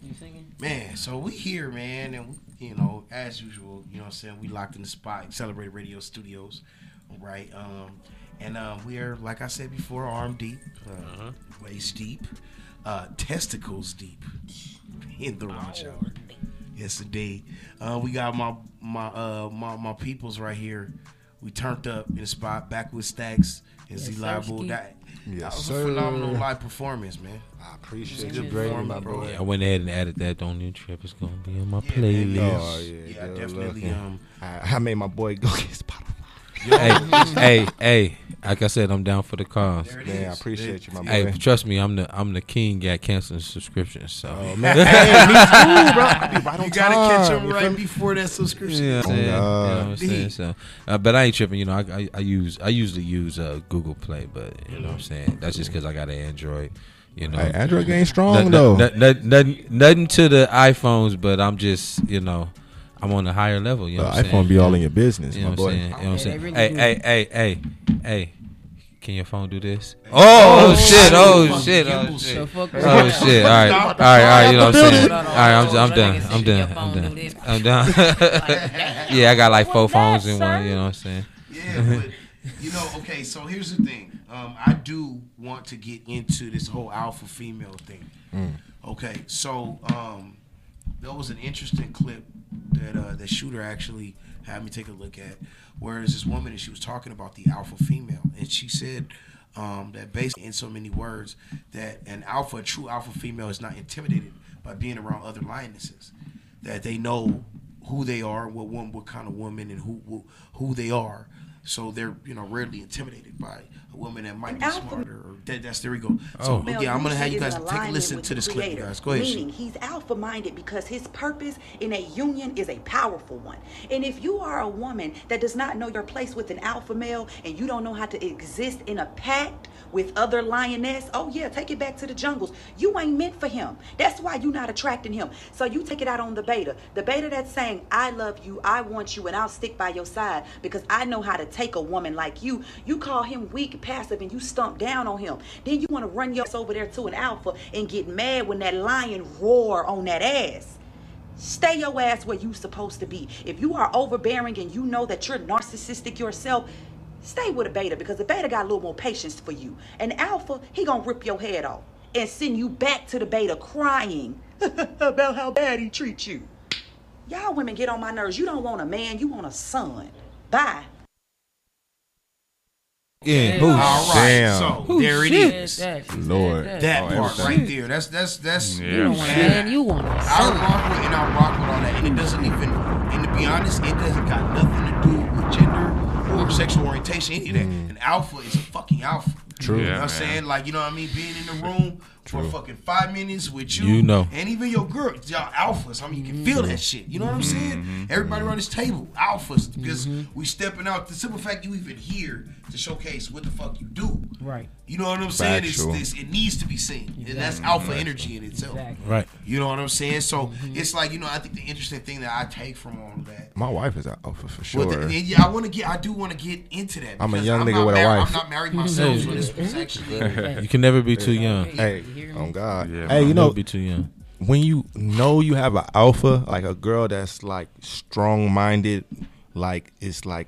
Man, so we here, man, and we, you know, as usual, you know what I'm saying, we locked in the spot, Celebrate Radio Studios, right? Um, and um, we are, like I said before, arm deep, uh, waist deep, uh, testicles deep in the watch hour. Yes, indeed. Uh, we got my my uh my, my peoples right here. We turned up in the spot back with Stacks and Yes, Z Live Bull. sirski. That, Yes, that was sir. a phenomenal live performance, man. I appreciate Good you, Brady, performance, my bro. boy. I went ahead and added that. Don't you trip? It's gonna be on my Yeah, man, playlist. yeah. Oh yeah, Yeah, good definitely, looking. um, I, I made my boy go get Spotify. hey, hey, hey! Like I said, I'm down for the cause. There Man, I is. appreciate you, my Hey, trust me, I'm the I'm the king at canceling subscriptions. So, Oh, man. Hey, me too, bro. I be right on You gotta catch them right before that subscription. Yeah, Oh, I'm you know what I'm saying? So, uh, but I ain't tripping. You know, I, I, I use I usually use uh, Google Play, but you know what I'm saying. That's just because I got an Android. You know, Hey, Android game strong, Nothing- though. nothing- nothing- nothing, nothing to the iPhones, but I'm just you know. I'm on a higher level, you know. The what I'm iPhone saying? be all in your business, you know my I'm boy. saying? You know what I'm saying? they Hey, hey, hey, hey, hey! Can your phone do this? Oh, Oh, shit! Oh shit! Oh gimbal shit! shit. Oh The fuck is shit! that? All right, all Stop. right, all right. You know what I'm saying? Hold All on, right, I'm, hold I'm done. I'm done. I'm done. I'm done. yeah, I got like four phones in one. You know what I'm saying? Yeah, but you know, okay. So here's the thing. Um, I do want to get into this whole alpha female thing. Mm. Okay, so um, there was an interesting clip that uh, the shooter actually had me take a look at, where there's this woman and she was talking about the alpha female, and she said um, that basically in so many words that an alpha, a true alpha female, is not intimidated by being around other lionesses, that they know who they are, what one, what kind of woman, and who who, who they are. So they're you know rarely intimidated by a woman that might An be alpha- smarter. Or that, that's there we go. Oh. So yeah, I'm gonna have you guys take a listen to the this clip, you guys. Go ahead. Meaning he's alpha minded because his purpose in a union is a powerful one. And if you are a woman that does not know your place with an alpha male and you don't know how to exist in a pact with other lioness, oh yeah, take it back to the jungles. You ain't meant for him. That's why you're not attracting him. So you take it out on the beta. The beta that's saying, I love you, I want you, and I'll stick by your side because I know how to take a woman like you. You call him weak, passive, and you stump down on him. Then you want to run your ass over there to an alpha and get mad when that lion roar on that ass. Stay your ass where you supposed to be. If you are overbearing and you know that you're narcissistic yourself, stay with a beta because the beta got a little more patience for you. An alpha, he gonna rip your head off and send you back to the beta crying about how bad he treats you. Y'all women get on my nerves. You don't want a man, you want a son. Bye. Yeah. All Ooh, right. damn. So Ooh, there it shit. is. Lord. That Oh, part everything. right there. That's that's that's. Yeah. You don't want a man, you want a I son. rock with and I rock with all that, and it doesn't even. And to be honest, it doesn't got nothing to do with gender or sexual orientation. Any of that. Mm. An alpha is a fucking alpha. True. You know what I'm saying? Like you know what I mean? Being in the room for fucking five minutes with you, You know. and even your girl, y'all alphas. I mean, you can feel that mm-hmm. shit. You know what I'm saying? Mm-hmm. Everybody mm-hmm. around this table, alphas, because we stepping out. The simple fact you even here to showcase what the fuck you do. Right. You know what I'm saying? It's, it's, it needs to be seen, and that's Exactly. alpha energy in itself. Exactly. Right. You know what I'm saying? So it's like you know, I think the interesting thing that I take from all of that. My wife is an alpha for Well, sure. the- and yeah, I want to get. I do want to get into that. I'm a because young nigga not with a wife. I'm not married myself, so this was actually. You can never be too young. Hey, on God. Yeah, hey, you Never know, be too young. when you know you have an alpha, like a girl that's like strong minded, like it's like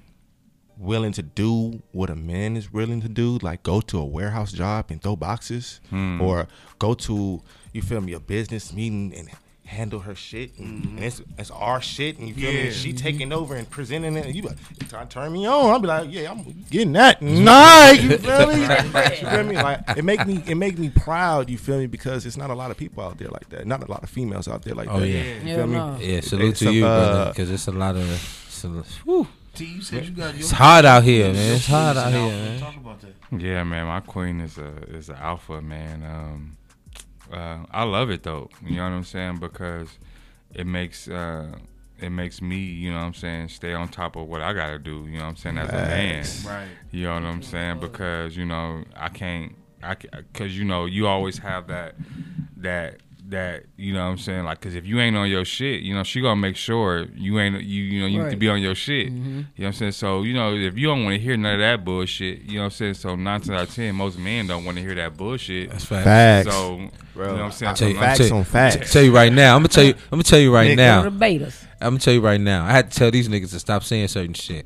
willing to do what a man is willing to do, like go to a warehouse job and throw boxes, Hmm. or go to you feel me a business meeting and handle her shit, and, and it's it's our shit, and you feel Yeah. me? She taking over and presenting it, and you like "Turn- turn me on. I'll be like, yeah, I'm getting that night. You feel me? you feel me? Like it make me it make me proud. You feel me? Because it's not a lot of people out there like that. Not a lot of females out there like Oh that. yeah. You Hell feel me? Yeah. Salute It's to a, you, uh, brother, because it's a lot of. It's, a, whew. T, you said you got. It's hot out here, man. It's hot out here, man. Talk about that. Yeah, man, my queen is a is an alpha man. Um, uh, I love it though. You know what I'm saying? Because it makes uh, it makes me, you know what I'm saying, stay on top of what I gotta do. You know what I'm saying as a man. Right. You know what I'm saying? Because you know I can't, I because you know you always have that that that you know what I'm saying like because if you ain't on your shit, you know she gonna make sure you ain't you you know you need to be on your shit. Mhm. You know what I'm saying? So you know if you don't want to hear none of that bullshit, you know what I'm saying. So nine times out of ten, most men don't want to hear that bullshit. That's facts. Facts. So Bro, you know what I'm saying. I- So Tell you, I'm I'm Facts tell you- on facts. Tell you right now. I'm gonna tell you. I'm gonna tell you right Nigga. now. Go to betas. I'm gonna tell you right now. I had to tell these niggas to stop saying certain shit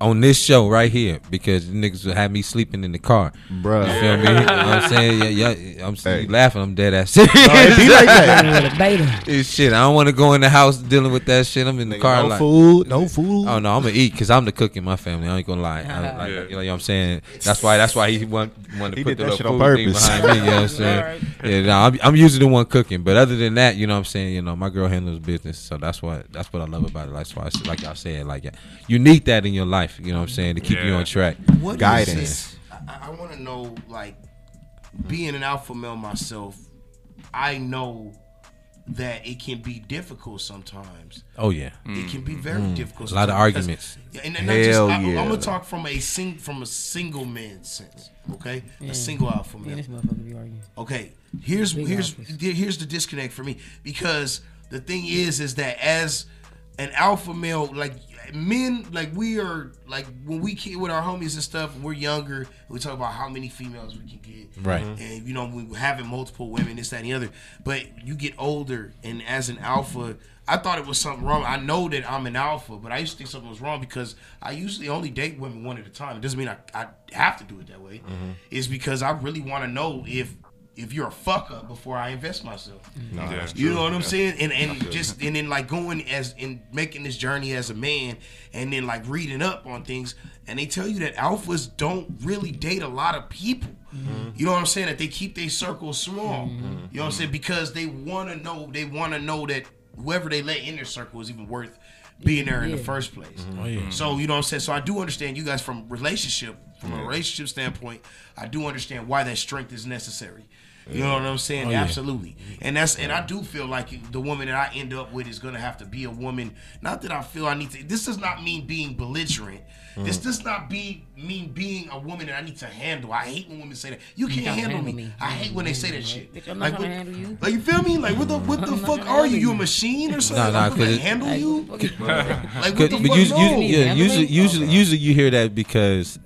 on this show right here because the niggas would have me sleeping in the car. Bruh. You feel me? You know what I'm saying? Yeah, yeah. I'm Hey. laughing. I'm dead ass serious. it be like that. With a beta. It's shit. I don't want to go in the house dealing with that shit. I'm in the car no like. food, no food. Oh no, I'm gonna eat because I'm the cook in my family. I ain't gonna lie. I, uh-huh. like, Yeah. You know what I'm saying? That's why. That's why he want, want to He put the that little shit on food thing behind me. You know what I'm saying? Yeah, no, I'm, I'm usually the one cooking. But other than that, you know what I'm saying? You know, my girl handles business, so that's what that's what I love about it. That's why, I, like y'all said, like yeah, you need that in your life. You know what I'm saying to keep you on track. What is Guidance. this? I, I want to know, like, being an alpha male myself, I know that it can be difficult sometimes. Oh yeah, It can be very Mm. difficult. A lot of arguments. And, and Hell just, I, yeah. I'm gonna talk from a sing from a single man sense. Okay, Yeah. a single alpha male. this motherfucker be arguing. Okay, here's here's here's the disconnect for me because the thing is is that as an alpha male, like men, like we are like when we kid with our homies and stuff, we're younger. We talk about how many females we can get, Right. Mm-hmm. And you know we having multiple women, this, that, and the other. But you get older, and as an alpha. I thought it was something wrong. I know that I'm an alpha, but I used to think something was wrong because I usually only date women one at a time. It doesn't mean I, I have to do it that way. Mm-hmm. It's because I really want to know if if you're a fuck up, before I invest myself. Mm-hmm. No, yeah, you true. know what I'm yeah. saying? And and just and then like going as in making this journey as a man and then like reading up on things and they tell you that alphas don't really date a lot of people. Mm-hmm. You know what I'm saying? That they keep their circles small. Mm-hmm. You know what I'm mm-hmm. saying? Because they wanna know they wanna know that whoever they let in their circle is even worth being there in the first place. Mm-hmm. Oh, so you know what I'm saying. So I do understand you guys from relationship, from yeah. a relationship standpoint. I do understand why that strength is necessary you know what I'm saying? Oh, Absolutely. And that's and I do feel like the woman that I end up with is gonna have to be a woman. Not that I feel I need to. This does not mean being belligerent. Mm. This does not be mean being a woman that I need to handle. I hate when women say that. You can't you handle, handle me. me. I hate when they say that shit. Like, what, you. like you feel me? Like what the what the fuck are you? You a machine or something? Nah, nah, I'm gonna handle you. like what the fuck? You, usually, usually, usually you hear that because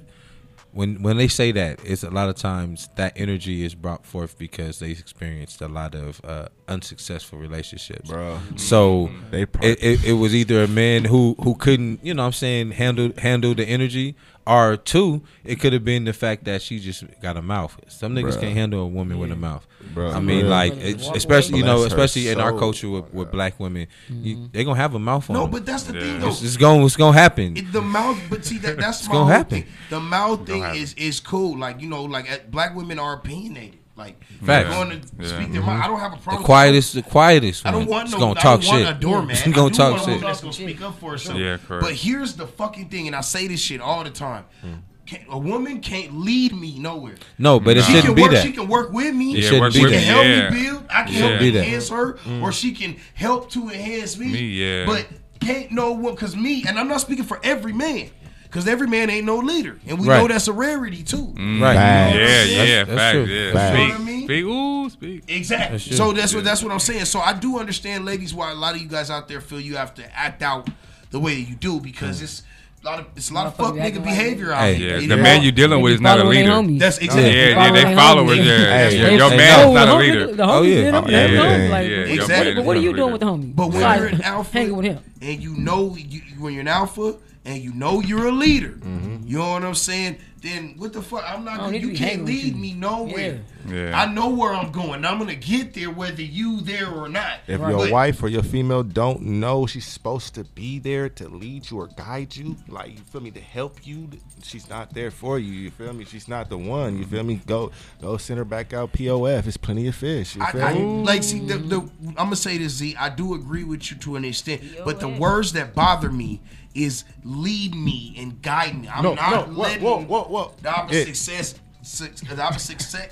when when they say that, it's a lot of times that energy is brought forth because they experienced a lot of uh, unsuccessful relationships. Bro. So they it, it, it, was either a man who who couldn't, you know, I'm saying handle handle the energy, or two, it could have been the fact that she just got a mouth. Some niggas Bruh. can't handle a woman yeah. with a mouth. Bruh. I mean, Bruh. like especially you know, especially in our culture with, with black women, mm-hmm. they gonna have a mouth. No, but that's the yeah. thing though. It's, it's, gonna it's gonna happen. It, the mouth, but see that that's my gonna happen. Thing. The mouth thing is is cool. Like you know, like uh, black women are opinionated. Like Facts. going to yeah. speak their mm-hmm. mind. I don't have a problem. The quietest, the quietest. I don't want no. Gonna I talk don't shit. want a doorman. Gonna talk shit. That's gonna speak up for herself. Yeah, correct. But here's the fucking thing, and I say this shit all the time. Mm. A woman can't lead me nowhere. No, but it she shouldn't be work, that. She can work with me. Yeah, she can help yeah. me build. I can yeah. help enhance her, mm. or she can help to enhance me. me yeah. But can't know what because me, and I'm not speaking for every man. Because every man ain't no leader. And we right. know that's a rarity, too. Mm, right. Facts. Yeah, yeah, that's, that's facts. True. Yeah. Facts. Speak, you know I mean? speak. Ooh, speak. Exactly. That's so that's yeah. what that's what I'm saying. So I do understand, ladies, why a lot of you guys out there feel you have to act out the way you do because mm. it's a lot of it's a lot of fuck nigga behavior out hey, here. Yeah, the man you're dealing with is not a leader. That's exactly. Yeah, yeah, they, followers. Yeah, yeah. yeah. your man's is not a oh, leader. The homie oh yeah, yeah, like, yeah, exactly. But what are you doing with the homie? But when you're an alpha, hanging with him, and you know you, when you're an alpha and you know you're a leader, mm-hmm. you know what I'm saying? Then what the fuck? I'm not. Gonna, you can't lead you. me nowhere. Yeah. yeah. I know where I'm going. I'm gonna get there whether you there or not. If right. your but, wife or your female don't know she's supposed to be there to lead you or guide you, like you feel me, to help you, she's not there for you. You feel me? She's not the one. You feel me? Go go send her back out. Pof. It's plenty of fish. I, I, like see the, the, I'm gonna say this Z. I do agree with you to an extent, but the words that bother me is lead me and guide me. I'm no, not no, letting whoa, whoa, whoa, the opposite it, Six,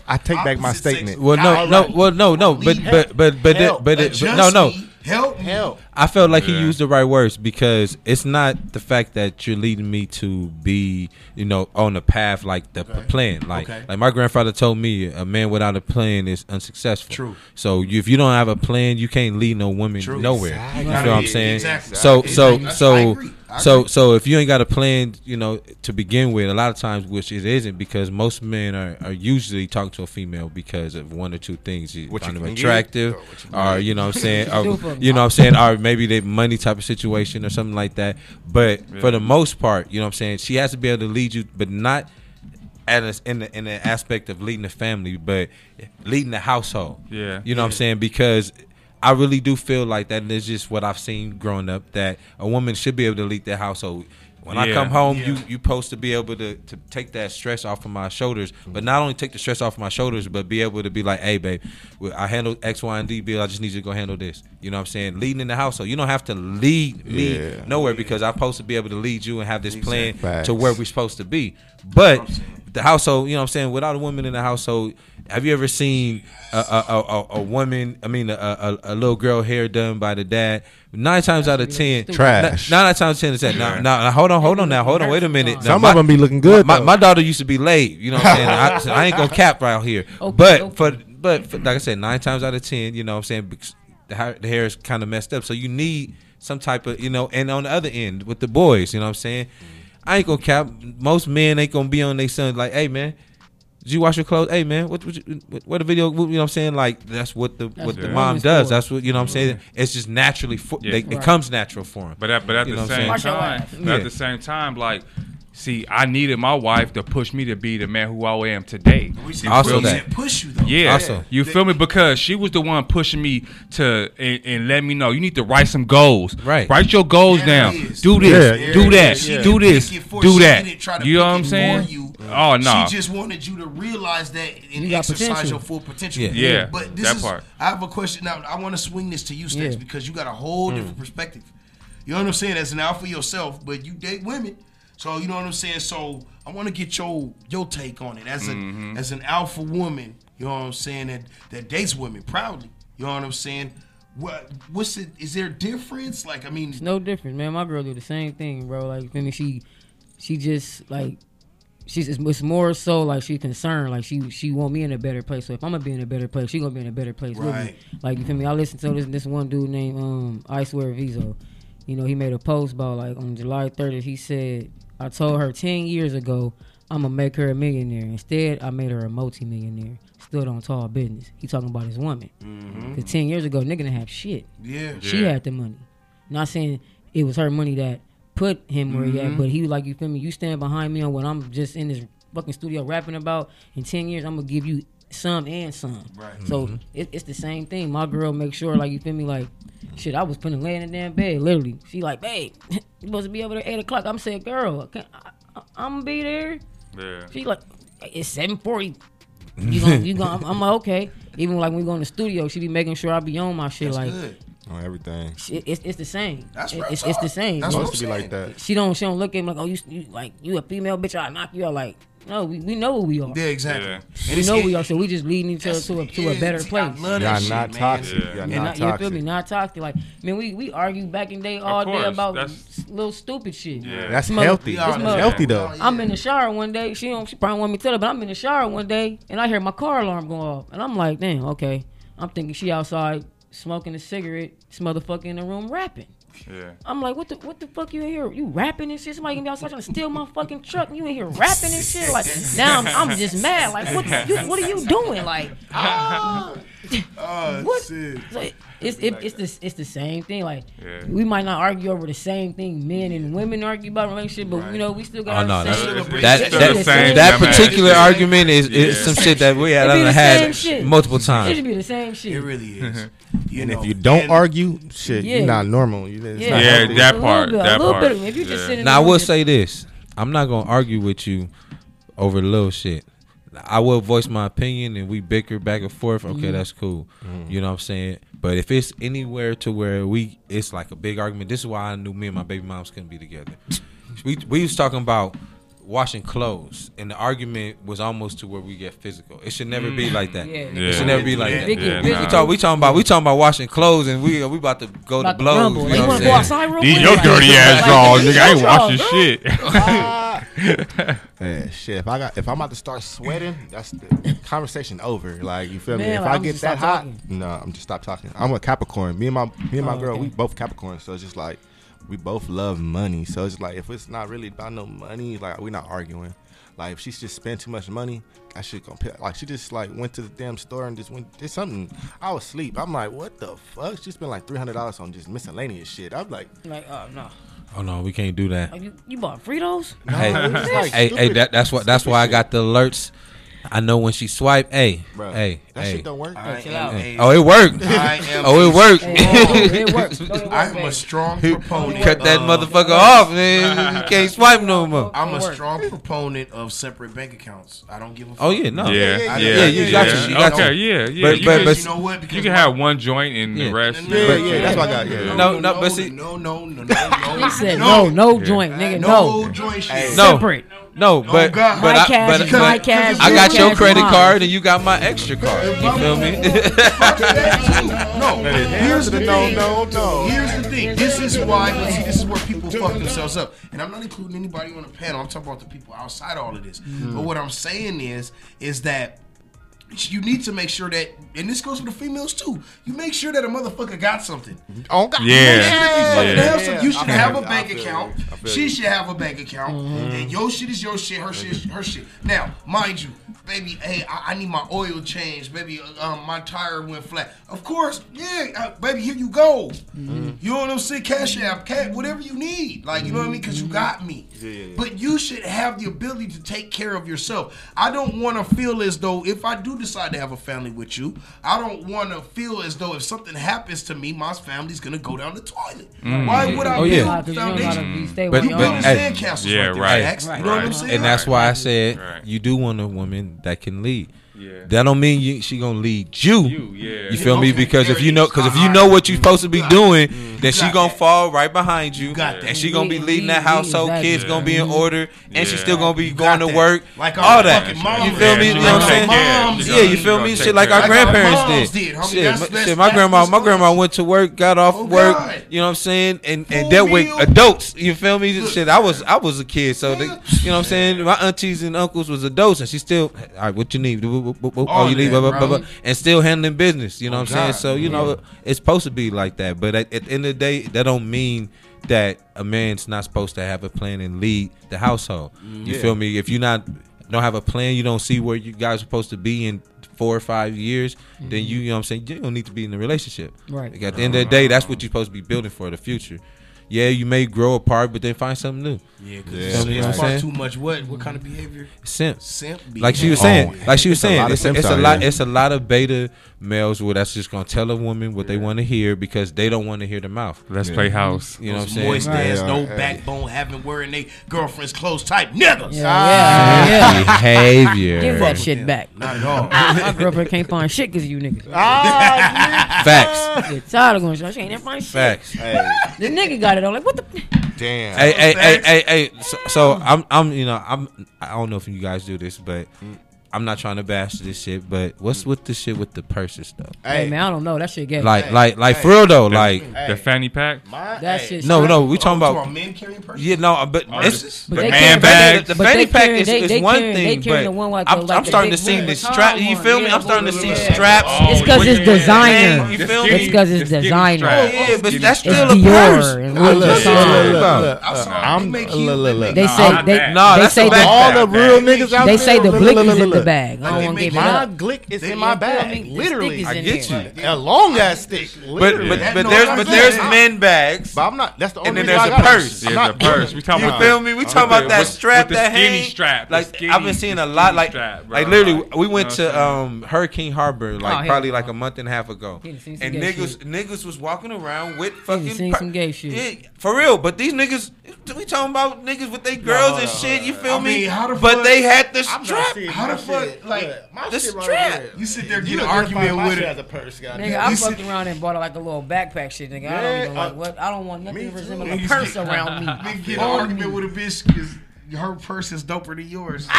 I take back my statement. Well, no, no, right. well, no, no, but but but but help, but, but no, no. Help, help. I felt like yeah. he used the right words because it's not the fact that you're leading me to be, you know, on a path like the okay. plan. Like, okay. like my grandfather told me, a man without a plan is unsuccessful. True. So you, if you don't have a plan, you can't lead no woman True. nowhere. Exactly. You know what I'm saying? Exactly. So so so so so if you ain't got a plan, you know, to begin with, a lot of times which it isn't because most men are, are usually talking to a female because of one or two things. You what find you them attractive you or you know what I'm saying or, you know what I'm saying or maybe they money type of situation or something like that. But yeah. for the most part, you know what I'm saying, she has to be able to lead you but not at a, in the in the aspect of leading the family, but leading the household. Yeah. You know yeah. what I'm saying? Because I really do feel like that, and it's just what I've seen growing up that a woman should be able to lead their household. When yeah. I come home, yeah. you you supposed to be able to, to take that stress off of my shoulders, but not only take the stress off of my shoulders, but be able to be like, hey, babe, I handle X, Y, and D, Bill. I just need you to go handle this. You know what I'm saying? Leading in the household, you don't have to lead me yeah. nowhere because I'm supposed to be able to lead you and have this plan to where we're supposed to be. But the household, you know what I'm saying, without a woman in the household, have you ever seen a, a, a, a woman, I mean, a, a, little girl hair done by the dad? Nine times out of ten, trash. Nine, nine times out of ten, now, now, now, hold on, hold on now, hold on, wait a minute. Now, Some my, of them be looking good. My, my, daughter used to be late, you know what I'm saying? I, I ain't gonna cap right here. Okay, but okay. for, but for, like I said, nine times out of ten, you know what I'm saying, the hair, the hair is kind of messed up. So you need some type of, you know, and on the other end with the boys, you know what I'm saying? I ain't gonna cap. Most men ain't gonna be on their son like, hey man, did you wash your clothes? Hey man, what what, what, the video? What, you know what I'm saying? Like that's what the that's what right. the mom does. That's what you know what I'm saying. It's just naturally for, yeah. they, right. it comes natural for them. But at, but at the same time, at yeah. the same time, like See, I needed my wife to push me to be the man who I am today. also, that push you though. Yeah, also. you feel me? Because she was the one pushing me to and, and let me know you need to write some goals. Right. Write your goals There down. Do this. Yeah. Do that, Do this. Do that. You know what I'm saying? you. Oh no. She just wanted you to realize that and exercise potential. your full potential. Yeah. Yeah, But this that is, part. I have a question now. I want to swing this to you, Stacks, Yeah. because you got a whole mm. different perspective. You know what I'm saying? As an alpha yourself, but you date women so you know what I'm saying? So I want to get your your take on it as a Mhm. as an alpha woman. You know what I'm saying? That that dates women proudly. You know what I'm saying? What what's it? Is there a difference? Like I mean, It's no difference, man. My girl do the same thing, bro. Like, feel me? She, she just like, she's it's, it's more so like she's concerned. Like she she want me in a better place. So if I'm gonna be in a better place, she gonna be in a better place with me. Right. Like you feel me? I listen to this this one dude named um I swear Vizo. You know, he made a post about like on July 30th. He said, "I told her 10 years ago I'm gonna make her a millionaire. Instead, I made her a multi-millionaire. Stood on tall business. He talking about his woman. Mhm. Cause 10 years ago, nigga didn't have shit. Yeah. She Yeah. had the money. Not saying it was her money that put him where he at, Mhm. but he was like, you feel me? You stand behind me on what I'm just in this fucking studio rapping about. In 10 years, I'm gonna give you some and some. Right. So Mhm. it, it's the same thing. My girl makes sure, like, you feel me? Like, shit, I was putting laying in the damn bed, literally. She like, babe, you supposed to be over there 8 o'clock. I'm saying, girl, I can't, I, I, I'm gonna be there. Yeah. She like, it's 740. You gonna, you gonna, I'm, I'm like, okay. Even like when we go in the studio, she be making sure I be on my shit. That's like, good. On everything. Shit, it's, it's the same. That's It- it's, it's the same. That's supposed to be like that. She don't she don't look at me like oh you, you like you a female bitch I knock you out like no we, we know what we are. Yeah, exactly. Yeah. And We know it- we are so we just leading each other to a to a better see, I place. love Y'all shit, not man. toxic. Y'all And not not, you feel toxic. me? Not toxic. Like man, we we argue back in the day all day about that's- little stupid shit. Yeah. That's This mother- healthy. That's mother- healthy, though. I'm in the shower one day. She don't. She probably want me to tell her, but I'm in the shower one day and I hear my car alarm go off, and I'm like, damn, okay. I'm thinking she outside smoking a cigarette. This motherfucker in the room rapping. Yeah. I'm like, what the what the fuck you in here? You rapping and shit? Somebody gonna be outside trying to steal my fucking truck and you in here rapping and shit? Like now I'm, I'm just mad. Like what you what are you doing? Like Oh, what? Ah, shit. So it- it's it, it's the it's the same thing. Like Yeah. we might not argue over the same thing men and women argue about relationship, but you know we still got Oh no, the that's, same, that that, that, the same that shit. particular argument is, is Yeah. some shit that we had It be the done same had shit. multiple It should times. be the same shit. It really is. You and know, if you don't and- argue, shit, Yeah. you're not normal. You, it's Yeah. not Yeah, that part, little bit, that a little part. bit. If you just Yeah. Now I will say this: I'm not gonna argue with you over little shit. I will voice my opinion and we bicker back and forth. Okay, Mhm. that's cool. You know what I'm saying? But if it's anywhere to where we, it's like a big argument. This is why I knew me and my baby moms couldn't be together. we we was talking about washing clothes, and the argument was almost to where we get physical. It should never be mm. like that. Yeah. It should never be like Yeah. that. Big Yeah, nah. We talk, we talking about we talking about washing clothes, and we we about to go About to to blows. rumble. You know you wanna go outside real These quick? your dirty ass like, drawers, these nigga. I ain't your washing drawers, shit. Man, shit. If I got, if I'm about to start sweating, that's the conversation over. Like you feel me? If like, I I'm get that hot, talking. no, I'm just stop talking. I'm a Capricorn. Me and my, me and my Oh, girl, okay. we both Capricorn. So it's just like we both love money. So it's like if it's not really about no money, like we're not arguing. Like if she's just spent too much money, I should compare. Like she just like went to the damn store and just went did something. I was asleep. I'm like, what the fuck? She spent like three hundred dollars on just miscellaneous shit. I'm like, Like oh no, Oh no, we can't do that. Like, you, you bought Fritos? Hey, like hey, hey, that, that's what. That's why I got the alerts. I know when she swipe. Hey, Bruh, hey, that hey. shit don't work. I chill am out. a- Oh, it worked. I am oh, it worked. Hey, oh, it works. Don't it work, I am baby? a strong proponent. Cut that of- motherfucker off, man. You can't swipe no more. I'm a Don't strong proponent of separate bank accounts. I don't give a oh, fuck. Oh yeah, no. Yeah, yeah, yeah, yeah, yeah, you got you, you got okay, you. yeah, yeah. But- you, but- can, but- you know what? Because you can have one joint and Yeah. the rest. Yeah, yeah, that's what I got. Yeah. No, no, but see- no, no, no, no, no. He said no, no joint, nigga, no no. joint shit. No. Separate. No, oh, but God. but High I, cash, but, high but cash, I got your cash, credit mine. card and you got my extra card. You feel me? No, here's the no, no, no. Here's the thing. This is why. but See, this is where people fuck themselves up. And I'm not including anybody on the panel. I'm talking about the people outside all of this. Mm-hmm. But what I'm saying is, is that you need to make sure that, and this goes for the females too. You make sure that a motherfucker got something. Oh God. Yeah. You should Yeah. have some- You should have a bank account. you. I feel She should have a bank account. And your shit is your shit. Her shit is her shit. Now, mind you, baby, hey, I, I need my oil changed. Baby, um, my tire went flat. Of course, yeah, uh, baby, here you go. You know what I'm saying? Cash app, cat, whatever you need. Like, you know what I mean? Because you got me. Yeah, yeah, yeah. But you should have the ability to take care of yourself. I don't want to feel as though if I do decide to have a family with you, I don't want to feel as though if something happens to me, my family's gonna go down the toilet. Why would I Oh, build yeah. Nah, 'cause you don't gotta foundation? be stay But- You but- your building hey, Yeah, right there, right, right. You know what I'm saying? and that's why I said Right. you do want a woman that can lead. Yeah. That don't mean you, she gonna lead you. You, yeah. you feel me? Because if you know, because if you know what you're supposed to be doing, then she gonna that. fall right behind you, got and she gonna be leading that household. exactly. Kids gonna be in order, and she still gonna be going to work. Like all that. You feel me? You know what I'm saying? moms Yeah, you feel me? Shit like our. Like our grandparents did, did. homie. Shit, That's- my- that's- shit, my grandma, my grandma went to work, got off Oh, work. God. You know what I'm saying? And and that dealt with adults. You feel me? Shit, I was I was a kid, so you know what I'm saying. My aunties and uncles was adults, and she still. All right, what you need? boop, boop, boop. Oh, you leave, that, blah, blah, blah, blah, and still handling business. You know oh, what I'm God. saying? So you yeah. know, it's supposed to be like that. But at, at, the end of the day, that don't mean that a man's not supposed to have a plan and lead the household. Mm, you yeah. feel me? If you not don't have a plan, you don't see where you guys are supposed to be in four or five years, mm-hmm. then you, you know what I'm saying, you don't need to be in a relationship. Right. Like at the end of the day, that's what you're supposed to be building for the future yeah, you may grow apart, but then find something new. Yeah, because yeah. you know far too much. What what kind of behavior? Simp. Simp. Behavior. Like she was saying. Oh, like she was saying. It's, a, it's, a, it's a lot. It's a lot of beta males where that's just gonna tell a woman what yeah. they want to hear because they don't want to hear the mouth. Let's yeah. play house. You know Those what I'm saying? Moist ass, no backbone, having wearing a girlfriend's clothes type niggas. Yeah, ah. Behavior. Give that shit back. Not at all. My girlfriend can't find shit because you niggas. Ah, Facts. Get tired of going. She ain't find shit. Facts. The nigga got about it. I'm like, what the? Damn. Hey, hey, hey, hey, hey. So, so I'm, I'm, you know, I'm. I don't know if you guys do this, but mm. I'm not trying to bash this shit, but what's with the shit with the purses stuff? Hey, man, I don't know. That shit gay. Like, like, like for real though, like the fanny pack. My, that hey. shit. No, no, we talking oh, about men carrying purses. Yeah, no, but Oh, it's but the they handbag. The fanny pack carry- is, they- is they one carry- thing, but the one like I'm, like I'm starting to see one. Oh, the strap. You feel me? I'm starting to see straps. It's cause it's designer. You feel me? It's 'cause it's designer. Yeah, but that's still a purse. Look, look, look, I'm you. They say they, say all the real niggas out there. they say the blickies look, the bag. I don't want to give it up. My glick is in my bag. Literally, I get you. A long ass stick. But but but there's but there's men bags. But I'm not. That's the only. And then there's a purse. There's a purse. We talking about. You feel me? We talking about that strap that skinny Strap. Like I've been seeing a lot. Like like literally, we went to um Hurricane Harbor oh, like probably like a month and a half ago, and niggas niggas was walking around with fucking some gay shit. For real, but these niggas, we talking about niggas with their girls and shit. You feel me? But they had the strap. How the fuck? shit. Like my this shit right trap. Here. You sit there you get an argument with it. As a purse, God nigga, I you fucked sit... around and bought like a little backpack shit, nigga. Yeah, I don't even uh, like what. I don't want nothing resembling a purse around me. Nigga, get an argument with a bitch because her purse is doper than yours. no,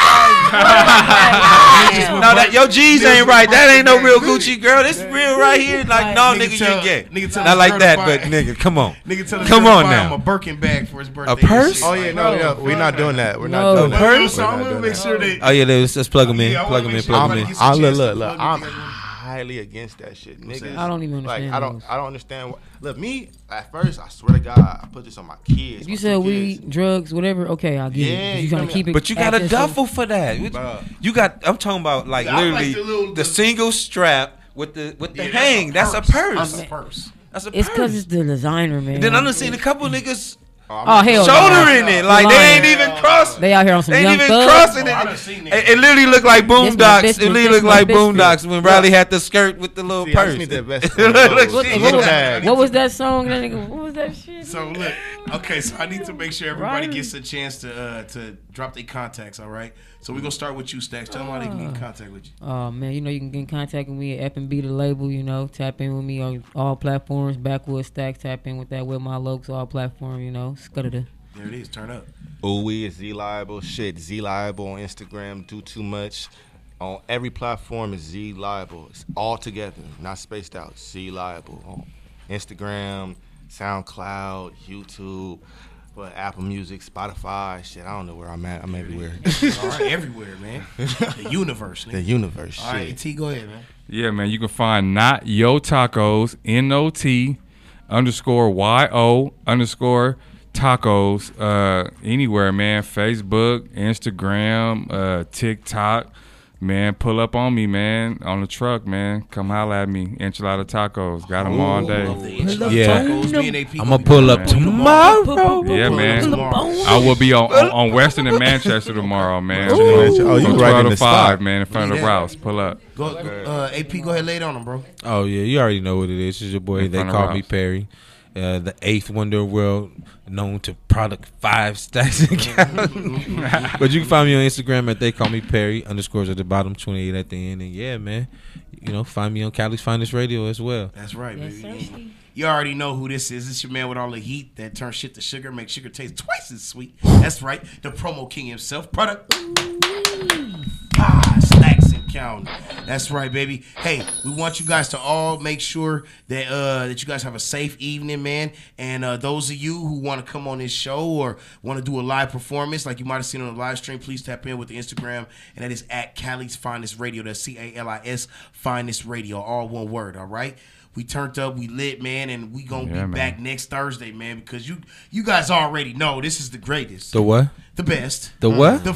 that your G's ain't right. That ain't no real Gucci girl. This is real right here. Like, no, nigga, you get. Nigga tell Not like that, but nigga, come on. Nigga, tell come on now. a Birkin bag for his birthday. A purse? Oh yeah, no, no, we're not doing that. We're not doing that. Purse? So I'm gonna make sure that. Oh yeah, let's plug them in. Plug them in. Plug them in. Look, look, look highly against that shit, niggas. I don't even understand. Like I don't. I don't understand. What, look, me at first, I swear to God, I put this on my kids. If you said weed, kids. drugs, whatever, okay, I'll get yeah, it. you gonna keep it, but you got a duffel for that. You got. I'm talking about like yeah, literally like the, little, the, the, single strap with the with the yeah, hang. That's a purse. That's a purse. That's a purse. That's a it's because it's the designer, man. And then I done seen a couple niggas Oh, oh hell, shouldering it like they ain't even crossing. They out here on some they ain't young even thugs. crossing oh, it. It, it. literally looked like boondocks. It literally looked like boondocks when Riley had the skirt with the little See, purse. What was that song? That nigga, what was that shit? So look, okay, so I need to make sure everybody gets a chance to uh, to drop their contacts. All right. So we're gonna start with you, Stacks. Tell them how they can get in ah. contact with you. Oh man, you know you can get in contact with me at F and B the label. You know, tap in with me on all platforms. Backwoods Stacks, tap in with that with my lokes all platform. You know, scudder. There it is. Turn up. Ooh, we is Z Liable. Shit, Z Liable on Instagram. Do too much. On every platform is Z Liable. It's all together, not spaced out. Z Liable on Instagram, SoundCloud, YouTube. But Apple Music, Spotify, shit, I don't know where I'm at. I'm everywhere. All right, everywhere, man. The universe. Nigga. The universe. All right, shit. T, go ahead, man. Yeah, man. You can find not yo tacos n o t underscore y o underscore tacos uh, anywhere, man. Facebook, Instagram, uh, TikTok. Man, pull up on me, man, on the truck, man. Come holla at me. Enchilada tacos. Got them all day. Yeah. I'm gonna pull up tomorrow. Yeah, man. Tomorrow. I will be on, on, on Western and Manchester tomorrow, man. Ooh. Oh, you From right 12 in to the 5, spot. man, in front of the Rouse. Pull up. Go, go uh, AP, go ahead, lay it on him, bro. Oh yeah, you already know what it is. It's your boy. In They front call me Perry. Uh, the eighth wonder of the world, known to product five stacks of Cali. but you can find me on Instagram at they call me Perry underscores at the bottom, twenty eight at the end, and yeah, man, you know, find me on Cali's Finest Radio as well. That's right, yes, baby. You already know who this is. It's your man with all the heat that turns shit to sugar, makes sugar taste twice as sweet. That's right, the promo king himself. Product. Ah, stacks and counting. That's right, baby. Hey, we want you guys to all make sure that uh that you guys have a safe evening, man. And uh those of you who want to come on this show or want to do a live performance, like you might have seen on the live stream, please tap in with the Instagram, and that is at Cali's Finest Radio. That's C A L I S Finest Radio, all one word. All right. We turned up, we lit, man, and we gonna Yeah, be man. back next Thursday, man, because you you guys already know this is the greatest, The what? the best, The what? the